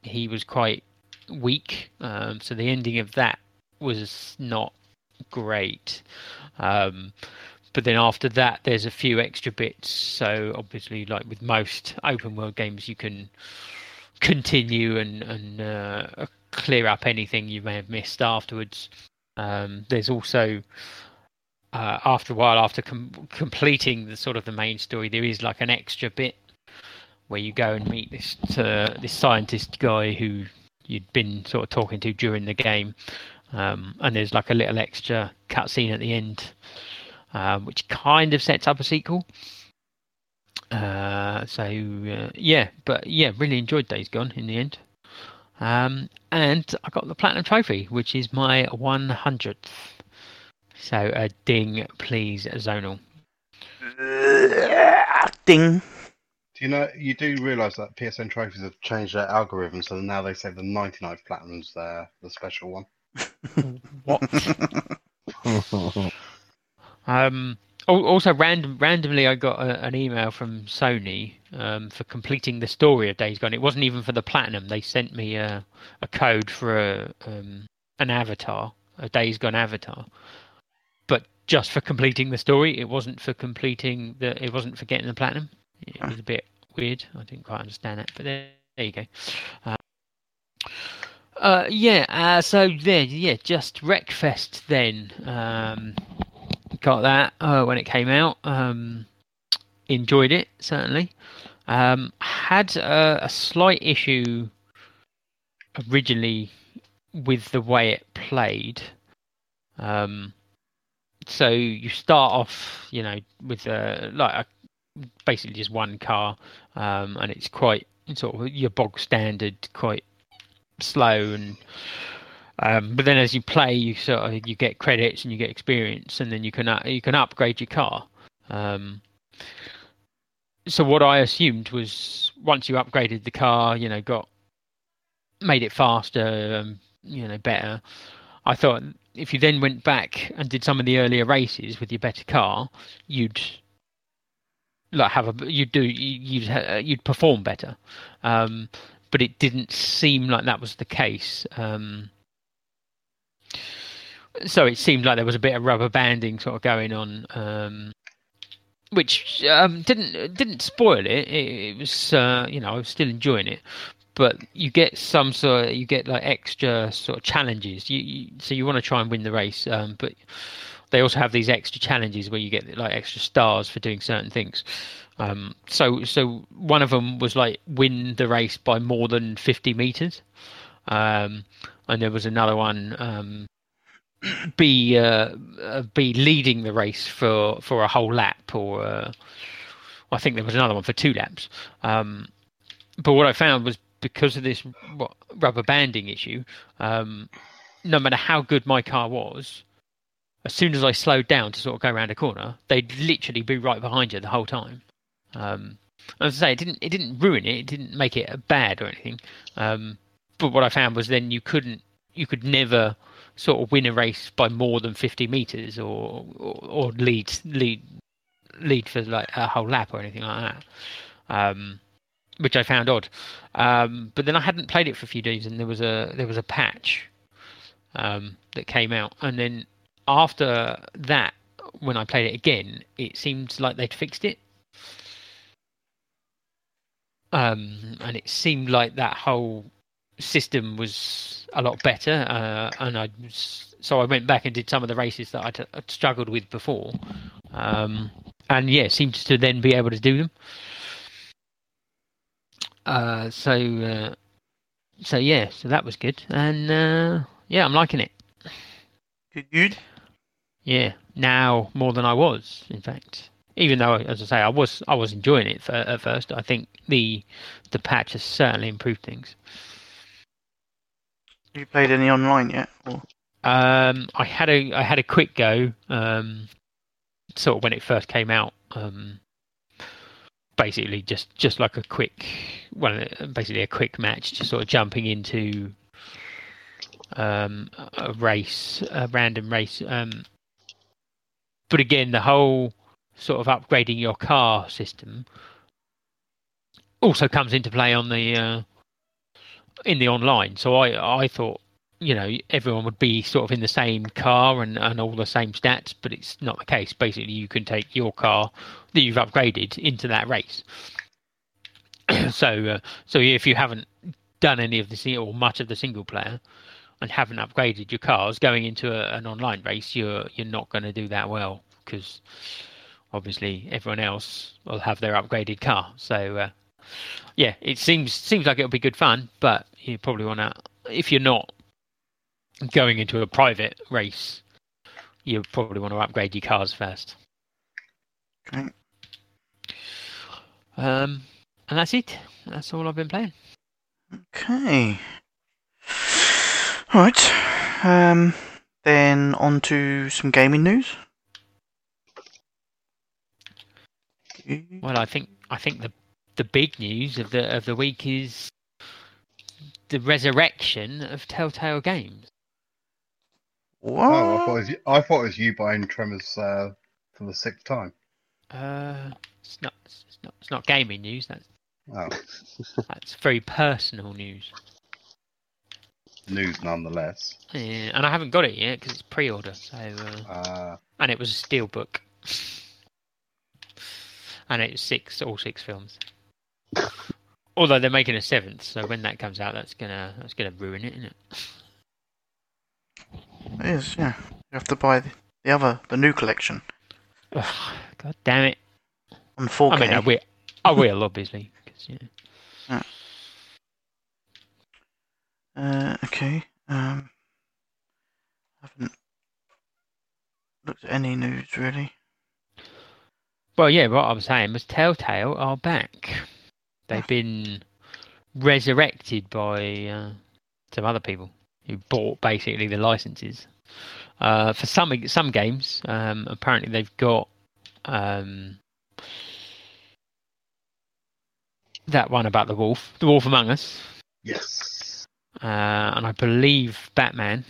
he was quite weak. Um, so the ending of that was not great. Um, but then after that, there's a few extra bits. So obviously, like with most open world games, you can continue and and uh, clear up anything you may have missed afterwards. Um, there's also uh, after a while, after com- completing the sort of the main story, there is like an extra bit where you go and meet this uh, this scientist guy who you'd been sort of talking to during the game, um, and there's like a little extra cutscene at the end, um, which kind of sets up a sequel. Uh, so uh, yeah, but yeah, really enjoyed Days Gone in the end. Um, and I got the platinum trophy, which is my 100th. So a ding, please, Zonal. Ding. Do you know you do realise that PSN trophies have changed their algorithm, so now they say the 99th platinum's there, the special one. What? Um, also, random, randomly, I got a, an email from Sony um, for completing the story of Days Gone. It wasn't even for the platinum. They sent me a, a code for a, um, an avatar, a Days Gone avatar, but just for completing the story. It wasn't for completing the. It wasn't for getting the platinum. It was a bit weird. I didn't quite understand that, but there, there you go. Uh, uh, yeah, uh, so then, yeah, just Wreckfest then. Um, got that uh, when it came out. Um, enjoyed it certainly. Um, had a, a slight issue originally with the way it played. Um, so you start off, you know, with a, like a, basically just one car, um, and it's quite sort of your bog standard, quite slow and um, but then as you play, you sort of you get credits and you get experience, and then you can uh, you can upgrade your car. Um, so what I assumed was once you upgraded the car, you know, got made it faster, um, you know, better. I thought if you then went back and did some of the earlier races with your better car, you'd like have a you'd do you'd uh, you'd perform better. Um, but it didn't seem like that was the case. Um, so it seemed like there was a bit of rubber banding sort of going on, um, which um, didn't didn't spoil it. It, it was uh, you know I was still enjoying it, but you get some sort of, you get like extra sort of challenges. You, you so you want to try and win the race, um, but they also have these extra challenges where you get like extra stars for doing certain things. Um, so so one of them was like win the race by more than fifty meters, um, and there was another one um, be uh, uh, be leading the race for for a whole lap, or uh, I think there was another one for two laps. Um, but what I found was because of this rubber banding issue, um, no matter how good my car was, as soon as I slowed down to sort of go around a corner, they'd literally be right behind you the whole time. Um, as I say, it didn't it didn't ruin it. It didn't make it bad or anything. Um, but what I found was then you couldn't you could never sort of win a race by more than 50 meters or or, or lead lead lead for like a whole lap or anything like that. Um, which I found odd. Um, but then I hadn't played it for a few days, and there was a there was a patch um, that came out, and then after that, when I played it again, it seemed like they'd fixed it. Um, and it seemed like that whole system was a lot better. Uh, and I so I went back and did some of the races that I'd, I'd struggled with before, um, and yeah, seems to then be able to do them. Uh, so uh, so yeah, so that was good, and uh, yeah, I'm liking it. Good, good. Yeah, now more than I was, in fact. Even though, as I say, I was I was enjoying it for, at first. I think the the patch has certainly improved things. Have you played any online yet? Or... Um, I had a I had a quick go, um, sort of when it first came out. Um, basically, just just like a quick, well, basically a quick match, just sort of jumping into um, a race, a random race. Um, but again, the whole sort of upgrading your car system also comes into play on the uh, in the online. So I I thought you know everyone would be sort of in the same car and, and all the same stats, but it's not the case. Basically, you can take your car that you've upgraded into that race. so uh, so if you haven't done any of the or much of the single player and haven't upgraded your cars going into a, an online race, you're you're not going to do that well because obviously everyone else will have their upgraded car. So uh, yeah, it seems seems like it'll be good fun, but you probably want to if you're not going into a private race, you probably want to upgrade your cars first. Okay. Um, and that's it. That's all I've been playing. Okay. All right. Um, then on to some gaming news. Well, I think I think the the big news of the of the week is the resurrection of Telltale Games. What? Oh, I thought, it was, you- I thought it was you buying Tremors uh, for the sixth time. Uh, it's not it's not it's not gaming news. That's Oh, that's very personal news. news nonetheless. Yeah, and I haven't got it yet because it's pre-order. So uh, Uh, and it was a steel book, and it's six all six films. Although they're making a seventh, so when that comes out, that's gonna that's gonna ruin it, isn't it? It is, yeah. You have to buy the, the other, the new collection Ugh, God damn it! on 4K. I mean, I will, I will obviously. 'cause, yeah. Uh, okay. Um, haven't looked at any news really. Well, yeah, what I'm saying was Telltale are back. They've been resurrected by uh, some other people who bought basically the licenses. Uh, for some some games, um, apparently they've got um, that one about the wolf, the Wolf Among Us, yes. uh, and I believe Batman.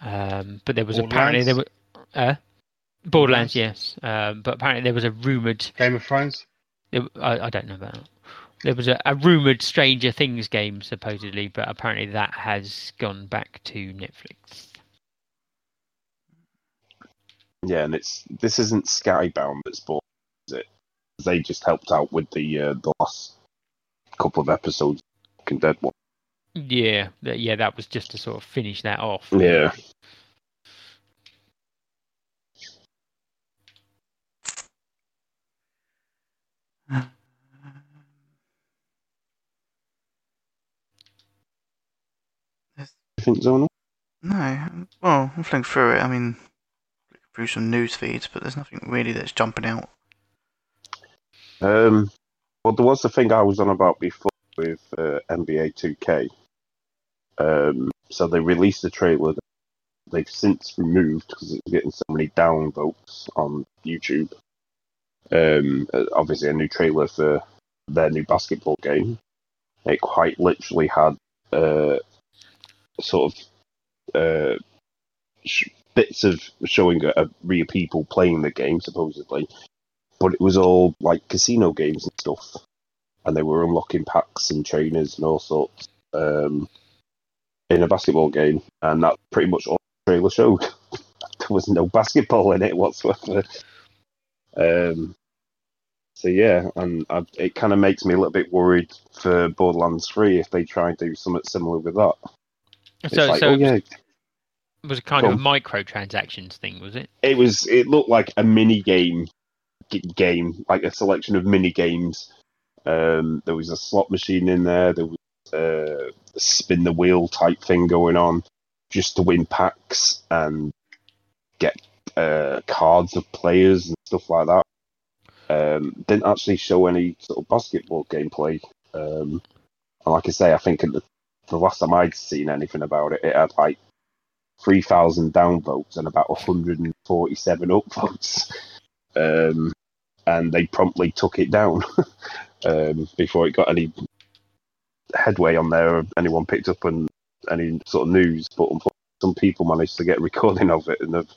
Um, but there was apparently there were uh, Borderlands, yes. Um, but apparently there was a rumored Game of Thrones. there, I, I don't know about that. There was a, a rumored Stranger Things game supposedly, but apparently that has gone back to Netflix. Yeah, and it's this isn't Skybound that's bought, is it? They just helped out with the uh, the last couple of episodes. of Dead one. Yeah, yeah, that was just to sort of finish that off. Yeah. You think Zonal? No. Well, I'm flicking through it. I mean, through some news feeds, but there's nothing really that's jumping out. Um, well, there was the thing I was on about before with uh, NBA 2K. Um, so they released the trailer. They've since removed because it's getting so many downvotes on YouTube. Um, uh, obviously, a new trailer for their new basketball game. It quite literally had uh, sort of uh, sh- bits of showing uh, real people playing the game, supposedly but it was all like casino games and stuff, and they were unlocking packs and trainers and all sorts um, in a basketball game, and that pretty much all the trailer showed. there was no basketball in it whatsoever. Um, So yeah, and I, it kind of makes me a little bit worried for Borderlands Three if they try and do something similar with that. So, like, so oh it yeah, was a kind Go of a on. microtransactions thing, was it? it was. It looked like a mini game, g- game like a selection of mini games. Um, there was a slot machine in there. There was uh, a spin the wheel type thing going on, just to win packs and get uh, cards of players and stuff like that. Um, didn't actually show any sort of basketball gameplay. Um, and like I say, I think the, the last time I'd seen anything about it, it had like 3,000 downvotes and about 147 upvotes. Um, and they promptly took it down um, before it got any headway on there anyone picked up on any sort of news. But unfortunately, some people managed to get a recording of it and have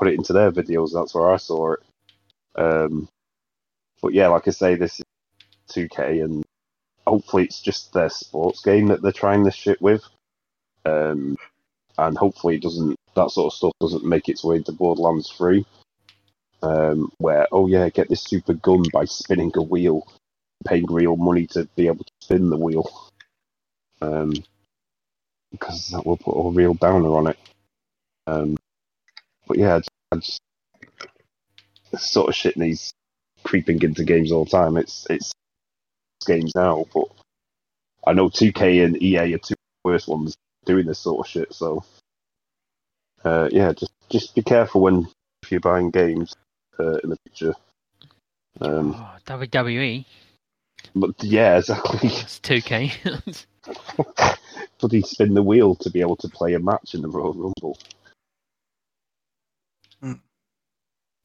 put it into their videos. That's where I saw it. Um, but yeah, like I say, this is 2K, and hopefully it's just their sports game that they're trying this shit with. Um, and hopefully it doesn't that sort of stuff doesn't make its way into Borderlands 3. Um, where oh yeah, get this super gun by spinning a wheel, paying real money to be able to spin the wheel. Um, because that will put a real downer on it. Um, but yeah, just, this sort of shit needs creeping into games all the time. It's it's games now, but I know 2K and EA are two worst ones doing this sort of shit. So uh, yeah, just just be careful when if you're buying games uh, in the future. Um, Oh, WWE. but yeah, exactly. That's 2K. Bloody spin the wheel to be able to play a match in the Royal Rumble.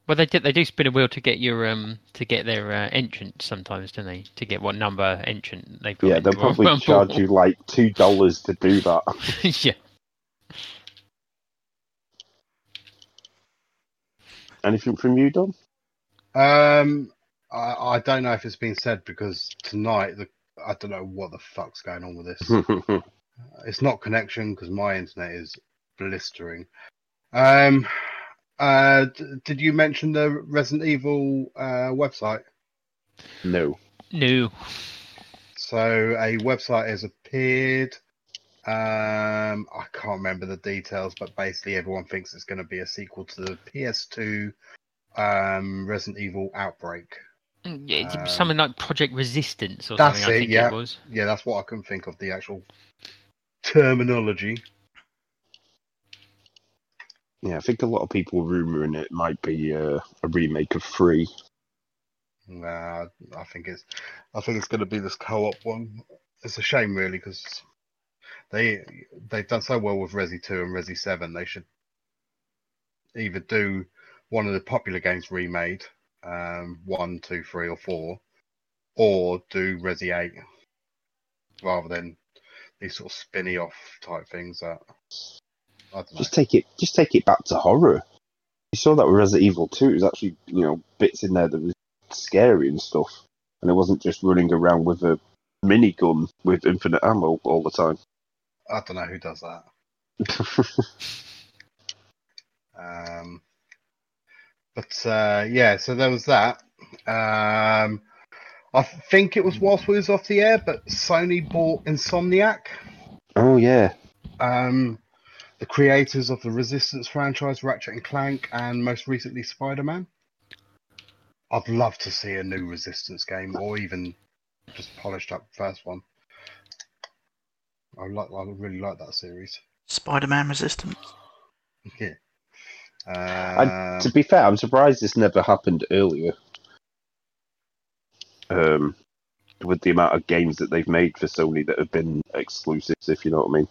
Well, they do, they do spin a wheel to get your um to get their uh, entrance sometimes, don't they? To get what number entrant they've got. Yeah, they'll the probably Rumble. charge you like two dollars to do that. yeah. Anything from you, Don? Um, I, I don't know if it's been said because tonight the I don't know what the fuck's going on with this. It's not connection because my internet is blistering. Um, uh, d- did you mention the Resident Evil uh, website? no. No. So a website has appeared. Um, I can't remember the details, but basically everyone thinks it's going to be a sequel to the PS2 um, Resident Evil Outbreak. Mm, Yeah, it's Um, something like Project Resistance or that's something. I it, think yeah. it was. Yeah, that's what I can think of the actual terminology. Yeah, I think a lot of people rumouring it might be uh, a remake of Free. Nah, I think it's, I think it's going to be this co-op one. It's a shame, really, because they they've done so well with Resi Two and Resi Seven. They should either do one of the popular games remade, um, one, two, three, or four, or do Resi Eight, rather than these sort of spinny off type things that. Just take it, just take it back to horror. You saw that with Resident Evil 2. It was actually, you know, bits in there that was scary and stuff, and it wasn't just running around with a minigun with infinite ammo all the time. I don't know who does that. Um, but uh, yeah, so there was that. Um, I think it was whilst we was off the air, but Sony bought Insomniac, oh yeah, um, the creators of the Resistance franchise, Ratchet and Clank, and most recently Spider-Man. I'd love to see a new Resistance game, or even just polished up first one. I like, I really like that series. Spider-Man Resistance. Yeah. And Um, to be fair, I'm surprised this never happened earlier. Um, with the amount of games that they've made for Sony that have been exclusives, if you know what I mean.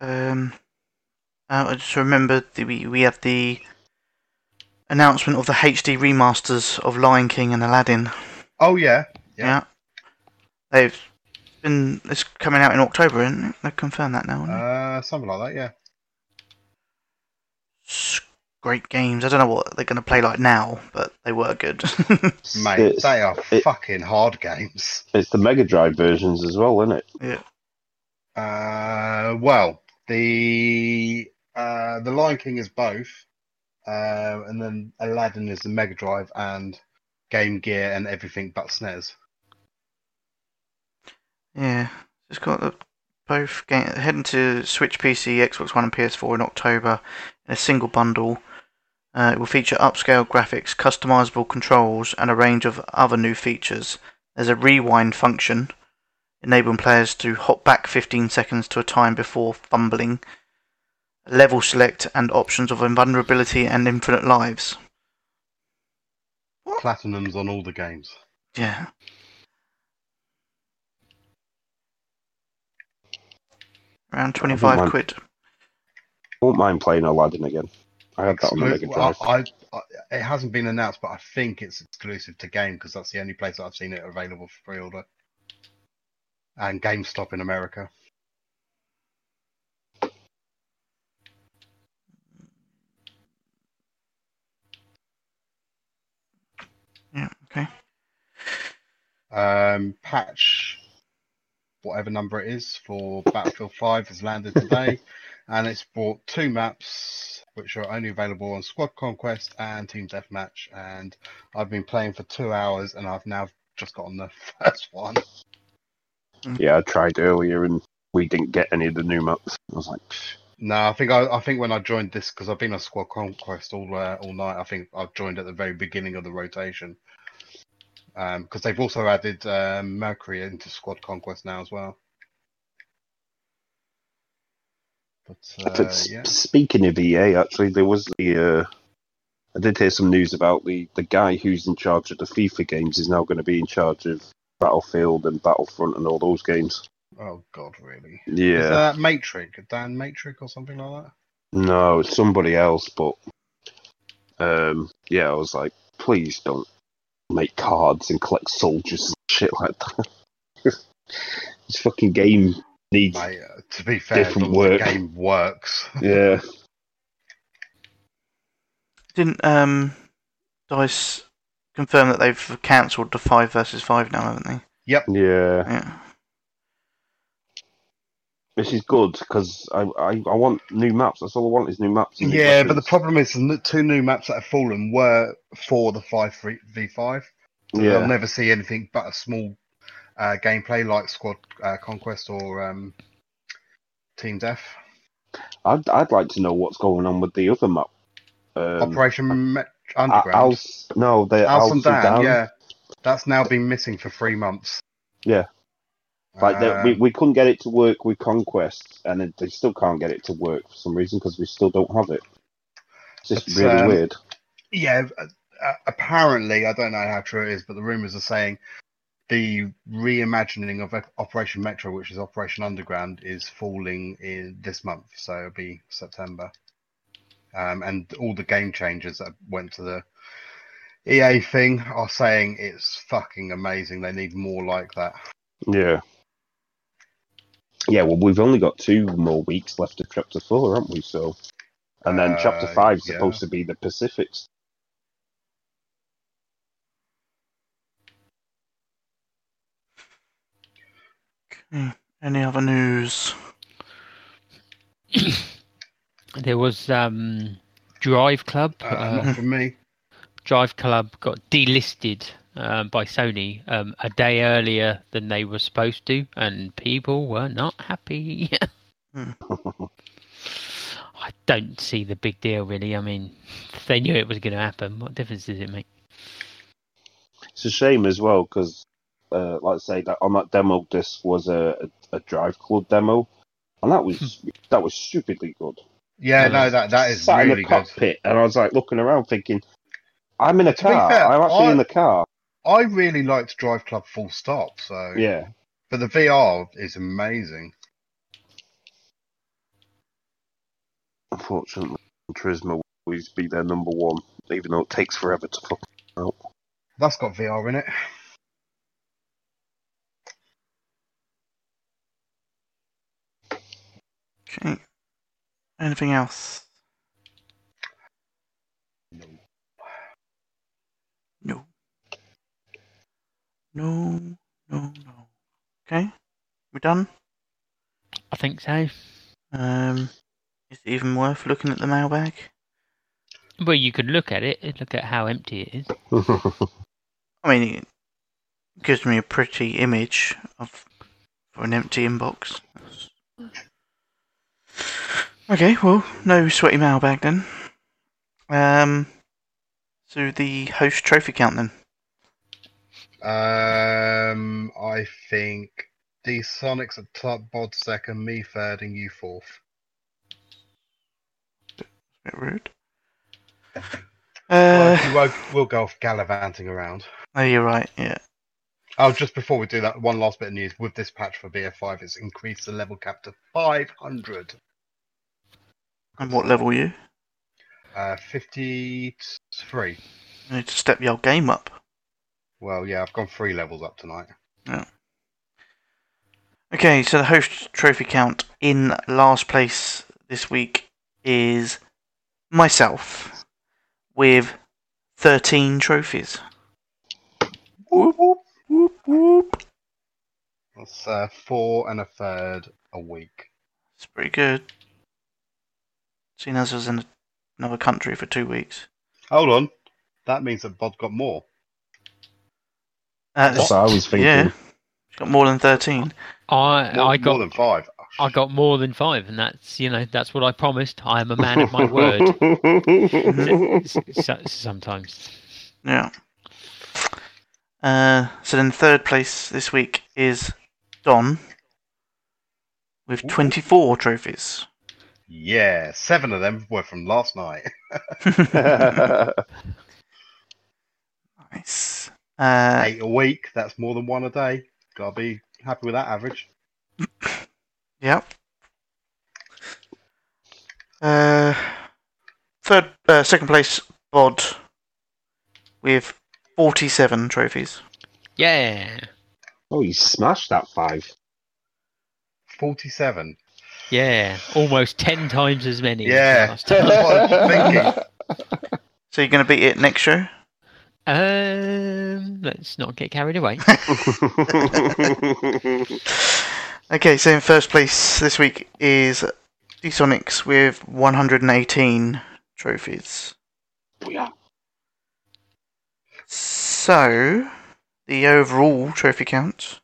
Um, uh, I just remembered we we had the announcement of the HD remasters of Lion King and Aladdin. oh yeah, Yeah. Yeah. They've been. It's coming out in October, isn't it? They've confirmed that now. uh, something like that. Yeah. S- Great games. I don't know what they're going to play like now, but they were good. Mate, It's- they are it- fucking hard games. It's the Mega Drive versions as well, isn't it? yeah. Uh, well, the Uh, the Lion King is both, uh, and then Aladdin is the Mega Drive and Game Gear and everything but SNES. Yeah, it's got the, both game, heading to Switch, PC, Xbox One, and PS4 in October in a single bundle. Uh, it will feature upscale graphics, customizable controls, and a range of other new features. There's a rewind function, enabling players to hop back 15 seconds to a time before fumbling. Level select and options of invulnerability and infinite lives. Platinums on all the games. Yeah. Around 25 mind. quid. won't mind playing Aladdin again. I had that on the Mega Drive. I, I, it hasn't been announced, but I think it's exclusive to game because that's the only place that I've seen it available for pre-order. And GameStop in America. Yeah, okay. Um, patch, whatever number it is, for Battlefield 5 has landed today, and it's brought two maps which are only available on Squad Conquest and Team Deathmatch. And I've been playing for two hours, and I've now just gotten the first one. Yeah, I tried earlier and we didn't get any of the new maps. I was like, "Pff, No, I think I, I think when I joined this because I've been on Squad Conquest all uh, all night. I think I've joined at the very beginning of the rotation because they've also added um, Mercury into Squad Conquest now as well. But uh, yeah, speaking of EA, actually, there was the. Uh, I did hear some news about the, the guy who's in charge of the FIFA games is now going to be in charge of Battlefield and Battlefront and all those games. oh god, really? Is Yeah. that Matrix, Dan Matrix or something like that? No, it's somebody else, but um, yeah, I was like, please don't make cards and collect soldiers and shit like that. this fucking game needs. Mate, uh, to be fair, Different as long as work. the game works. Yeah, Didn't um, Dice confirm that they've cancelled the 5 versus 5 now, haven't they? yeah. Yeah. This is good because I, I I want new maps. That's all I want is new maps. and new Yeah, but the problem is the two new maps that have fallen were for the five v five. So yeah, They'll never see anything but a small uh, gameplay like Squad uh, Conquest or um, Team Death. I'd I'd like to know what's going on with the other map. Um, Operation Met- A- Underground. Als, no, the Al Al Sundan. yeah. That's now been missing for three months. Yeah. Like the, we Um, we couldn't get it to work with Conquest, and it, they still can't get it to work for some reason because we still don't have it. It's just really um, weird. Yeah, uh, uh, apparently, I don't know how true it is, but the rumors are saying the reimagining of Operation Metro, which is Operation Underground, is falling in this month, so it'll be September. Um, and all the game changers that went to the EA thing are saying it's fucking amazing. They need more like that. Yeah. Yeah, well, we've only got two more weeks left of Chapter 4, haven't we? So, And then Chapter Uh, 5 is yeah. supposed to be the Pacifics. Any other news? There was um, Drive Club. Uh, Uh, not for me. Drive Club got delisted um, by Sony um, a day earlier than they were supposed to, and people were not happy. Hmm. I don't see the big deal, really. I mean, they knew it was going to happen, what difference does it make? It's a shame as well because, uh, like I say, that on that demo disc was a, a, a Drive Club demo, and that was that was stupidly good. Yeah, no, that that is Sat really in the good. cockpit, and I was like looking around, thinking, "I'm in a To car. fair, I'm actually I- in the car." I really liked Drive Club full stop. So, Yeah, but the VR is amazing. unfortunately, Turismo will always be their number one, even though it takes forever to fuck out. That's got VR in it. Okay. Anything else? No. No, no, no. Okay. We're done? I think so. Um, Is it even worth looking at the mailbag? Well, you could look at it, look at how empty it is. I mean, it gives me a pretty image of for an empty inbox. Okay, well, no sweaty mailbag then. Um, so the host trophy count then. Um, I think the Sonic's at top, Bod second, me third, and you fourth. bit rude. Well, Uh, you won't, we'll go off gallivanting around. oh, you're right. Yeah. Oh, just before we do that, one last bit of news. With this patch for BF5, it's increased the level cap to 500. And what level are you? Uh, 53. You need to step your game up. Well, yeah, I've gone three levels up tonight. Yeah. Okay, so the host trophy count in last place this week is myself with 13 trophies. Whoop, whoop, whoop, whoop. That's uh, four and a third a week. It's pretty good. Seeing as I was in another country for two weeks. Hold on. That means that Bod got more. Uh, That's what I was thinking. Yeah. She's got more than 13. I More, I more got than five. I got more than five, and that's you know that's what I promised. I am a man of my word. S- s- Sometimes. Yeah. Uh, so then third place this week is Don with 24 trophies. Yeah, seven of them were from last night. nice. Uh, Eight a week. That's more than one a day. Gotta be happy with that average. Yep. Uh, third, uh, second place, Bod, with 47 trophies. Yeah, oh, you smashed that five. 47. Yeah, almost ten times as many. as Yeah. last time. What thinking. So you're going to beat it next show? Um, let's not get carried away. Okay, so in first place this week is D-Sonics with 118 trophies. yeah. So, the overall trophy count.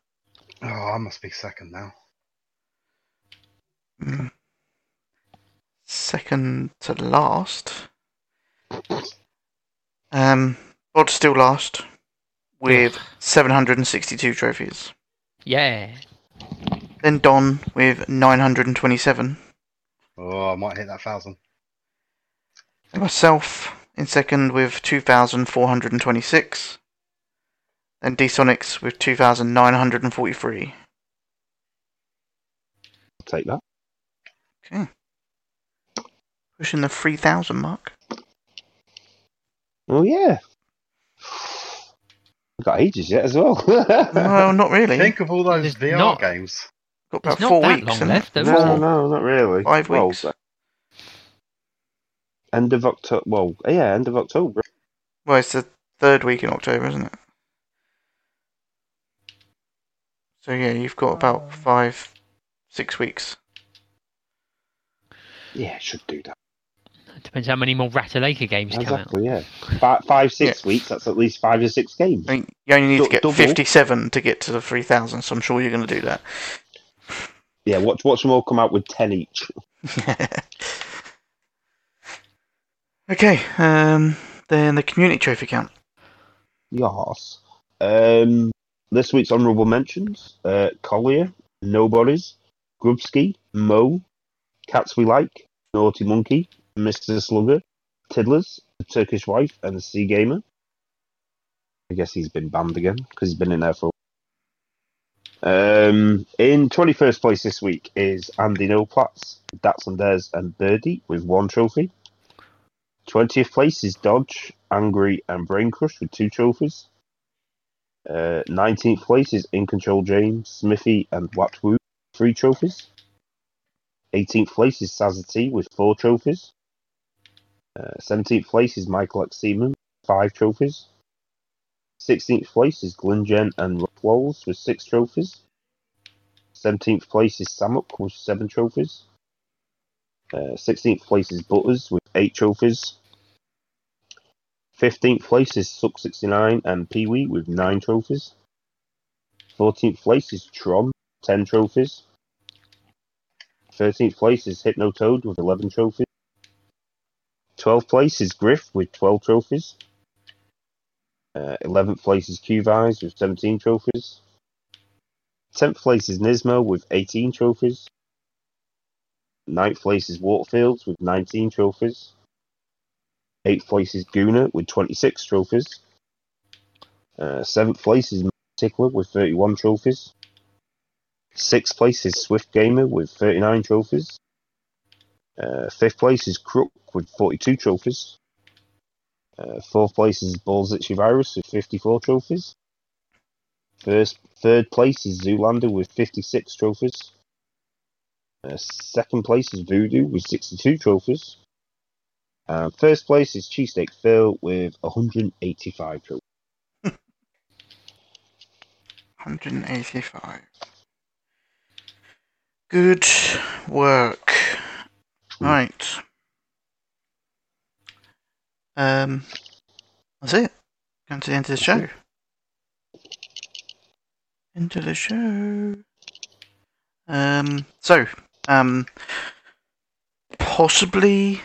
Oh, I must be second now. Second to last. Um, Bod's still last with 762 trophies. Yeah, Then Don with 927. Oh, I might hit that thousand. And myself in second with 2,426. Then D-Sonics with 2,943. Take that. Okay. Pushing the 3,000 mark. Oh yeah. I've got ages yet as well. well, not really. Think of all those There's VR not- games. Got There's about not four that weeks. long isn't left, though, Four. no, no, not really. Five Well, weeks. end of October. Well, yeah, end of October. Well, it's the third week in October, isn't it? So yeah, you've got about five, six weeks. Yeah, should do that. depends how many more Ratalaika games come out. Exactly. Yeah. Five, five six weeks. That's at least five or six games. I think you only need to get double. 57 to get to the 3,000, so I'm sure you're going to do that. Yeah. Watch. Watch them all come out with ten each. okay, um, then the community trophy count. Yes. Um, this week's honourable mentions: uh, Collier, Nobodies, Grubsky, Mo, Cats We Like, Naughty Monkey, Mr. Slugger, Tiddlers, The Turkish Wife, and the Sea Gamer. I guess he's been banned again because he's been in there for. Um, in 21st place this week is Andy Noplatz, Datsun Dares, and Birdie with one trophy. 20th place is Dodge, Angry, and Brain Crush with two trophies. Uh, 19th place is In Control James, Smithy, and Watwoo, three trophies. 18th place is Sazati with four trophies. Uh, 17th place is Michael X. Seaman, five trophies. 16th place is Glenjen and Walls with six trophies. 17th place is Samuk with seven trophies. Uh, 16th place is Butters with 8 trophies. 15th place is Suck 69 and Pee Wee with 9 trophies. 14th place is Tron, 10 trophies. 13th place is Hypnotoad with 11 trophies. 12th place is Griff with 12 trophies. Uh, 11th place is Qvise with 17 trophies. 10th place is Nismo with 18 trophies. 9th place is Waterfields with 19 trophies. 8th place is Guna with 26 trophies. Uh, 7th place is Tickler with 31 trophies. 6th place is Swift Gamer with 39 trophies. Uh, 5th place is Crook with 42 trophies. Uh, 4th place is Balls Virus with 54 trophies. First, third place is Zoolander with 56 trophies. Uh, second place is Voodoo with 62 trophies. Uh, first place is Cheesesteak Phil with 185 trophies. 185. Good work. Right. Um, that's it. Going to the end of the show. Into the show. Um, so, um, possibly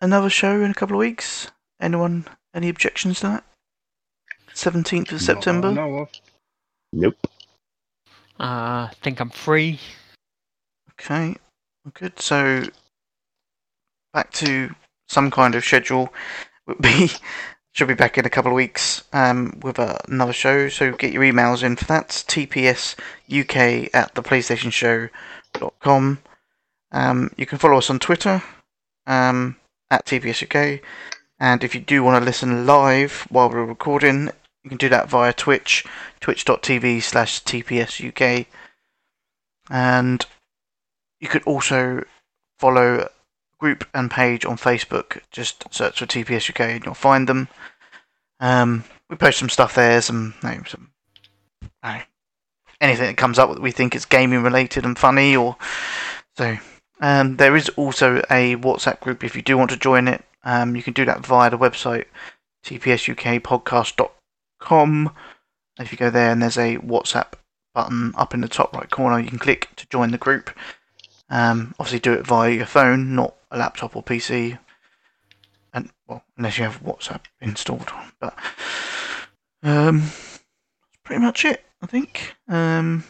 another show in a couple of weeks. Anyone, any objections to that? 17th of September? No, of. Nope. Uh, I think I'm free. Okay, good. So back to some kind of schedule. We'll be should be back in a couple of weeks um, with uh, another show. So get your emails in for that. TPS UK at the PlayStation Show.com. Um, you can follow us on Twitter um, at TPS UK. And if you do want to listen live while we're recording, you can do that via Twitch, twitch.tv slash TPS UK. And you could also follow group and page on Facebook. Just search for TPS UK and you'll find them. Um, we post some stuff there, some, know, some uh, anything that comes up that we think is gaming related and funny, or so. Um, there is also a WhatsApp group if you do want to join it. Um, you can do that via the website tpsukpodcast.com. If you go there and there's a WhatsApp button up in the top right corner, you can click to join the group. Um, obviously, do it via your phone, not a laptop or PC, and well, unless you have WhatsApp installed. But um, that's pretty much it, I think. Um,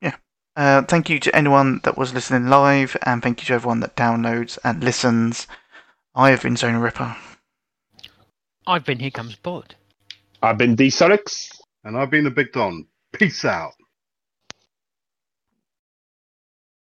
yeah. Uh, thank you to anyone that was listening live, and thank you to everyone that downloads and listens. I have been Zonal Ripper. I've been Here Comes Bod. I've been D Sonics. And I've been the Big Don. Peace out.